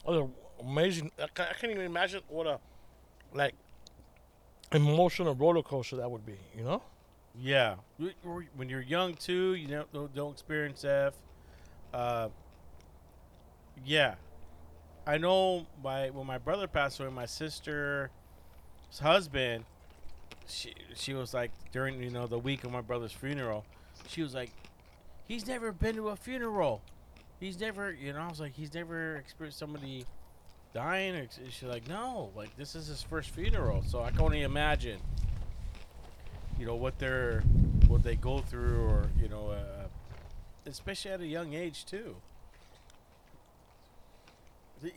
that week. Amazing. I can't even imagine what a like emotional roller coaster that would be. You know? Yeah, W- w- when you're young too, you don't don't, don't experience F. Uh, yeah, I know. My when my brother passed away, my sister's husband, she she was like during you know the week of my brother's funeral, she was like, he's never been to a funeral. He's never, you know, I was like, he's never experienced somebody dying. Or, she's like, no, like this is his first funeral, so I can only imagine you know what they're what they go through or you know uh, especially at a young age too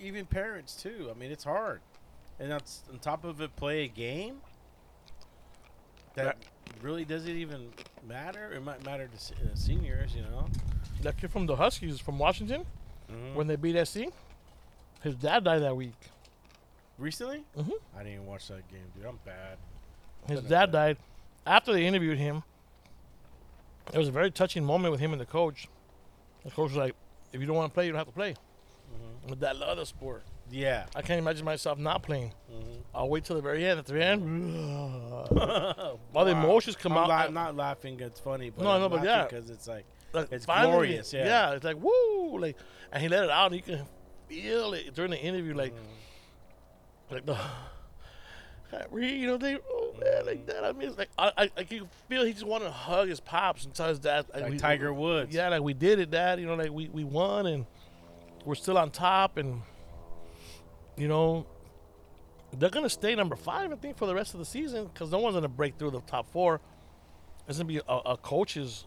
even parents too i mean it's hard and that's on top of it play a game that really doesn't even matter it might matter to se- uh, seniors you know That kid from the Huskies from Washington when they beat SC, his dad died that week. recently Mhm. i didn't even watch that game dude i'm bad His dad died after they interviewed him. It was a very touching moment with him and the coach. The coach was like, "If you don't want to play, you don't have to play." Mhm. With that love of sport, yeah I can't imagine myself not playing. Mhm. I'll wait till the very end. At the end, all the Wow. emotions come I'm out. la- I- I'm not laughing it's funny but No, I know, but yeah. because it's like like, It's finally- glorious, yeah. it's like woo, like, and he let it out. and You can feel it during the interview, like, Mm. like the. Kyrie, you know they, oh man, like that. I mean, it's like I, I, I can feel he just wanted to hug his pops and tell his dad, Like we- Tiger Woods. yeah, like we did it, Dad. You know, like we, we won and we're still on top, and you know they're gonna stay number five, I think, for the rest of the season because no one's gonna break through the top four. It's gonna be a, a coach's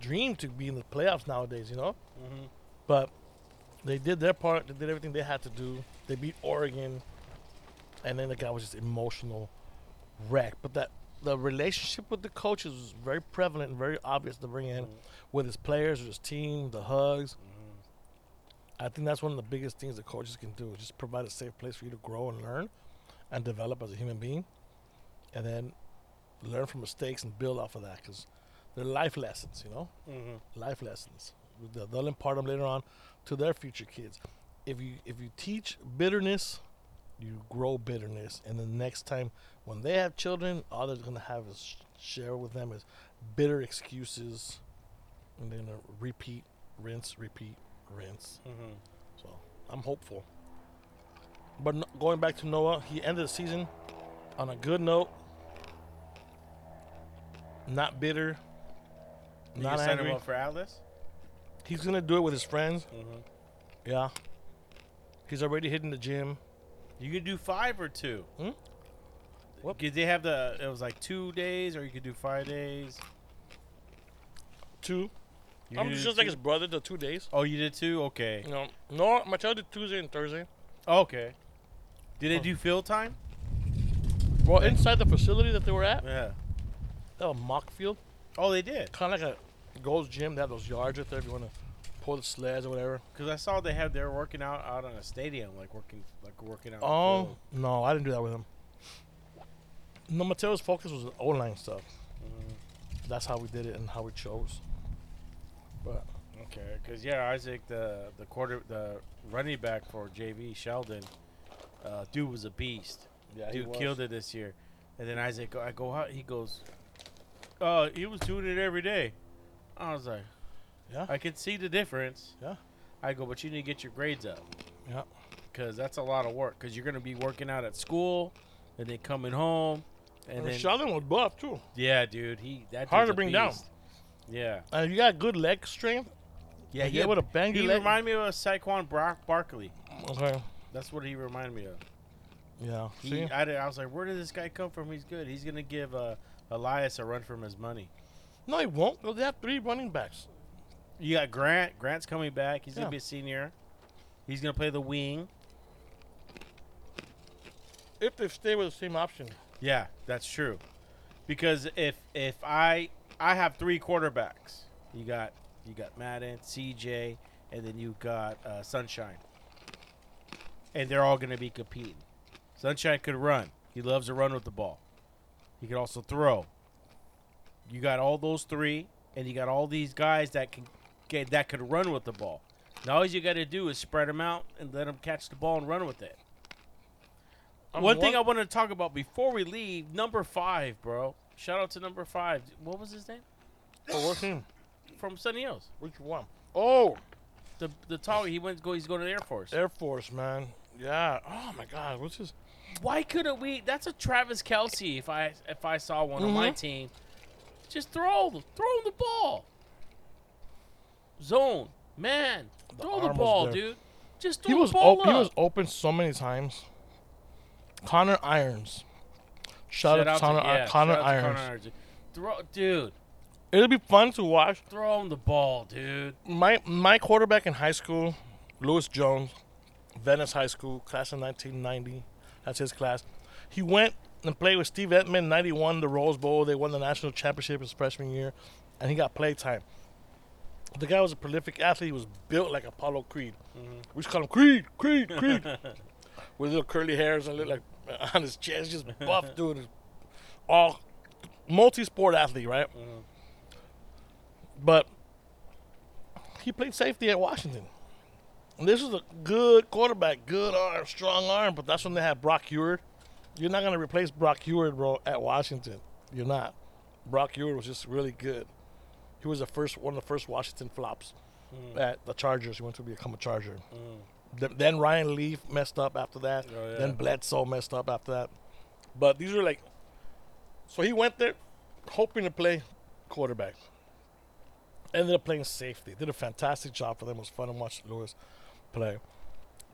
dream to be in the playoffs nowadays, you know. Mhm. But they did their part. They did everything they had to do. They beat Oregon, and then the guy was just emotional wreck. But that the relationship with the coaches was very prevalent and very obvious to bring in with his players, with his team, the hugs. I think that's one of the biggest things that coaches can do: is just provide a safe place for you to grow and learn, and develop as a human being, and then learn from mistakes and build off of that because they're life lessons, you know Mhm. life lessons. They'll they'll impart them later on to their future kids. If you if you teach bitterness, you grow bitterness, and the next time when they have children, all they're gonna have is share with them is bitter excuses, and they're gonna repeat, rinse, repeat, rinse. Mhm. So I'm hopeful. But no, going back to Noah, he ended the season on a good note. Not bitter. You Not sign him angry. for Atlas. He's gonna do it with his friends. Mhm. Yeah. He's already hitting the gym. You could do five or two. Hmm? What? Did they have the? It was like two days, or you could do five days. Two. You I'm just like his brother, the two days. Oh, you did too. Okay. No, no, my child did Tuesday and Thursday. Okay. Did they Oh. do field time? Well, inside the facility that they were at, Yeah. they have a mock field, Oh, they did. kind of like a Gold's Gym. They have those yards right there if you want to pull the sleds or whatever. Cause I saw they had they were working out out on a stadium, like working like working out. the Oh field. no, I didn't do that with him. No, Mateo's focus was O line stuff. Mhm. That's how we did it and how we chose. Okay, because yeah, Isaac, the the quarter, the running back for JV Sheldon, uh, dude was a beast. yeah, dude killed it this year. And then Isaac, I go, how? He goes, uh, he was doing it every day. I was like, Yeah. I can see the difference. Yeah. I go, but you need to get your grades up. Yeah. Because that's a lot of work. Because you're gonna be working out at school, and then coming home, and And then Sheldon was buff too. yeah, dude, he that Hard to bring down. Yeah, And if you got good leg strength, yeah, like, he you able to bang He your reminded me of Saquon Bar- Barkley. okay. That's what he reminded me of. Yeah. He, See. I, I was like, where did this guy come from? He's good. He's gonna give uh, Elias a run for his money. No, he won't. They have three running backs. You got Grant. Grant's coming back. He's Yeah. gonna be a senior. He's gonna play the wing. If they stay with the same option. Yeah, that's true. Because if if I I have three quarterbacks, you got you got Madden, CJ, and then you got uh, Sunshine, and they're all gonna be competing. Sunshine could run. He loves to run with the ball. He could also throw. You got all those three, and you got all these guys that can get that could run with the ball. Now all you got to do is spread them out and let them catch the ball and run with it. I'm One thing I one- want to talk about before we leave, number five, bro. Shout out to number five. What was his name? Oh, what's him? From Sunny Hills. Which one? Oh, The the tall he went go he's going to the Air Force. Air Force, man. Yeah. Oh my God. What's his? Why couldn't we that's a Travis Kelce if I if I saw one on my Mhm. team. Just throw the throw him the ball. Zone. Man. The throw the ball, dude. Just throw He the ball op- he was open so many times. Connor Irons. Shout, out to Connor, yeah, Connor shout out Irons. Connor Irons. Throw, dude, It'll be fun to watch. throw him the ball, dude. My my quarterback in high school, Lewis Jones, Venice High School, class of 1990. That's his class. He went and played with Steve Emtman, 91, the Rose Bowl. They won the national championship his freshman year, and he got play time. The guy was a prolific athlete. He was built like Apollo Creed. Mm-hmm. We just call him Creed, Creed, Creed. with little curly hairs and look like on his chest, just buff dude. All multi-sport athlete, right? Mm-hmm. But he played safety at Washington. And this was a good quarterback, good arm, strong arm. But that's when they had Brock Huard. You're not gonna replace Brock Huard, bro, at Washington. You're not. Brock Huard was just really good. He was the first one of the first Washington flops Mm. at the Chargers. He went to become a Charger. Mm. Th- Then Ryan Leaf messed up after that. Oh, yeah. Then Bledsoe messed up after that. But these are like, so he went there hoping to play quarterback. Ended up playing safety. Did a fantastic job for them. It was fun to watch Lewis play.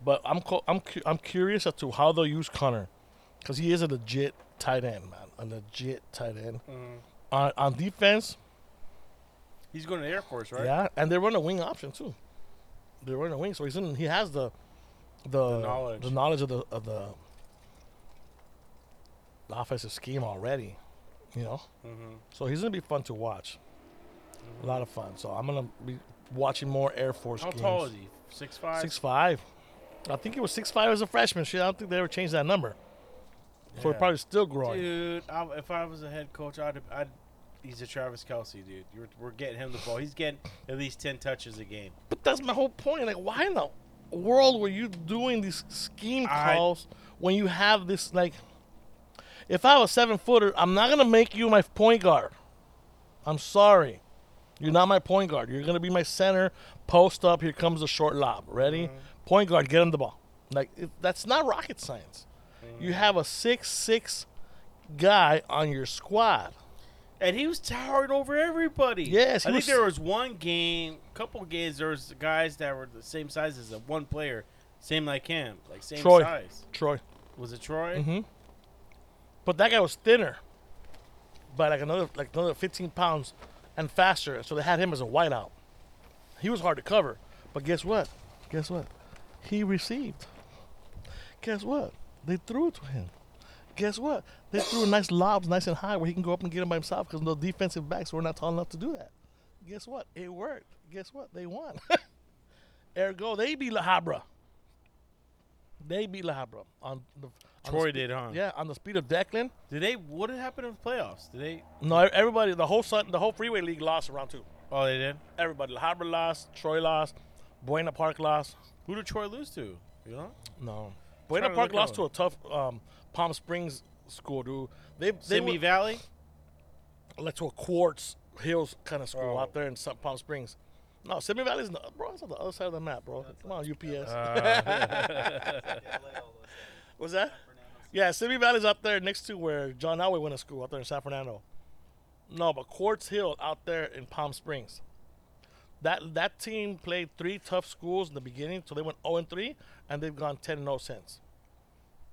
But I'm co- I'm cu- I'm curious as to how they'll use Connor, because he is a legit tight end, man. A legit tight end. Mm. On on defense, He's going to the Air Force, right? yeah, and they run a wing option too. They run a wing, so he's in. He has the the, The knowledge. the knowledge of the of the, the offensive scheme already. You know, Mm-hmm. so he's gonna be fun to watch. A lot of fun. So I'm gonna be watching more Air Force How games. tall is he? Six five. Six five. I think he was six five as a freshman. Shit, I don't think they ever changed that number. So Yeah. he's probably still growing. Dude, I, if I was a head coach, I'd, I'd. He's a Travis Kelce, dude. You're, we're getting him the ball. He's getting at least ten touches a game. But that's my whole point. Like, why in the world were you doing these scheme I- calls when you have this like? If I was seven footer, I'm not gonna make you my point guard. I'm sorry, you're not my point guard. You're gonna be my center. Post up. Here comes the short lob. Ready? Point guard. Get him the ball. Like it, that's not rocket science. You have a six six guy on your squad. And he was towering over everybody. Yes, I think was- there was one game, couple games. There was guys that were the same size as. One player, same like him, like same Troy. size. Troy. Was it Troy? Mm-hmm. But that guy was thinner, by like another like another 15 pounds, and faster. So they had him as a wideout. He was hard to cover. But guess what? Guess what? He received. Guess what? They threw it to him. Guess what? They threw nice lobs, nice and high, where he can go up and get him by himself because no defensive backs were not tall enough to do that. Guess what? It worked. Guess what? They won. Ergo, they beat La Habra. They beat La Habra on the. Troy did, huh? Yeah, on the speed of Declan. Did they? What had happened in the playoffs? Did they? No, everybody, the whole sun, the whole freeway league lost around two. Oh, they did. Everybody, La Habra lost, Troy lost, Buena Park lost. Who did Troy lose to? You know? No, Buena Park lost to a tough um, Palm Springs school, dude. They they Simi went Valley. like to a Quartz Hills kind of school Oh. out there in Palm Springs. No, Simi Valley's not, bro. It's on the other side of the map, bro. Come on, UPS. Was that? Yeah, Simi Valley's up there next to where John Elway went to school, out there in San Fernando. No, but Quartz Hill out there in Palm Springs. That that team played three tough schools in the beginning, so they went 0 and 3, and they've gone 10 0 since.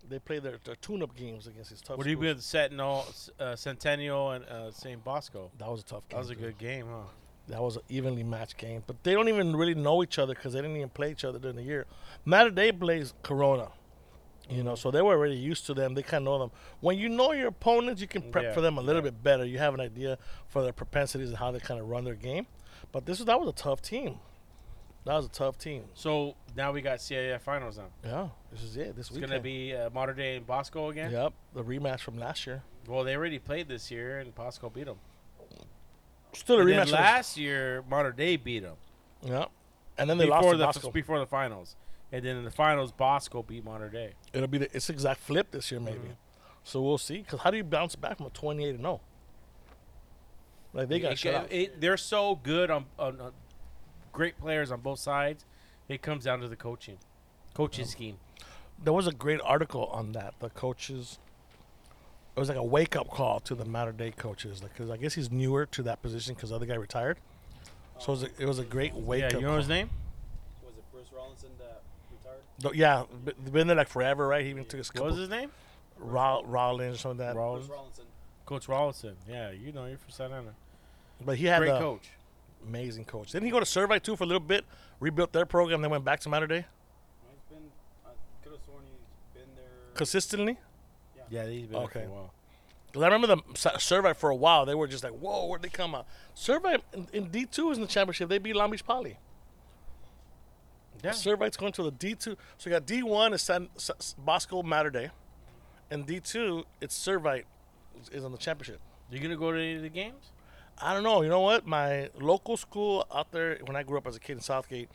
They play their, their tune-up games against these tough What do you with Sentinel, uh, Centennial, and uh, St. Bosco? That was a tough game. That was a dude. good game, huh? That was an evenly matched game. But they don't even really know each other because they didn't even play each other during the year. Mater Dei plays Corona. You know, so they were already used to them. They kind of know them. When you know your opponents, you can prep Yeah, for them a little yeah. bit better. You have an idea for their propensities and how they kind of run their game. But this was that was a tough team. That was a tough team. So now we got CIF finals now. Yeah, this is it. This It's weekend. gonna be uh, Mater Dei and Bosco again. Yep, the rematch from last year. Well, they already played this year, and Bosco beat them. Still a And rematch. then last year, Mater Dei beat them yeah, and then they lost before to the Bosco. before the finals, and then in the finals, Bosco beat Mater Dei. It'll be the it's exact flip this year, maybe. Mm-hmm. So we'll see. Because how do you bounce back from a twenty-eight and zero? Like they got It- shut out. it- they're so good on, on, on great players on both sides. It comes down to the coaching, coaching scheme. there was a great article on that. The coaches. It was like a wake up call to the Mater Dei coaches, like because I guess he's newer to that position because the other guy retired. So it was a, it was a great wake Yeah, up. you know his name? Was it Bruce Rollinson that retired? name? Yeah, been there like forever, right? He even took his What was his name? Roll, Rollins or something like that. Rollins. Bruce Rollinson. Coach Rollinson. Yeah, you know, you're from Santa Ana. But he had Great a coach. amazing coach. Didn't he go to Servite too for a little bit? Rebuilt their program, then went back to Mater Dei He's been. I could have sworn he's been there. consistently. Yeah, he's been Okay. there for a while. Because I remember the Servite for a while. They were just like, whoa, where'd they come out? Servite in, in D2 is in the championship. They beat Long Beach Poly. Yeah. Servite's going to the D2. So you got D1 is San, S- Bosco Mater Dei. And D2, it's Servite is- on the championship. You gonna go to any of the games? I don't know. You know what? My local school out there, when I grew up as a kid in Southgate,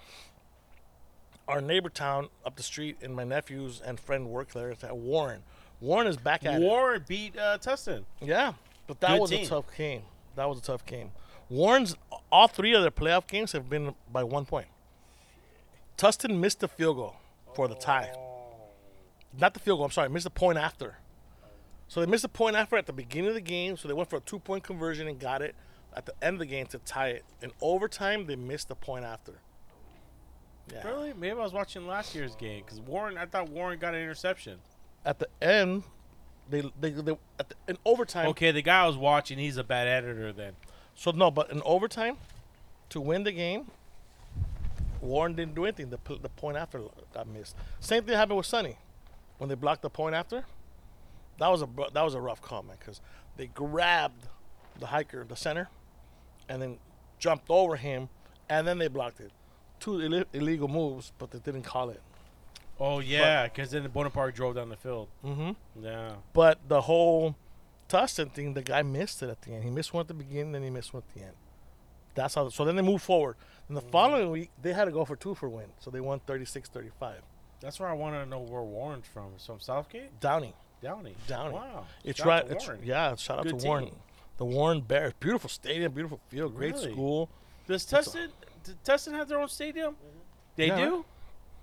our neighbor town up the street, and my nephews and friend work there, it's at Warren. Warren is back at it. Warren beat uh, Tustin. Yeah, but that Good was team. a tough game. That was a tough game. Warren's all three of their playoff games have been by one point. Tustin missed the field goal for the tie. Not the field goal. I'm sorry, missed the point after. So they missed the point after at the beginning of the game. So they went for a two point conversion and got it at the end of the game to tie it. In overtime, they missed the point after. Yeah. Really? Maybe I was watching last year's game because Warren. I thought Warren got an interception. At the end, they they, they at the, in overtime. Okay, the guy I was watching, he's a bad editor. Then So no, but in overtime, to win the game, Warren didn't do anything. The the point after got missed. Same thing happened with Sunny, when they blocked the point after. That was a that was a rough call, man, because they grabbed the hiker, the center, and then jumped over him, and then they blocked it. Two Ill- illegal moves, but they didn't call it. Oh yeah, because then Buena Park drove down the field. Mm-hmm. Yeah. But the whole Tustin thing, the guy missed it at the end. He missed one at the beginning, then he missed one at the end. That's how. So then they moved forward. And the following week, they had to go for two for win. So they won 36-35. That's where I want to know where Warren's from. It's from Southgate, Downey. Downey. Downey. Wow. It's Shout right. It's, yeah. Shout out Good to Warren. The Warren Bears. Beautiful stadium. Beautiful field. Great Really? school. Does Tustin? Does Tustin have their own stadium? They Yeah. do.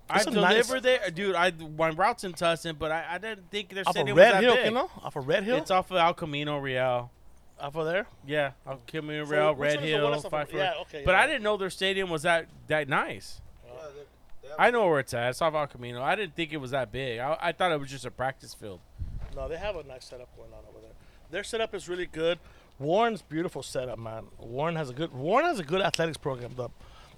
I It's nice- deliver there, dude. I my routes in Tustin, but I, I didn't think their Off of stadium was Red that Hill, big. you know? Off of Red Hill. It's off of El Camino Real. Off of there. Yeah, El Camino So Real, which Red one is Hill, that's off Five yeah, okay, But yeah. I didn't know their stadium was that that nice. Yeah, they- they have- I know where it's at. It's off El Camino. I didn't think it was that big. I, I thought it was just a practice field. No, they have a nice setup going on over there. Their setup is really good. Warren's beautiful setup, man. Warren has a good Warren has a good athletics program. The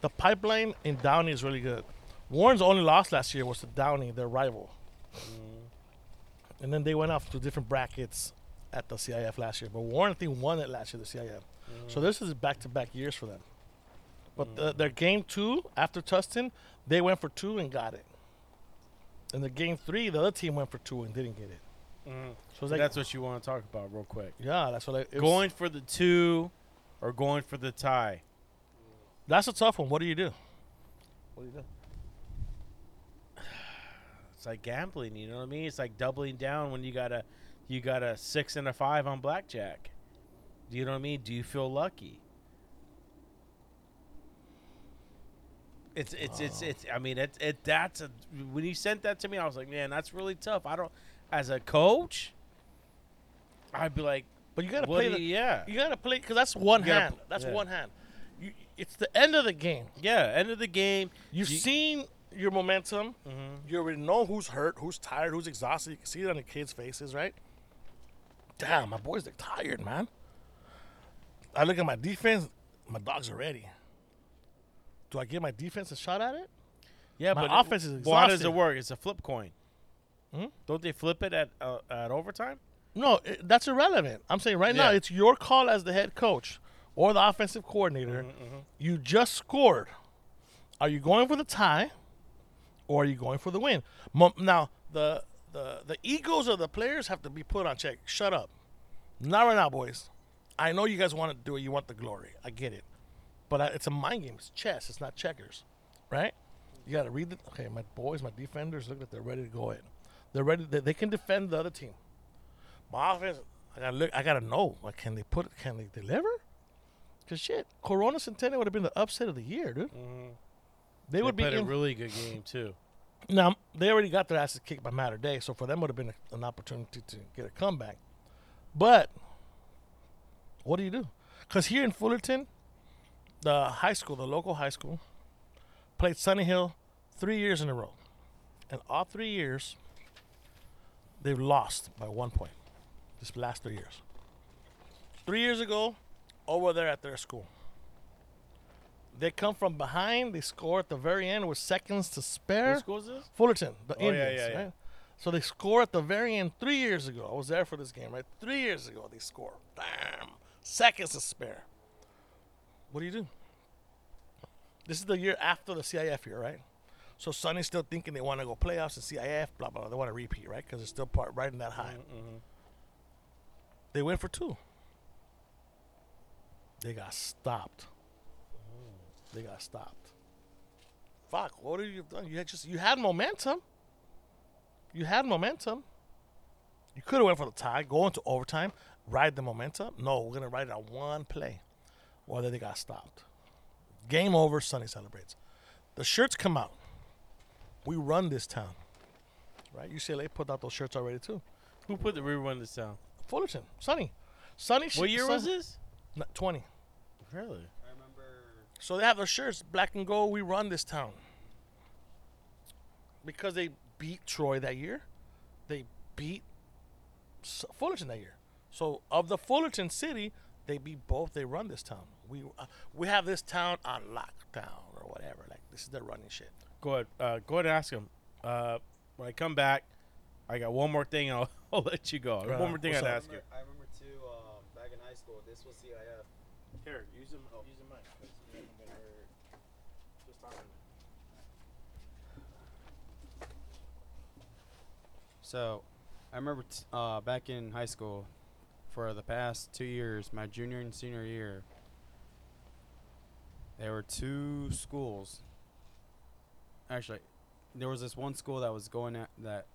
the pipeline in Downey is really good. Warren's only loss last year was to Downey, their rival. Mm-hmm. And then they went off to different brackets at the CIF last year. But Warren, I think, won it last year, the CIF. Mm-hmm. So this is back to back years for them. But the, mm-hmm. their game two after Tustin, they went for two and got it. And the game three, the other team went for two and didn't get it. Mm-hmm. So like, That's what you want to talk about, real quick. yeah, that's what I. Going for the two, or going for the tie. That's a tough one. What do you do? What do you do? It's like gambling. You know what I mean? It's like doubling down when you got a you got a six and a five on blackjack. Do you know what I mean? Do you feel lucky? It's it's it's it's. I mean, it it that's a when you sent that to me, I was like, man, that's really tough. I don't, as a coach, I'd be like, But you gotta play do the. yeah, You gotta play because that's one You hand. pl- That's yeah. one hand. You, it's the end of the game. yeah. End of the game, You've You- seen your momentum. Mhm. You already know who's hurt, who's tired, who's exhausted. You can see it on the kids' faces, right? Damn, my boys, they're tired, man. I look at my defense. My dogs are ready. Do I give my defense a shot at it? Yeah, My but offense is Well, how does it work? It's a flip coin. Hmm? Don't they flip it at uh, at overtime? No, it, that's irrelevant. I'm saying right now, it's your call as the head coach or the offensive coordinator. Mm-hmm, You just scored. Are you going for the tie, or are you going for the win? Now, the the the egos of the players have to be put on check. Shut up. Not right now, boys. I know you guys want to do it. You want the glory. I get it, but I, it's a mind game. It's chess. It's not checkers, right? You got to read the. Okay, my boys, my defenders, look like they're ready to go in. They're ready. They, they can defend the other team. My offense, I gotta look. I gotta know. Like, can they put? Can they deliver? Cause shit, Corona Centennial would have been the upset of the year, dude. Mm-hmm. They would be played a really good game too. Now. They already got their asses kicked by Mater Dei, so for them would have been a, an opportunity to get a comeback. But what do you do? Cause here in Fullerton, the high school, the local high school, played Sunny Hill three years in a row, and all three years they've lost by one point. This last three years. Three years ago, over there at their school. They come from behind. They score at the very end with seconds to spare. What school is this? Fullerton, the Oh, Indians, yeah, yeah. right? So they score at the very end three years ago. I was there for this game, right? Three years ago, they score. Damn. Seconds to spare. What do you do? This is the year after the CIF year, right? So Sunny's still thinking they want to go playoffs and CIF, blah, blah, blah. They want to repeat, right? Because they're still part right in that high. Mm-hmm, mm-hmm. They went for two. They got stopped. They got stopped. Fuck, what have you done? You had just you had momentum. You had momentum. You could have went for the tie, go into overtime, ride the momentum. No, we're gonna ride it on one play. Well, then they got stopped. Game over. Sunny celebrates. The shirts come out. We run this town. Right? UCLA put out those shirts already too. Who put the river in the sound? Fullerton, Sunny, Sunny. What year was this? N- Twenty. Really? I remember. So they have their shirts, black and gold. We run this town because they beat Troy that year. They beat Fullerton that year. So of the Fullerton city, they beat both. They run this town. We uh, we have this town on lockdown or whatever. Like this is their running shit. Go ahead. Uh, go ahead and ask him. Uh, when I come back, I got one more thing. And I'll, I'll let you go. Right one more thing. I'd What's ask you. I remember too. Um, back in high school, this was CIF. Here, use them. Oh. Use the mic. Just talking. So, I remember t- uh, back in high school, for the past two years, my junior and senior year, there were two schools. Actually, there was this one school that was going at that.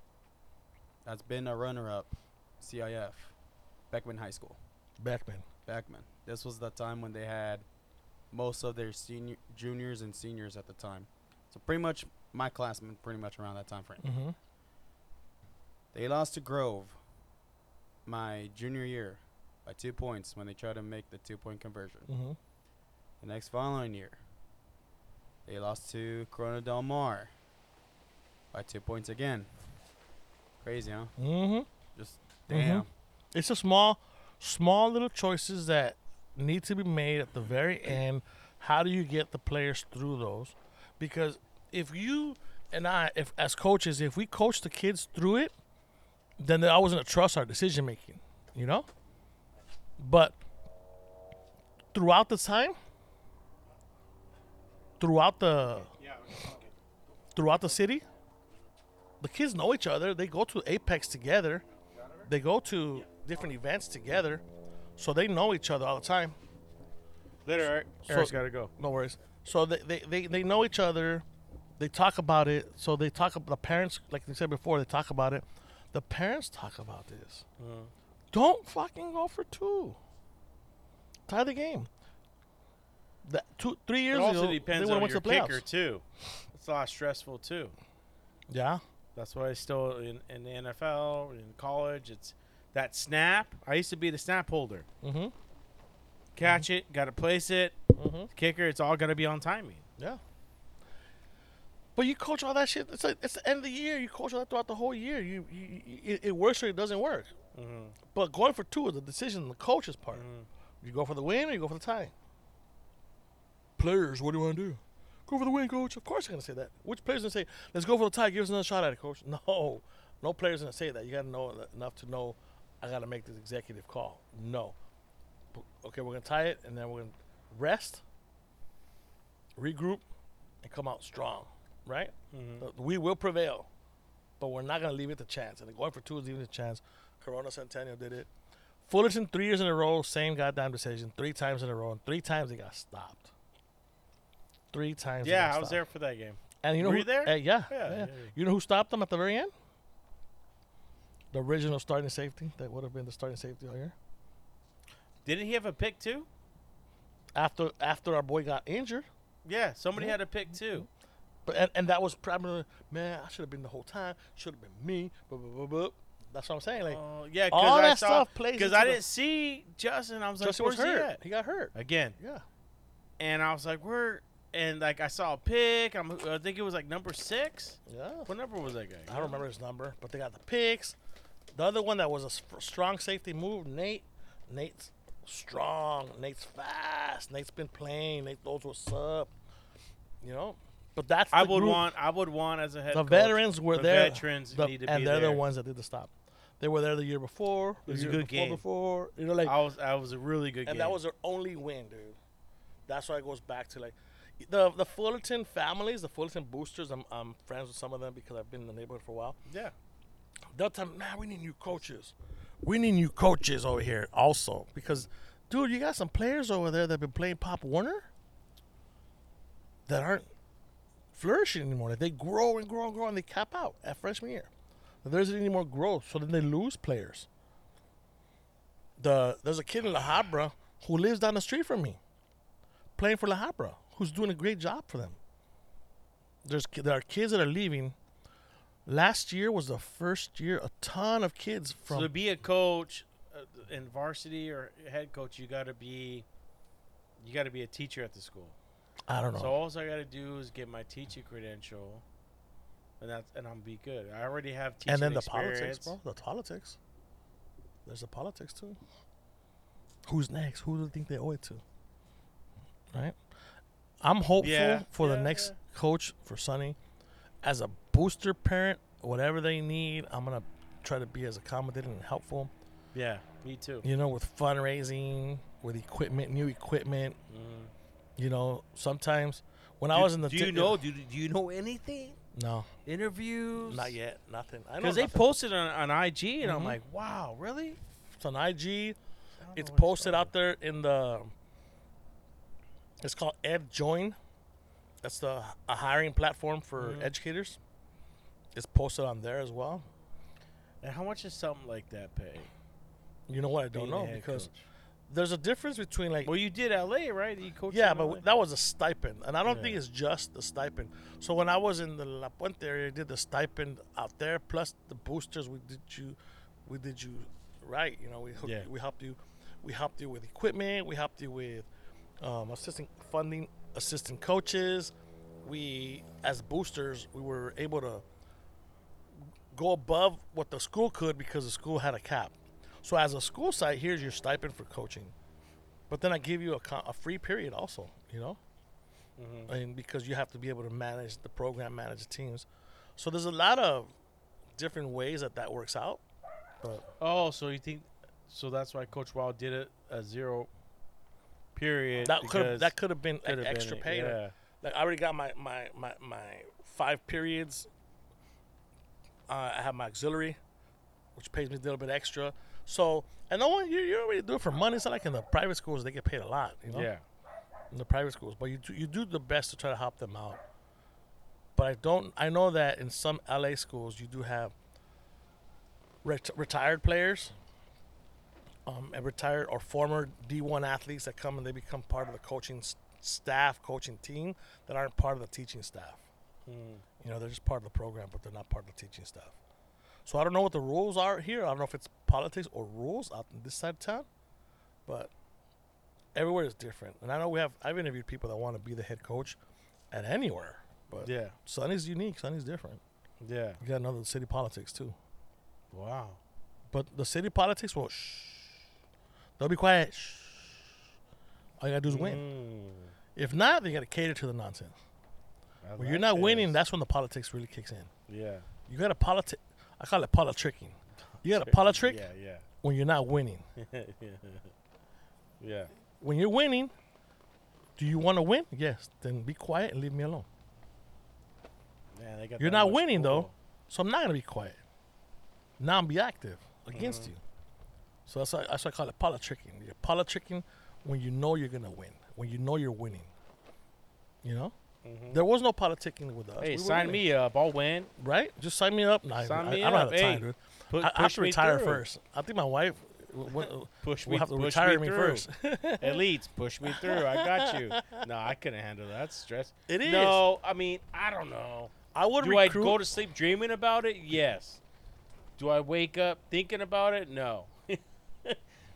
That's been a runner-up, CIF, Beckman High School. Beckman. Beckman. This was the time when they had most of their senior, juniors and seniors at the time. So pretty much my classmen, pretty much around that time frame. Mm-hmm. They lost to Grove my junior year by two points when they tried to make the two point conversion. Mm-hmm. The next following year, they lost to Corona Del Mar by two points again. Crazy, huh? Mm-hmm. Just Mhm. damn. It's a small, small little choices that need to be made at the very end. How do you get the players through those? Because if you and I, if as coaches, if we coach the kids through it, then they're always gonna trust our decision making. You know. But throughout the time, throughout the throughout the city, the kids know each other. They go to Apex together. They go to different events together, so they know each other all the time. Later, Eric. So- Eric's got to go. No worries. So they, they, they, they know each other. They talk about it. So they talk about the parents, like they said before, they talk about it. The parents talk about this. Don't fucking go for two. Tie the game. That two, three It years also ago, depends they on your kicker too. It's a lot stressful too. Yeah. That's why I still in, in the NFL, in college, it's that snap. I used to be the snap holder. Mm-hmm. Catch it, got to place it. Mm-hmm. Kicker, it's all got to be on timing. Yeah. But you coach all that shit. It's like it's the end of the year. You coach all that throughout the whole year. You, you, you it, it works or it doesn't work. Mm-hmm. But going for two is the decision on the coach's part. Mhm. You go for the win or you go for the tie. Players, what do you want to do? Go for the win, coach. Of course, they're gonna say that. Which players gonna say, "Let's go for the tie. Give us another shot at it, coach"? No, no players gonna say that. You gotta know enough to know. I gotta make this executive call. No. Okay, we're gonna tie it, and then we're gonna rest, regroup, and come out strong. Right? Mhm. Uh, We will prevail, but we're not gonna leave it to chance. And going for two is leaving it to chance. Corona Centennial did it. Fullerton three years in a row, same goddamn decision, three times in a row, and three times they got stopped. Three times. Yeah, I was stopped. there for that game. And you know Were who, you there? uh, yeah, Yeah, yeah. yeah. You know who stopped them at the very end? The original starting safety that would have been the starting safety all year. Didn't he have a pick too? After after our boy got injured, Yeah, somebody had a pick too. But and, and that was probably man, I should have been the whole time. Should have been me. Blah, blah, blah. That's what I'm saying. Like Oh, yeah, all because I that saw stuff plays because I the- didn't see Justin. I was like, was "Where's he at?" He got hurt. again, Yeah. and I was like, "Where?" And like I saw a pick. I'm, I think it was like number six. Yeah. What number was that guy? I don't remember his number, but they got the picks. The other one that was a strong safety move, Nate. Nate's strong. Nate's fast. Nate's been playing. Nate knows what's up. You know, but that's I would group. want. I would want as a head. the coach, veterans were the there. Veterans the- need to and be they're there. the ones that did the stop. They were there the year before. The It was a year good before game. Before you know, like, I was. I was a really good game. and game. that was their only win, dude. That's why it goes back to like the the Fullerton families, the Fullerton boosters. I'm I'm friends with some of them because I've been in the neighborhood for a while. yeah. they'll tell me, man, we need new coaches. We need new coaches over here also. Because, dude, you got some players over there that have been playing Pop Warner that aren't flourishing anymore. They grow and grow and grow and they cap out at freshman year. There isn't any more growth, so then they lose players. The There's a kid in La Habra who lives down the street from me playing for La Habra who's doing a great job for them. There's there are kids that are leaving. Last year was the first year a ton of kids from so to be a coach uh, in varsity or head coach, you got to be you got to be a teacher at the school. I don't know. So all I got to do is get my teaching credential, and that's and I'm be good. I already have teaching and then the experience. politics, bro. The politics. There's the politics too. Who's next? Who do you think they owe it to? Right. I'm hopeful Yeah, for the next yeah. coach for Sunny. As a booster parent, whatever they need, I'm gonna try to be as accommodating and helpful. Yeah, me too. You know, with fundraising, with equipment, new equipment. Mhm. You know, sometimes when I was in the do ti- you know? Do, do you know anything? No, Interviews? not yet. Nothing. I know Because they nothing. posted on, on IG, and I'm Mhm. like, wow, really? It's on IG. It's know where to posted out there in the. It's called EdJoin. That's the a hiring platform for Mhm. educators. It's posted on there as well. And how much does something like that pay? You know what? I don't being know because coach? There's a difference between like well, you did LA, right? You coached. yeah, but LA? that was a stipend, and I don't think it's just the stipend. So when I was in the La Puente area, I did the stipend out there plus the boosters. We did you, we did you right. You know, we hooked, Yeah. we helped you, we helped you with equipment. We helped you with um, assistant funding, assistant coaches. We as boosters, we were able to go above what the school could because the school had a cap. So as a school site, here's your stipend for coaching. But then I give you a, co- a free period also, you know? Mhm. And because you have to be able to manage the program, manage the teams. So there's a lot of different ways that that works out. But Oh, so you think? So that's why Coach Wild did it a zero period. that could that could have been an extra been, pay. Like- Yeah. Like I already got my my my, my five periods. Uh, I have my auxiliary, which pays me a little bit extra. So and no one you you already do it for money. It's not like in the private schools they get paid a lot. You know? Yeah. in the private schools, but you do, you do the best to try to help them out. But I don't. I know that in some LA schools you do have ret- retired players, um, and retired or former D1 athletes that come and they become part of the coaching s- staff, coaching team that aren't part of the teaching staff. Mm. You know, they're just part of the program, but they're not part of the teaching staff. So I don't know what the rules are here. I don't know if it's politics or rules out in this side of town, but everywhere is different. And I know we have. I've interviewed people that want to be the head coach at anywhere, but Yeah. Sunny's unique. Sunny's different. Yeah. You got the city politics too. Wow. But the city politics will shh. They'll be quiet. Shh. All you gotta do is win. Mm. If not, you gotta cater to the nonsense. I When you're like not winning, that's when the politics really kicks in. yeah. You got to politic. I call it politricking. You got to politrick Yeah. yeah. when you're not winning. Yeah. When you're winning, do you want to win? Yes. Then be quiet and leave me alone. Man, they got You're not winning though, so I'm not gonna be quiet. Now I'm be active against Mhm. you. So that's why, that's why I call it politricking. You're politricking when you know you're gonna win, when you know you're winning. You know, Mhm. there was no politicking with us. Hey, We sign me up. I'll win. right? Just sign me up. Sign I, me I don't have the time, Hey, dude. Pu- I, I have to retire through. first. I think my wife Push me. will have to push retire me, me, first. Elites, push me through. I got you. No, I couldn't handle that stress. It is. No, I mean, I don't know. I would Do I go to sleep dreaming about it? Yes. Do I wake up thinking about it? No.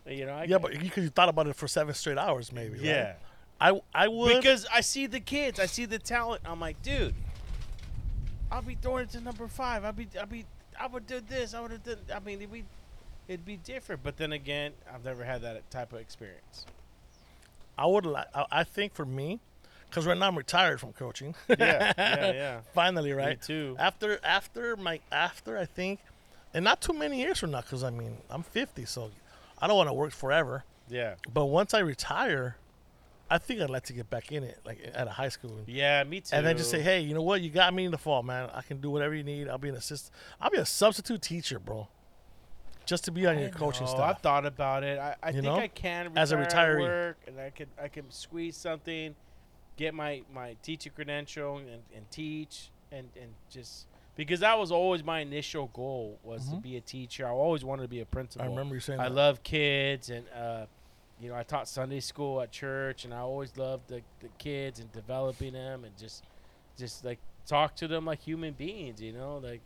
you know. I, yeah, but because you thought about it for seven straight hours, maybe. right? I I would. Because I see the kids, I see the talent. I'm like, dude, I'll be throwing it to number five. I'll be, I'll be, I would do this. I would have done. I mean, it'd be, it'd be different. But then again, I've never had that type of experience. I would like. I, I think for me, because right now I'm retired from coaching. Yeah, yeah, yeah. Finally, Me right? too. After after my after I think, and not too many years from now, because I mean I'm 50, so I don't want to work forever. Yeah, But once I retire, I think I'd like to get back in it, like at a high school. yeah, me too. And then just say, hey, you know what? You got me in the fall, man. I can do whatever you need. I'll be an assistant. I'll be a substitute teacher, bro. Just to be on your coaching No, staff. I've thought about it. I, I think know? I can As a retiree. work, and I could I can squeeze something, get my my teacher credential, and, and teach, and and just because that was always my initial goal was to Mhm. be a teacher. I always wanted to be a principal. I remember you saying I that. love kids, and uh, you know, I taught Sunday school at church, and I always loved the, the kids and developing them, and just just like talk to them like human beings, you know, like,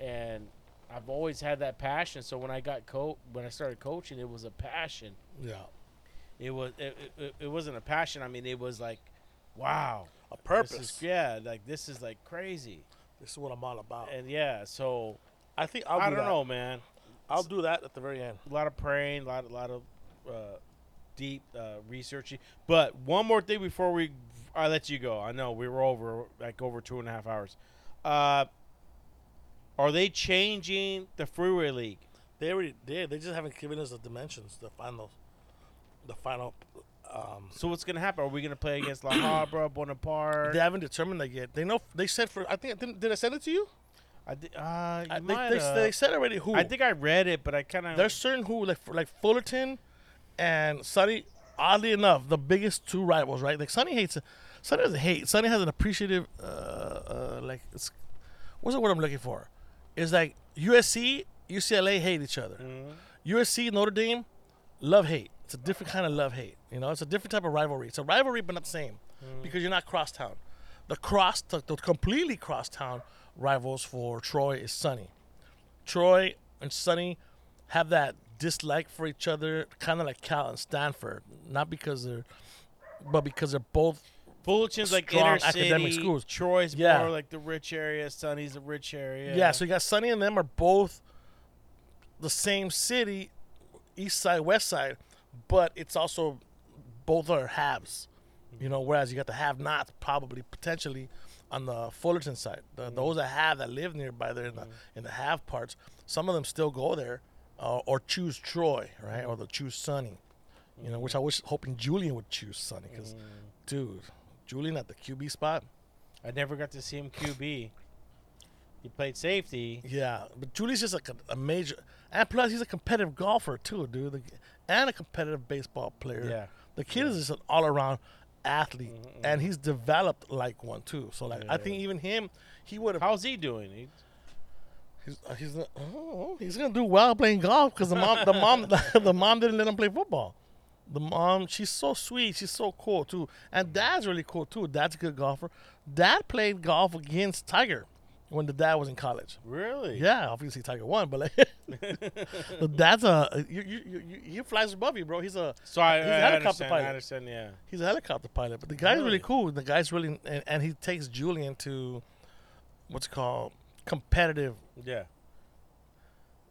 and I've always had that passion. So when I got co when I started coaching, it was a passion. Yeah. It was it, it, it wasn't a passion. I mean, it was like, wow, A purpose. is- yeah, like this is like crazy, This is what I'm all about. and yeah. So I think I'll I do don't that. know, man. I'll do that at the very end. a lot of praying, a lot, a lot of uh, deep uh, researching. But one more thing before we, I let you go. I know we were over like over two and a half hours. Uh, are they changing the freeway league? They already did. They just haven't given us the dimensions, the final, the final. Um, So what's gonna happen? Are we gonna play against La Habra, Buena Park? they haven't determined that yet. They know. They said for. I think. Did, did I send it to you? I, di- uh, I, they, they, they said already who. I think I read it, but I kind of. There's certain who like like Fullerton and Sunny. Oddly enough, the biggest two rivals, right? Like Sunny hates. Sunny doesn't hate. Sunny has an appreciative, uh, uh, like it's. What's the word I'm looking for? It's like USC, UCLA hate each other. USC, Notre Dame, love hate. It's a different kind of love hate. You know, it's a different type of rivalry. It's a rivalry, but not the same because you're not crosstown. The cross, the, the completely crosstown rivals for Troy is Sunny. Troy and Sunny have that dislike for each other, kind of like Cal and Stanford. Not because they're, but because they're both. Fullerton's like inner academic city. schools. Troy's Yeah. more like the rich area. Sunny's the rich area. Yeah. so you got Sunny and them are both the same city, east side, west side, but it's also both are halves. You know, whereas you got the have-nots probably potentially on the Fullerton side. The, mm. Those that have that live nearby there in the mm. in the have parts, some of them still go there, uh, or choose Troy, right, or they'll choose Sunny. You know, which I was hoping Julian would choose Sunny because, dude, Julian at the QB spot. I never got to see him QB. He played safety. Yeah, but Julie's just like a, a major, and plus he's a competitive golfer too, dude, the, and a competitive baseball player. Yeah. the kid is just an all-around athlete, Mm-hmm, and he's developed like one too. So like, I think even him, he would have. How's he doing? He, He's, uh, he's, uh, oh, he's gonna do well playing golf because the mom, the mom, the mom didn't let him play football. The mom, she's so sweet, she's so cool too, and dad's really cool too. Dad's a good golfer. Dad played golf against Tiger when the dad was in college. really? Yeah, obviously Tiger won, but like, but that's a you, you, you, you, he flies above you, bro. He's a So I, He's a I helicopter understand. pilot. I understand. Yeah. he's a helicopter pilot, but the guy's really, Really? cool. The guy's really and, and he takes Julian to what's it called competitive. Yeah.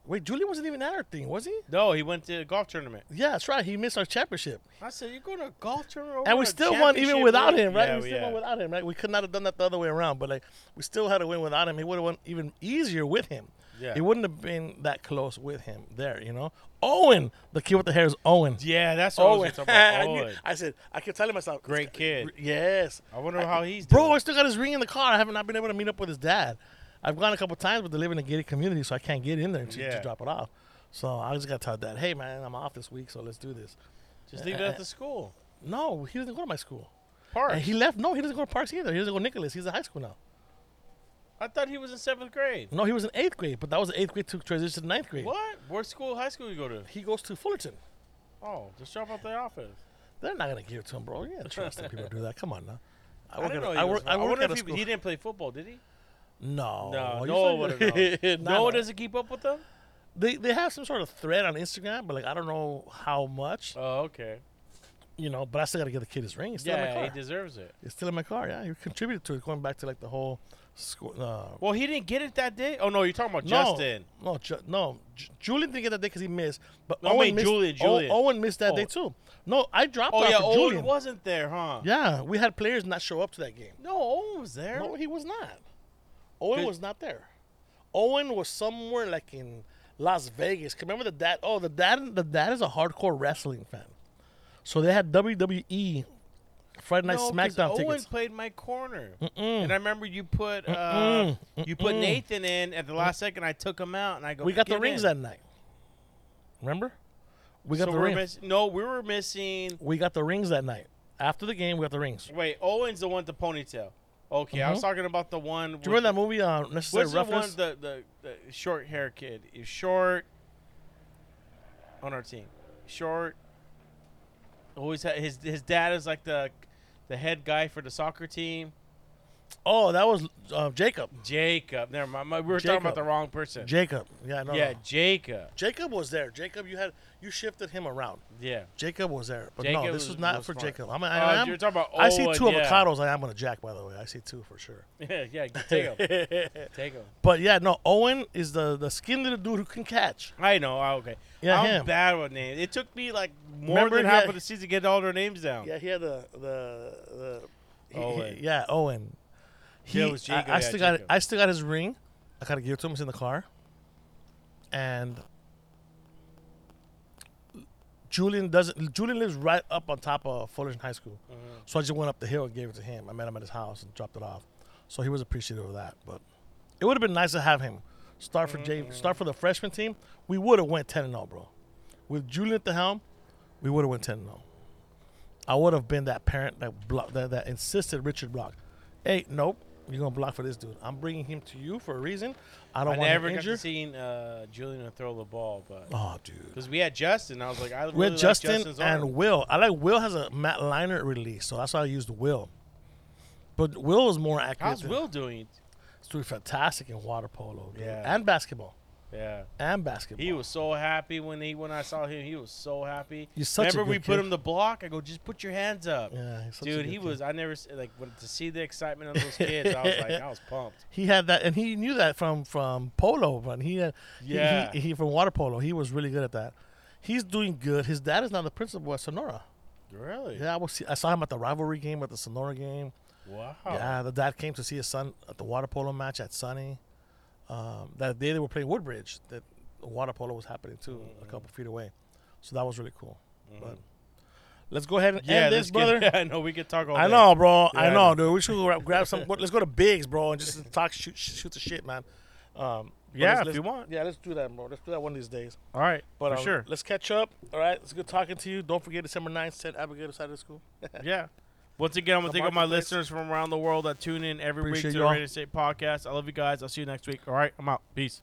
Wait, Julian wasn't even at our thing, was he? No, he went to a golf tournament. Yeah, that's right. He missed our championship, I said, "You're going to a golf tournament?" and we still won even without league?" him, right? Yeah, we still yeah. won without him, right? We could not have done that the other way around, but like we still had to win without him. He would have won even easier with him. Yeah. It wouldn't have been that close with him there, you know. Owen, the kid with the hair is Owen. Yeah, that's what I Owen. was talking about. I, knew- I said, I kept telling myself, Great uh, kid. Yes. I wonder how he's Bro, doing. I still got his ring in the car. I have not been able to meet up with his dad. I've gone a couple times, but they live in a gated community, so I can't get in there to, to drop it off. So I just got to tell dad, hey, man, I'm off this week, so let's do this. Just leave it at the school. No, he doesn't go to my school. Park. And he left. No, he doesn't go to Parks either. He doesn't go to Nicholas. He's in high school now. I thought he was in seventh grade. No, he was in eighth grade, but that was eighth grade to transition to ninth grade. What? What school? High school you go to? He goes to Fullerton. Oh, just drop out the office. They're not gonna give it to him, bro. Yeah, trust people do that. Come on now. I, work didn't at a- know he I work. I work wonder at if he, he didn't play football, did he? No, No, no, Noah said- would have known. Nah, Noah nah. doesn't keep up with them. They they have some sort of thread on Instagram, but like I don't know how much, Oh, okay. you know. But I still gotta get the kid his ring. It's still in my Yeah, car. he deserves it. It's still in my car. Yeah, he contributed to it, going back to like the whole school. Uh, Well, he didn't get it that day. Oh no, you're talking about no, Justin. No, Ju- no. Ju- Julian didn't get that day because he missed. But No, Owen wait, missed. Julian, O- Julian. Owen missed that Oh. day too. No, I dropped Oh off yeah, Owen Julian. wasn't there, huh? Yeah, we had players not show up to that game. No, Owen was there. No, he was not. Owen was not there. Owen was somewhere like in Las Vegas. Remember the dad? Oh, the dad. The dad is a hardcore wrestling fan. So they had WWE Friday Night No, SmackDown Owen tickets. played my corner, Mm-mm. and I remember you put uh, Mm-mm. you put Mm-mm. Nathan in at the last second. I took him out, and I go. we got the rings in." that night. Remember? We got so the rings. miss- no, we were missing. we got the rings that night. After the game, we got the rings. Wait, Owen's the one with the ponytail. Okay, I was Mhm. talking about the one. Do you remember that movie, uh, Necessary What's the one? The, the the short hair kid. is short. On our team, short. Always had his his dad is like the the head guy for the soccer team. Oh, that was uh, Jacob. Jacob. Never mind. We were talking about the wrong person. Jacob. Yeah, no. yeah, no. Jacob. Jacob was there. Jacob, you had you shifted him around. Yeah. Jacob was there, but no, this was- was not was for smart. Jacob. I'm, Uh, I, am, you're talking about I see two yeah. avocados. I am gonna jack. By the way, I see two for sure. Yeah, yeah. Take him. Take him. But yeah, no. Owen is the the skin little dude who can catch. I know. oh, Okay. Yeah, I'm him. bad with names. It took me like more Remember than half had- of the season to get all their names down. Yeah, he had the the the. he- he- Owen. yeah, Owen. He, Yeah, it was Jacob, I, I yeah, still got Jacob. I still got his ring. I gotta give it to him. It's in the car. And Julian doesn't. Julian lives right up on top of Fullerton High School, Mm-hmm. so I just went up the hill and gave it to him. I met him at his house and dropped it off. So he was appreciative of that. But it would have been nice to have him start for J, Mm-hmm. start for the freshman team. We would have went ten and zero, bro. With Julian at the helm, we would have went ten and zero. I would have been that parent that block that, that insisted Richard block. Hey, nope, you're gonna block for this dude. I'm bringing him to you for a reason. I don't I want never him got to injured. uh, Julian throw the ball, but Oh, dude. because we had Justin, I was like, I really We had like Justin Justin's arm. and Will. I like Will has a Matt Leinart release, so that's why I used Will. But Will is more accurate. How's than- Will doing? He's doing fantastic in water polo, dude. Yeah. and basketball, Yeah. and basketball. He was so happy when he when I saw him. He was so happy. He's such a Remember we good put kid. him the block? I go, just put your hands up. Yeah, he's such a Dude, he kid. was. I never like when, to see the excitement of those kids. I was like, I was pumped. He had that, and he knew that from from polo. But he had, he- Yeah. he, he, from water polo. He was really good at that. He's doing good. His dad is now the principal at Sonora. Really? Yeah, I was. I saw him at the rivalry game, at the Sonora game. Wow. Yeah, the dad came to see his son at the water polo match at Sunny. Um, that day they were playing Woodbridge. That water polo was happening too, a couple feet away. So that was really cool. But let's go ahead and Mm-hmm. Yeah, end this, get- brother. Yeah, I know we could talk all I day. know, bro. I Yeah, I know, know. dude. We should grab, grab some. Let's go to Bigs, bro, and just talk, shoot, shoot the shit, man. Um, Yeah, let's- if you want. Yeah, let's do that, bro. Let's do that one of these days. All right, But for um, sure. let's catch up. All right, it's good talking to you. Don't forget December 9th, St. Abigail side of the school. Yeah. Once again, I'm going to thank all my listeners from around the world that tune in every Appreciate week to the. Radio State Podcast. I love you guys. I'll see you next week. All right, I'm out. Peace.